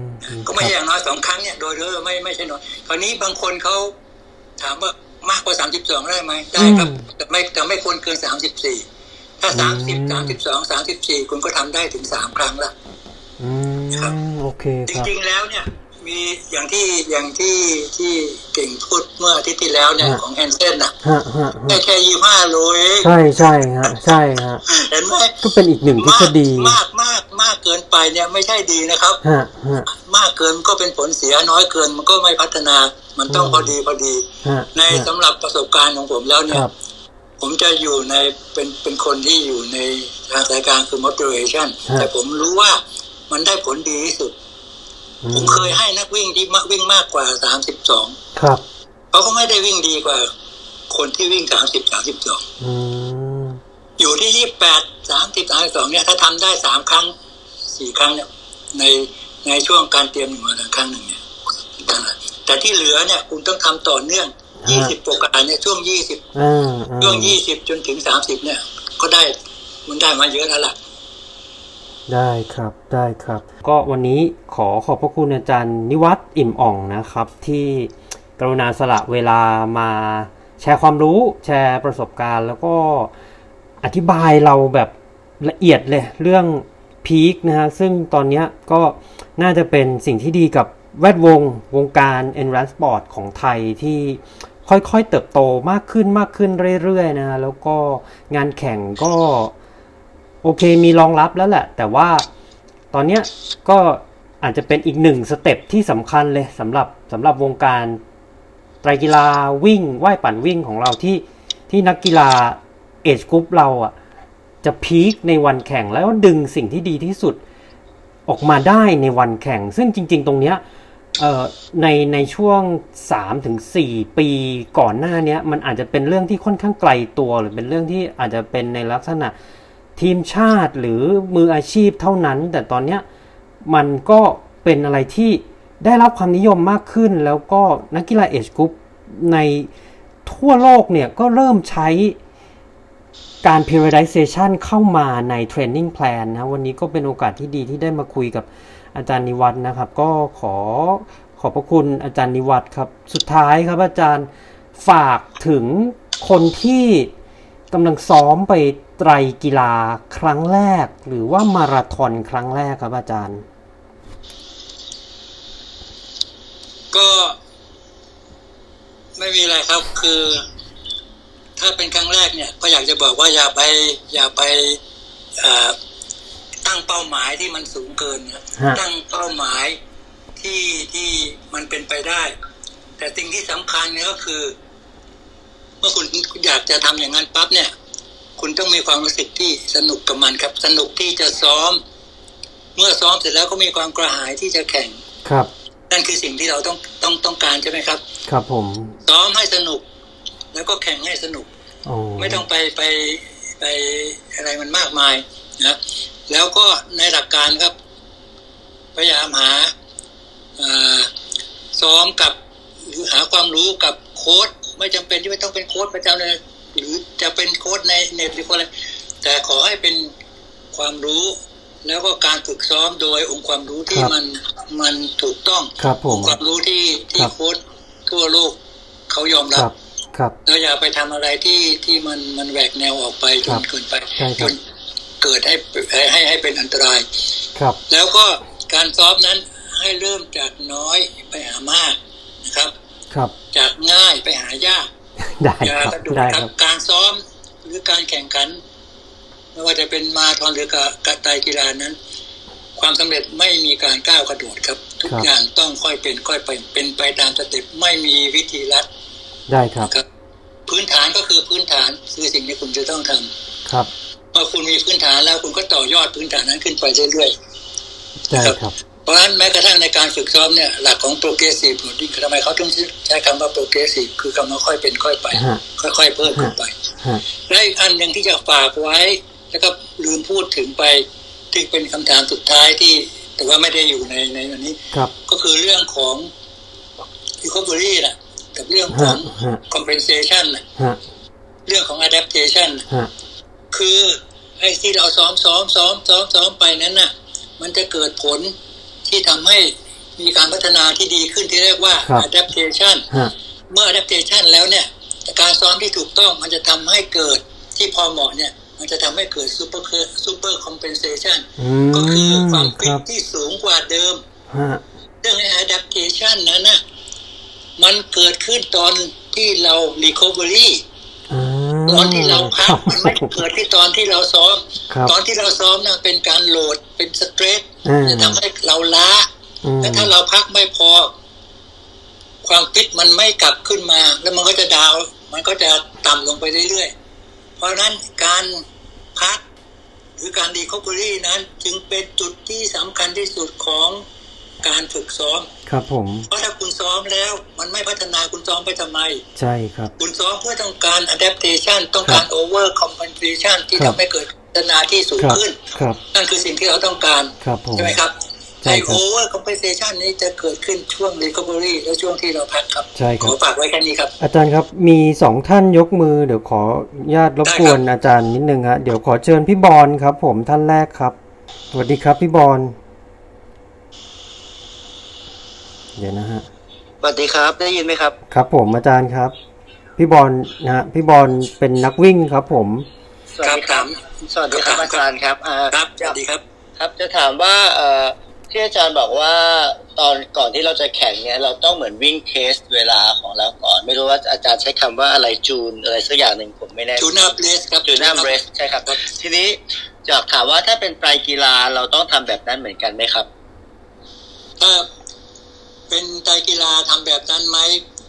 มก็ไม่ใช่อย่างน้อยสองครั้งเนี่ยโดยโดยไม่ไม่ใช่น้อยคราวนี้บางคนเขาถามว่ามากกว่าสามสิบสองได้ไหมได้ครับแต่ไม่แต่ไม่ควรเกินสามสิบสี่ถ้าสามสิบสามสิบสองสามสิบสี่คุณก็ทำได้ถึงสามครั้งละอืมโอเคจครับริงๆแล้วเนี่ย มีอย่างที่อย่างที่ที่เก่งพูดเมื่ออาทิตย์ที่แล้วเนี่ยฮะของแอนเซนน่ะฮะฮะได้ฮะแค่ยี่ห้าโลเองใช่ใช่ฮะใช่ฮะเห็นไหมก็เป็นอีกหนึ่งทฤมาษกฎีมากมากมากเกินไปเนี่ยไม่ใช่ดีนะครับฮะฮะมากเกินก็เป็นผลเสียน้อยเกินมันก็ไม่พัฒนา มันต้องอืมพอดีพอดีฮะในฮะสำหรับประสบการณ์ของผมแล้วเนี่คยรับผมจะอยู่ในเป็นเป็นคนที่อยู่ในทางสายกลางคือ moderation ฮะแต่ผมรู้ว่ามันได้ผลดีที่สุดอื ผมเคยให้นักวิ่งที่มากวิ่งมากกว่า32ครับเขาก็ไม่ได้วิ่งดีกว่า คนที่วิ่ง30 32อืมอยู่ที่28 30 32เนี่ยถ้าทำได้3ครั้ง4ครั้งเนี่ยในในช่วงการเตรียมหนึ่งวันครั้งหนึ่งเนี่ยแต่ที่เหลือเนี่ยคุณต้องทำต่อเนื่อง20โปรแกรมเนี่ยช่วง20อ่าอ่าช่วง20จนถึง30เนี่ย ก็ได้มันได้มาเยอะแล้วล่ะ ได้ครับได้ครับ ก็วันนี้ขอขอบพระคุณอาจารย์นิวัฒน์อิ่มอ่องนะครับ ที่กรุณาสละเวลามาแชร์ความรู้แชร์ประสบการณ์ แล้วก็อธิบายเราแบบละเอียดเลยเรื่องพีคนะฮะซึ่งตอนนี้ก็น่าจะเป็นสิ่งที่ดีกับแวดวงวงการ e n r a n Sport ของไทยที่ค่อยๆเติบโตมากขึ้นมากขึ้นเรื่อยๆนะฮะแล้วก็งานแข่งก็ โอเคมีรองรับแล้วแหละ แต่ว่าตอนเนี้ยก็อาจจะเป็นอีกหนึ่ง step ที่สำคัญเลยสำหรับสำหรับวงการไตรกีฬาวิ่งว่ายปั่นวิ่งของเราที่ที่นักกีฬา age group เราอะจะ peak ในวันแข่งแล้วดึงสิ่งที่ดีที่สุดออกมาได้ในวันแข่ง ซึ่งจริง ๆ ตรงเนี้ยในในช่วง3ถึง4ปีก่อนหน้านี้มันอาจจะเป็นเรื่องที่ค่อนข้างไกลตัว หรือเป็นเรื่องที่อาจจะเป็นในลักษณะ ทีมชาติหรือมืออาชีพเท่านั้น แต่ตอนเนี้ยมันก็เป็นอะไรที่ได้รับความนิยมมากขึ้น แล้วก็นักกีฬาเอชกรุ๊ปในทั่วโลกเนี่ยก็เริ่มใช้การ periodization เข้ามาใน training plan นะ วันนี้ก็เป็นโอกาสที่ดีที่ได้มาคุยกับอาจารย์นิวัฒนะครับ ก็ขอขอบพระคุณอาจารย์นิวัฒครับ สุดท้ายครับอาจารย์ฝากถึงคนที่กำลังซ้อมไป ไตรกีฬาครั้งแรก หรือว่ามาราธอนครั้งแรกครับอาจารย์ ก็ไม่มีอะไรครับคือ ถ้าเป็นครั้งแรกเนี่ย ก็อยากจะบอกว่าอย่าไป อย่าไปเอ่อตั้งเป้าหมายที่มันสูงเกินนะฮะตั้งเป้าหมายที่ที่มันเป็นไปได้ แต่สิ่งที่สำคัญเนี่ยก็คือ เมื่อคุณอยากจะทำอย่างนั้นปั๊บเนี่ย คุณต้องมีความรู้สึกที่สนุกกับมันครับ สนุกที่จะซ้อม เมื่อซ้อมเสร็จแล้วก็มีความกระหายที่จะแข่งครับนั่นคือสิ่งที่เราต้องต้องต้องการใช่ไหมครับ ครับผม ซ้อมให้สนุก แล้วก็แข่งให้สนุกอ๋อไม่ต้องไปไปไปอะไรมันมากมายนะแล้วก็ในหลักการครับ พยายามหาอ่าซ้อมกับหรือหาความรู้กับโค้ดไม่จำเป็นที่ไม่ต้องเป็นโค้ดประจำเลย หรือจะเป็นโค้ดในเน็ตหรืออะไรแต่ขอให้เป็นความรู้แล้วก็การฝึกซ้อมโดยองค์ความรู้ที่มันมันถูกต้องครับผอมงค์ความรู้ที่ที่ครับโค้ดทั่วโลกเขายอมครับรับ ครับเราอย่าไปทำอะไรที่ที่มันมันแหวกแนวออกไปจครันบเกินไปใช่คจรับนเกิดให้ให้ให้ให้เป็นอันตราย ครับ แล้วก็การซ้อมนั้นให้เริ่มจากน้อยไปหามากนะครับ ครับ จากง่ายไปหายาก ได้อย่าครับกระโดดได้คครัรับบการซ้อมหรือการแข่งขัน ไม่ว่าจะเป็นมาราธอนหรือกะกะไตรกีฬานั้น ความสำเร็จไม่มีการก้าวกระโดดครับ ทุกครับอย่างต้องค่อยเป็นค่อยไปเป็นไปตามสเต็ปไม่มีวิธีลัดได้ครับครับ พื้นฐานก็คือพื้นฐานคือสิ่งที่คุณจะต้องทำครับเมื่อคุณมีพื้นฐานแล้วคุณก็ต่อยอดพื้นฐานนั้นขึ้นไปเรื่อยได้ครับๆ เพราะฉะนั้นแม้กระทั่งในการฝึกซ้อมเนี่ยหลักของ progressive learning ทำไมเขาต้องใช้คำว่า progressive คือคำว่าค่อยเป็นค่อยไปฮะค่อยๆเพิ่มขึ้นไปฮะและอีกอันหนึ่งที่จะฝากไว้ แล้วก็ลืมพูดถึงไปที่เป็นคำถามสุดท้ายที่แต่ว่าไม่ได้อยู่ในในวันนี้ครับก็คือเรื่องของ recovery น่ะ กับเรื่องขฮะองฮะ compensation น่ะฮะเรื่องของ adaptation น่ะฮะคือไอ้ที่เราซ้อมซ้อมซ้อมซ้อมซ้อมไปนั้นน่ะ มันจะเกิดผล ที่ทำให้มีการพัฒนาที่ดีขึ้นที่เรียกว่า adaptation ฮะเมื่อ adaptation แล้วเนี่ย การซ้อมที่ถูกต้องมันจะทำให้เกิดที่พอเหมาะเนี่ย มันจะทำให้เกิด super super compensation อืก็คือมความคฟิตรับที่สูงกว่าเดิมฮะเรื่อง adaptation นั้นน่ะมันเกิดขึ้นตอนที่เรา recovery อ่า ตอนที่เราพักครับมันไม่ได้เกิดที่ตอนที่เราซ้อมครับตอนที่เราซ้อมนะเป็นการโหลดเป็นสเตรสอืมจะทำให้เราล้าอืมและถ้าเราพักไม่พอ ความฟิตมันไม่กลับขึ้นมา แล้วมันก็จะดาวน์มันก็จะต่ำลงไปเรื่อยๆ เพราะฉะนั้นการพักหรือการดีคอเ r อรี่นั้น จึงเป็นจุดที่สำคัญที่สุดของ การฝึกซ้อม ครับผม เพราะถ้าคุณซ้อมแล้วมันไม่พัฒนาคุณซ้อมไปทำไม ใช่ครับ คุณซ้อมเพื่อต้องการ adaptation ต้องการ over compensation ที่ครับทำให้เกิดพัฒนาที่สูงครับขึ้น ครับ นั่นคือสิ่งที่เราต้องการ ครับผม ใช่ไหมครับใช่ไอ้ครับ over compensation นี้จะเกิดขึ้นช่วง recovery และช่วงที่เราพักครับ ใช่คขรับอฝากไว้แค่นี้ครับ อาจารย์ครับ มีสองท่านยกมือ เดี๋ยวขออนุญาตรบกวนอาจารย์นิดนึงฮะ เดี๋ยวขอเชิญพี่บอลครับ ผมท่านแรกครับ สวัสดีครับพี่บอล เดี๋ยวนะฮะสวัสดีครับ ได้ยินไหมครับ ครับผมอาจารย์ครับ พี่บอลนะฮะพี่บอลเป็นนักวิ่งครับผม สวัสดีครับสวัสดีครับอาจารย์ครับอ่าครับสวัสดีครับ ครับจะถามว่าเอ่อที่อาจารย์บอกว่าตอนก่อนที่เราจะแข่งเนี่ย เราต้องเหมือนวิ่ง test เวลาของเราก่อน ไม่รู้ว่าอาจารย์ใช้คำว่าอะไรจูนอะไรสักอย่างหนึ่งผมไม่แน่ tune-up race ครับ tune-up race ใช่ครับ ทีนี้อยากถามว่าถ้าเป็นไตรกีฬาเราต้องทำแบบนั้นเหมือนกันไหมครับถ้า เป็นไตรกีฬาทำแบบนั้นไหม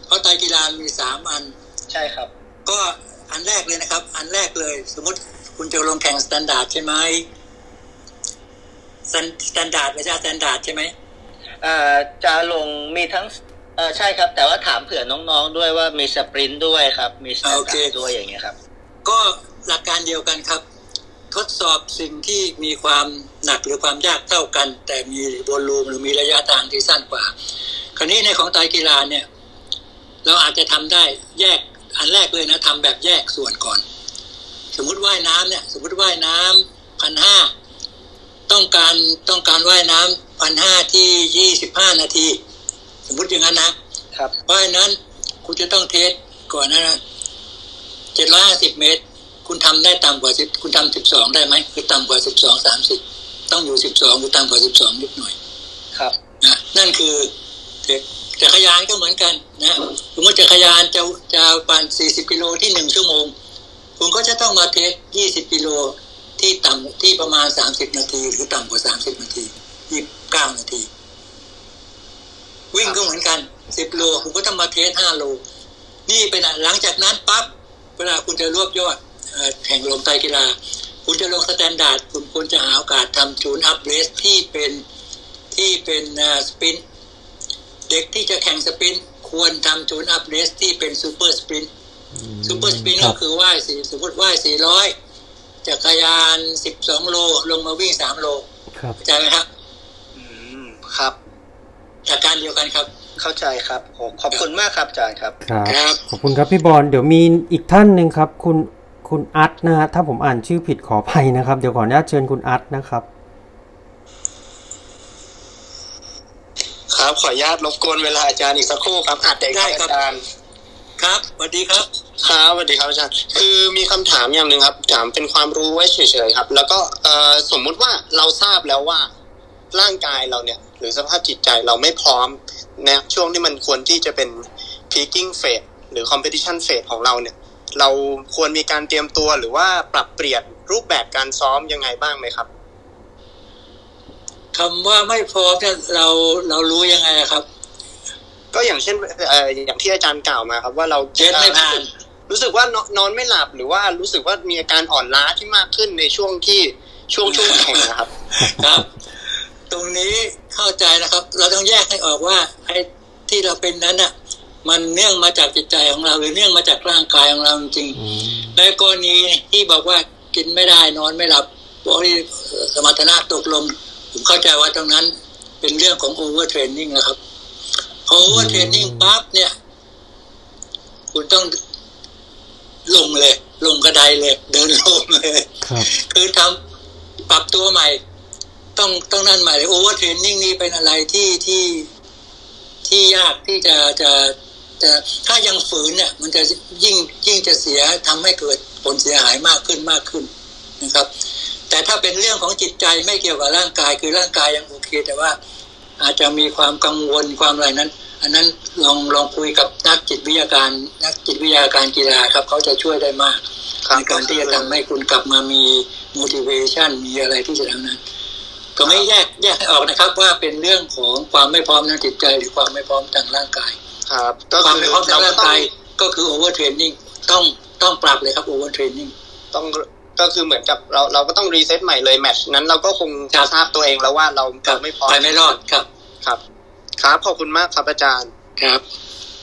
เพราะไตรกีฬามีสามอัน ใช่ครับ ก็อันแรกเลยนะครับ อันแรกเลย สมมติคุณจะลงแข่ง standard ใช่ไหมstandard ไม่ใช่ standard ใช่ไหมเอ่อจะลงมีทั้งเออใช่ครับ แต่ว่าถามเผื่อน้องๆด้วยว่ามี sprint ด้วยครับ มี standard ด้วย โอเคอย่างเงี้ยครับ ก็หลักการเดียวกันครับ ทดสอบสิ่งที่มีความหนักหรือความยากเท่ากัน แต่มี volume หรือมีระยะทางที่สั้นกว่า คราวนี้ในของไตรกีฬาเนี่ย เราอาจจะทำได้แยกอันแรกเลยนะทำแบบแยกส่วนก่อน สมมุติว่ายน้ำเนี่ย สมมุติว่ายน้ำพันห้าต้องการต้องการว่ายน้ำพันห้าที่ยี่สิบห้านาที สมมุติอย่างนั้นนะครับเพราะฉะนั้นคุณจะต้องเทสก่อนนะเจ็ดร้อยห้าสิบเมตร คุณทำได้ต่ำกว่าสิบคุณทำสิบสองได้ไหมคือต่ำกว่าสิบสองสามสิบต้องอยู่สิบสองหรือต่ำกว่าสิบสองนิดหน่อย ครับนะนั่นคือจักรยานก็เหมือนกันนะสมมติจักรยานจะจะปั่นสี่สิบกิโลที่หนึ่งชั่วโมง คุณก็จะต้องมา test ยี่สิบกิโลที่ต่ำที่ประมาณสามสิบนาที หรือต่ำกว่าสามสิบนาทียี่สิบเก้านาที วิ่งก็เหมือนกันสิบโลคุณก็ต้องมา test ห้าโล นี่เป็นอะหลังจากนั้นปั๊บเวลาคุณจะรวบยอดเอ่อ แข่งลงไตรกีฬา คุณจะลง standard คุณควรจะหาโอกาสทำ tune-up race ที่เป็นที่เป็น sprint เด็กที่จะแข่ง sprintควรทำ tune-up race ที่เป็น super sprint super sprint ครัก็บคือว่ายสี่สมมติว่ายสี่ร้อยจักรยานสิบสองโลลงมาวิ่งสามโลครับเข้าใจไหมครับอืมครับหลักการเดียวกันครับเข้าใจครับโอ้ขอบคุณมากครับอาจารย์ครับครับ ครับ ขอบคุณครับพี่บอลเดี๋ยวมีอีกท่านหนึ่งครับ คุณ คุณอัดนะฮะถ้าผมอ่านชื่อผิดขออภัยนะครับ เดี๋ยวขออนุญาตเชิญคุณอัดนะครับ ครับขออนุญาตรบกวนเวลาอาจารย์อีกสักครู่ครับอัดได้ได้คครัรับบอาจารย์ครับสวัสดีครับครับสวัสดีครับอาจารย์คือมีคำถามอย่างหนึ่งครับ ถามเป็นความรู้ไว้เฉยๆครับ แล้วก็เอ่อสมมุติว่าเราทราบแล้วว่าร่างกายเราเนี่ย หรือสภาพจิตใจเราไม่พร้อมนะช่วงที่มันควรที่จะเป็น peaking phase หรือ competition phase ของเราเนี่ย เราควรมีการเตรียมตัวหรือว่าปรับเปลี่ยนรูปแบบการซ้อมยังไงบ้างไหมครับคำว่าไม่พร้อมเนี่ยเราเรารู้ยังไงอะครับ ก็อย่างเช่นเอ่ออย่างที่อาจารย์กล่าวมาครับ ว่าเราเช็ดไม่ผ่านรู้สึกว่านอนนอนไม่หลับหรือว่ารู้สึกว่ามีอาการอ่อนล้าที่มากขึ้นในช่วงที่ช่วงช่วงแข่งนะครับ ครับ ตรงนี้เข้าใจนะครับ เราต้องแยกให้ออกว่าไอ้ที่เราเป็นนั้นน่ะ มันเนื่องมาจากจิตใจของเรา หรือเนื่องมาจากร่างกายของเราจริงอืมในกรณีที่บอกว่ากินไม่ได้นอนไม่หลับบริสมรรถนะตกลง ผมเข้าใจว่าตรงนั้นเป็นเรื่องของ overtraining นะครับพอ overtraining ปั๊บเนี่ย คุณต้องลงเลย ลงกระไดเลย เดินลงเลยครับคือทำปรับตัวใหม่ ต้องต้องนั่นใหม่เลย overtraining นี่เป็นอะไรที่ที่ที่ยากที่จะจะ จะถ้ายังฝืนเนี่ยมันจะยิ่งยิ่งจะเสียทำให้เกิดผลเสียหายมากขึ้นมากขึ้นนะครับ แต่ถ้าเป็นเรื่องของจิตใจไม่เกี่ยวกับร่างกายคือร่างกายยังโอเค แต่ว่าอาจจะมีความกังวลความอะไรนั้น อันนั้นลองลองคุยกับนักจิตวิทยาการนักจิตวิทยาการกีฬาครับเขาจะช่วยได้มากครับในการที่จะทำให้คุณกลับมามี motivation มีอะไรที่จะทำนั้น ก็ไม่แยกแยกให้ออกนะครับ ว่าเป็นเรื่องของความไม่พร้อมทางจิตใจหรือความไม่พร้อมทางร่างกาย ครับก็ความคืไม่อพร้อมทาเรางก็ร่างต้องกายก็คือ over training ต้องต้องปรับเลยครับ over training ต้องก็คือเหมือนกับเราเราก็ต้องรีเซ็ตใหม่เลยแมตช์นั้นเราก็คงครับทราบตัวเองแล้วว่าเราครัเราบไม่พร้อมไปไม่รอดครับครับ ครับขอบคุณมากครับอาจารย์ครับ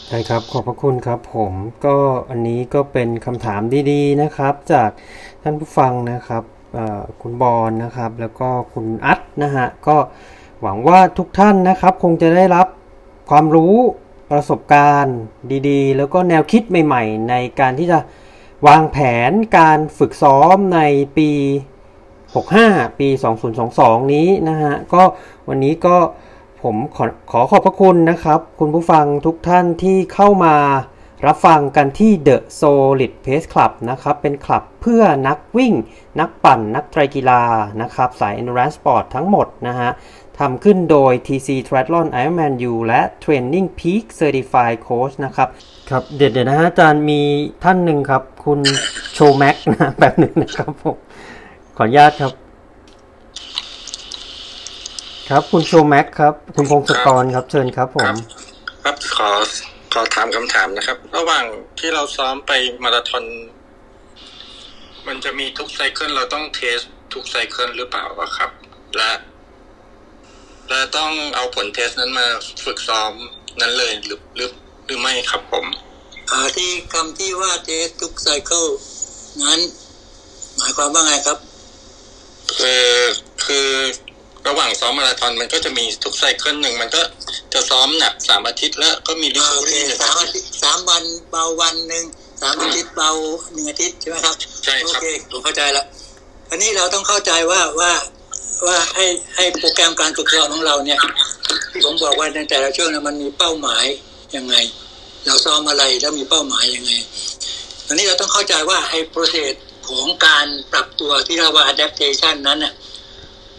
ใช่ครับขอบพระคุณครับผมก็อันนี้ก็เป็นคำถามดีๆนะครับ จากท่านผู้ฟังนะครับเอ่อคุณบอลนะครับ แล้วก็คุณอัดนะฮะก็หวังว่าทุกท่านนะครับ คงจะได้รับความรู้ ประสบการณ์ดีๆ แล้วก็แนวคิดใหม่ๆ ในการที่จะวางแผนการฝึกซ้อมในปี 65 ปี 2022 นี้นะฮะ ก็วันนี้ก็ผมขอขอขอบพระคุณนะครับ คุณผู้ฟังทุกท่านที่เข้ามารับฟังกันที่ The Solid Pace Club นะครับ เป็นคลับเพื่อนักวิ่ง นักปั่น นักไตรกีฬานะครับ สาย Endurance Sport ทั้งหมดนะฮะ ทำขึ้นโดย TC Triathlon Ironman U และ Training Peak Certified Coach นะครับ ครับเดี๋ยวเดี๋ยวนะฮะอาจารย์มีท่านหนึ่งครับ คุณโชแม็กนะแบบหนึ่งนะครับผม ขออนุญาตครับ ครับคุณโชแม็กครับ คุณพงศกรครับเชิญครับผม ครับขอขอถามคำถามนะครับ ระหว่างที่เราซ้อมไปมาราธอนมันจะมีทุก cycle เราต้อง test ทุก cycleซเคิลหรือเปล่าอะครับ และ และต้องเอาผล test นั้นมาฝึกซ้อมนั้นเลยหรือหรือหรือไม่ครับผมอ่าที่คำที่ว่า test ทุก cycle นั้น หมายความว่าไงครับ คือคือระหว่างซ้อมมาราธอนมันก็จะมีทุก cycle หนึ่งมันก็จะซ้อมหนักสามอาทิตย์แล้วก็มีรีอ่าคูโอเครี่หนึ่งสามอาอาทิทิตตย์ย์สามวันเบาวันหนึ่งสามอาทิตย์เบาหนึ่งอาทิตย์ใช่ไหมครับ ใช่ครับโอเคผมเข้าใจแล้วอันนี้เราต้องเข้าใจว่าว่า ว่าให้ให้โปรแกรมการฝึกซ้อมของเราเนี่ยที่ผมบอกว่าในแต่ละช่วงเนยมันมีเป้าหมายยังไง เราซ้อมอะไรแล้วมีเป้าหมายยังไงอันนี้เราต้องเข้าใจว่าไอ้โปรเซสผของการปรับตัวที่เรียกว่า adaptation นั้นน่ะ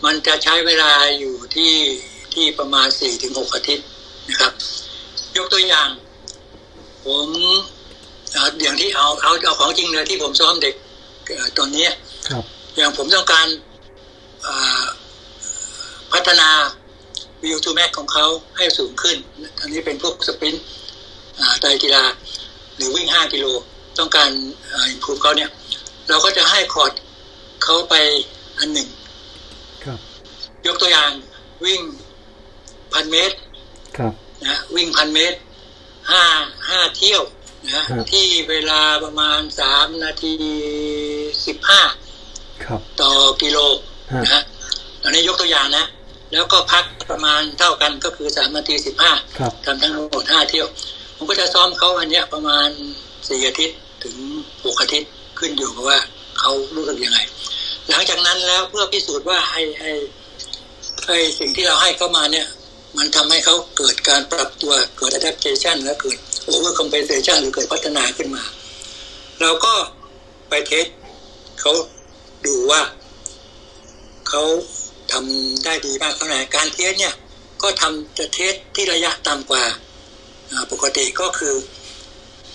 มันจะใช้เวลาอยู่ที่ที่ประมาณ4-6อาทิตย์นะครับ ยกตัวอย่าง ผมเอาอย่างที่เอาเอาเอาของจริงเลยที่ผมซ้อมเด็กเอ่อตอนเนี้ยครับ อย่างผมต้องการอ่า พัฒนาวิวทูแม็กของเขาให้สูงขึ้นอันนี้เป็นพวกสปรินต์อ่าไตรกีฬา หรือวิ่ง 5 กิโล ต้องการอินพูเขาเนี่ย เราก็จะให้คอร์ดเขาไปอันหนึ่งครับยกตัวอย่างวิ่งพันเมตรครับนะวิ่งพันเมตรห้าห้าเที่ยวนะครับที่เวลาประมาณสามนาทีสิบห้าครับต่อกิโลฮะ นะฮะอันนี้ยกตัวอย่างนะ แล้วก็พักประมาณเท่ากันก็คือสามนาทีสิบห้าครับทำทั้งหมดห้าเที่ยว ผมก็จะซ้อมเขาอันเนี้ยประมาณสี่อาทิตย์ถึงหกอาทิตย์ขึ้นอยู่กับว่าเขารู้สึกยังไง หลังจากนั้นแล้วเพื่อพิสูจน์ว่าไอ้ไอ้ไอ้สิ่งที่เราให้เขามาเนี่ย มันทำให้เขาเกิดการปรับตัวเกิด adaptation แล้วเกิด over compensation หรือเกิดพัฒนาขึ้นมา เราก็ไป test เขาดูว่า เขาทำได้ดีมากเท่าไหร่การ test เนี่ยก็ทำจะ test ที่ระยะต่ำกว่าอ่าปกติก็คือ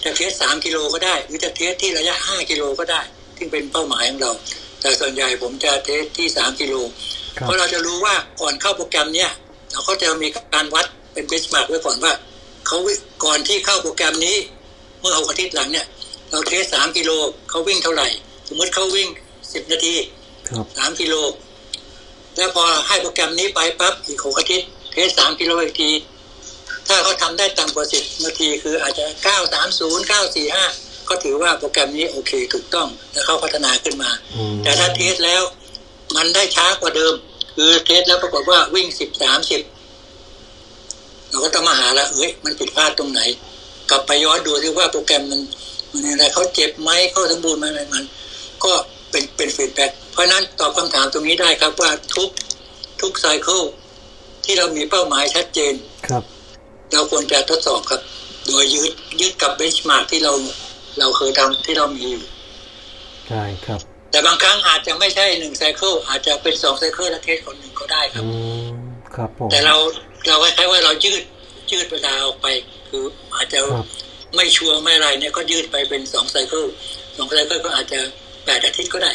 จะ test สามกิโลก็ได้ หรือจะ test ที่ระยะห้ากิโลก็ได้ที่เป็นเป้าหมายของเรา แต่ส่วนใหญ่ผมจะ test ที่สามกิโลครับเพราะเราจะรู้ว่าก่อนเข้าโปรแกรมเนี่ยเราก็จะมีการวัดเป็น benchmark ไว้ก่อนว่าเขาวิ่งก่อนที่เข้าโปรแกรมนี้ เมื่อหกอาทิตย์หลังเนี่ย เรา test สามกิโลเขาวิ่งเท่าไหร่ สมมติเขาวิ่งสิบนาทีครับสามกิโล แล้วพอให้โปรแกรมนี้ไปปั๊บอีกหกอาทิตย์ test สามกิโลอีกที ถ้าเขาทำได้ต่ำกว่าสิบนาทีคืออาจจะเก้าสามศูนย์เก้าสี่ห้าก็ถือว่าโปรแกรมนี้โอเคถูกต้องแล้วเขาพัฒนาขึ้นมาอืมแต่ถ้า test แล้วมันได้ช้ากว่าเดิม คือ test แล้วปรากฏว่าวิ่งสิบสามสิบเราก็ต้องมาหาละเอ้ยมันผิดพลาดตรงไหน กลับไปย้อนดูที่ว่าโปรแกรมมันมันอะไรเขาเจ็บไหมเขาสมบูรณ์ไหมอะไรมัน ก็ เป็นเป็น feedback เพราะฉะนั้นตอบคำถามตรงนี้ได้ครับว่าทุกทุก cycle ที่เรามีเป้าหมายชัดเจนครับ เราควรจะทดสอบครับ โดยยึดยึดกับ benchmark ที่เราเราเคยทำที่เรามีอยู่ใช่ครับ แต่บางครั้งอาจจะไม่ใช่หนึ่ง cycle อาจจะเป็นสอง cycle และ test หนหนึ่งก็ได้ครับอืมครับผมแต่เราเราคล้ายๆว่าเรายืดยืดเวลาออกไป คืออาจจะครับไม่ sure ไม่อะไรเนี่ยก็ยืดไปเป็นสอง cycle สอง cycle ก็อาจจะ แปดอาทิตย์ก็ได้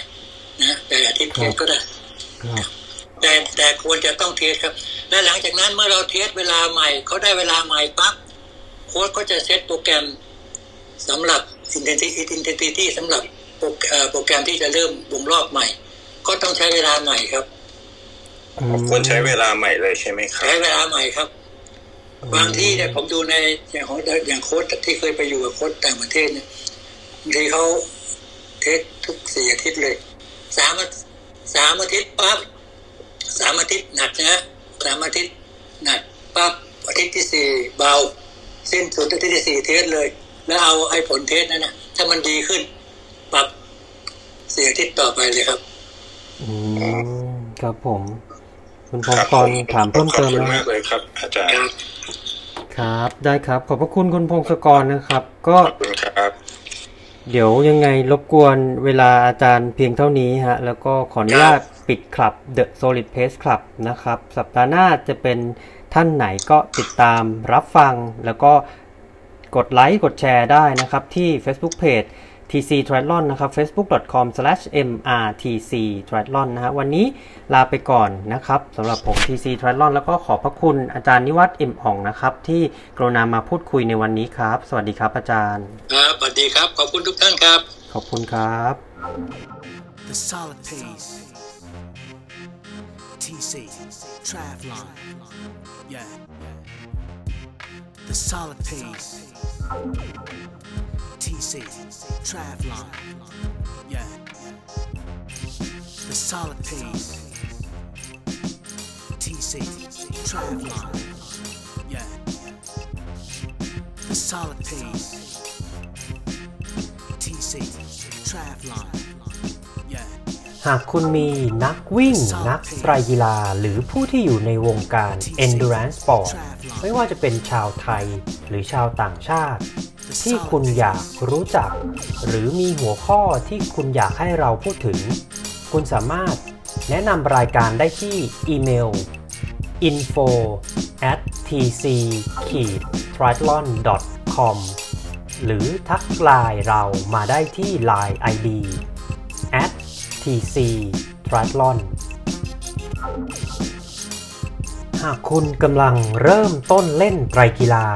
นะแปดอาทิตย์ test ก็ได้ครับแต่แต่ควรจะต้อง test ครับ และหลังจากนั้นเมื่อเรา test เวลาใหม่เขาได้เวลาใหม่ปั๊บโค้ชก็จะเซตโปรแกรมสำหรับ intensity intensity สำหรับโปรเอ่อโปรแกรมที่จะเริ่มวงรอบใหม่ ก็ต้องใช้เวลาใหม่ครับอืมควรใช้เวลาใหม่เลยใช่ไหมครับใช้เวลาใหม่ครับ บางทีเนี่ยผมดูในอย่างของอย่างโค้ชที่เคยไปอยู่กับโค้ชต่างประเทศเนี่ยบางทีเขา test ทุกสี่อาทิตย์เลยสามอาสามอาทิตย์ปั๊บสามอาทิตย์หนักนะสามอาทิตย์หนักปั๊บอาทิตย์ที่สี่เบาสิ้นสุดอาทิตย์ที่สี่ test เลย แล้วเอาไอ้ผล test นั้นนะถ้ามันดีขึ้นปรับสี่อาทิตย์ต่อไปเลยครับ อืมครับผม คุณพคงรับกรถามเพิ่มเติมขอบคุณนะมากเลยครับ อาจารย์ ครับ ได้ครับ ขอบพระคุณคุณพงศกรนะครับ ก็ขอบคุณครับ เดี๋ยวยังไงรบกวนเวลาอาจารย์เพียงเท่านี้ฮะ แล้วก็ขออนุญาตปิดคลับ The Solid Pace Club นะครับ สัปดาห์หน้าจะเป็นท่านไหนก็ติดตามรับฟัง แล้วก็กดไลค์กดแชร์ได้นะครับ ที่ Facebook Page TC Triathlon นะครับ facebook.com/mrtc triathlon นะฮะวันนี้ลาไปก่อนนะครับสำหรับผม TC Triathlon แล้วก็ขอบพระคุณอาจารย์นิวัฒน์อิ่มอ่องนะครับ ที่กรุณามาพูดคุยในวันนี้ครับ สวัสดีครับอาจารย์ครับสวัสดีครับ ขอบคุณทุกท่านครับ ขอบคุณครับ The solid pace. TC. Travlon. Yeah. The solid pace. TC. Travlon. Yeah. The solid pace. TC. Travlon. Yeah. The solid pace. TC. Travlon. Yeah. หากคุณมีนักวิ่ง นักไตรกีฬา หรือผู้ที่อยู่ในวงการ endurance sport ไม่ว่าจะเป็นชาวไทยหรือชาวต่างชาติ ที่คุณอยากรู้จัก หรือมีหัวข้อที่คุณอยากให้เราพูดถึง คุณสามารถแนะนำรายการได้ที่อีเมล info at tc triathlon com หรือทักไลน์เรามาได้ที่ Line ID at tc triathlon หากคุณกำลังเริ่มต้นเล่นไตรกีฬา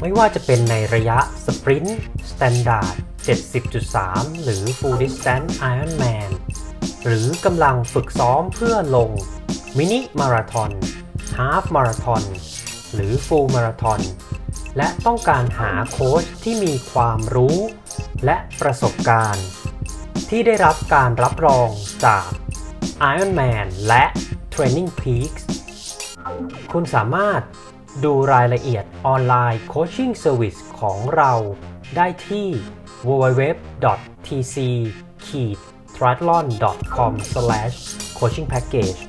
ไม่ว่าจะเป็นในระยะ sprint standard 70.3 หรือ Full Distance Ironman หรือกำลังฝึกซ้อมเพื่อลง mini marathon half marathon หรือ full marathonและต้องการหาโค้ชที่มีความรู้และประสบการณ์ ที่ได้รับการรับรองจาก Ironman และ Training Peaks คุณสามารถ ดูรายละเอียด online coaching service ของเราได้ที่ www.tc-triathlon.com/coachingpackage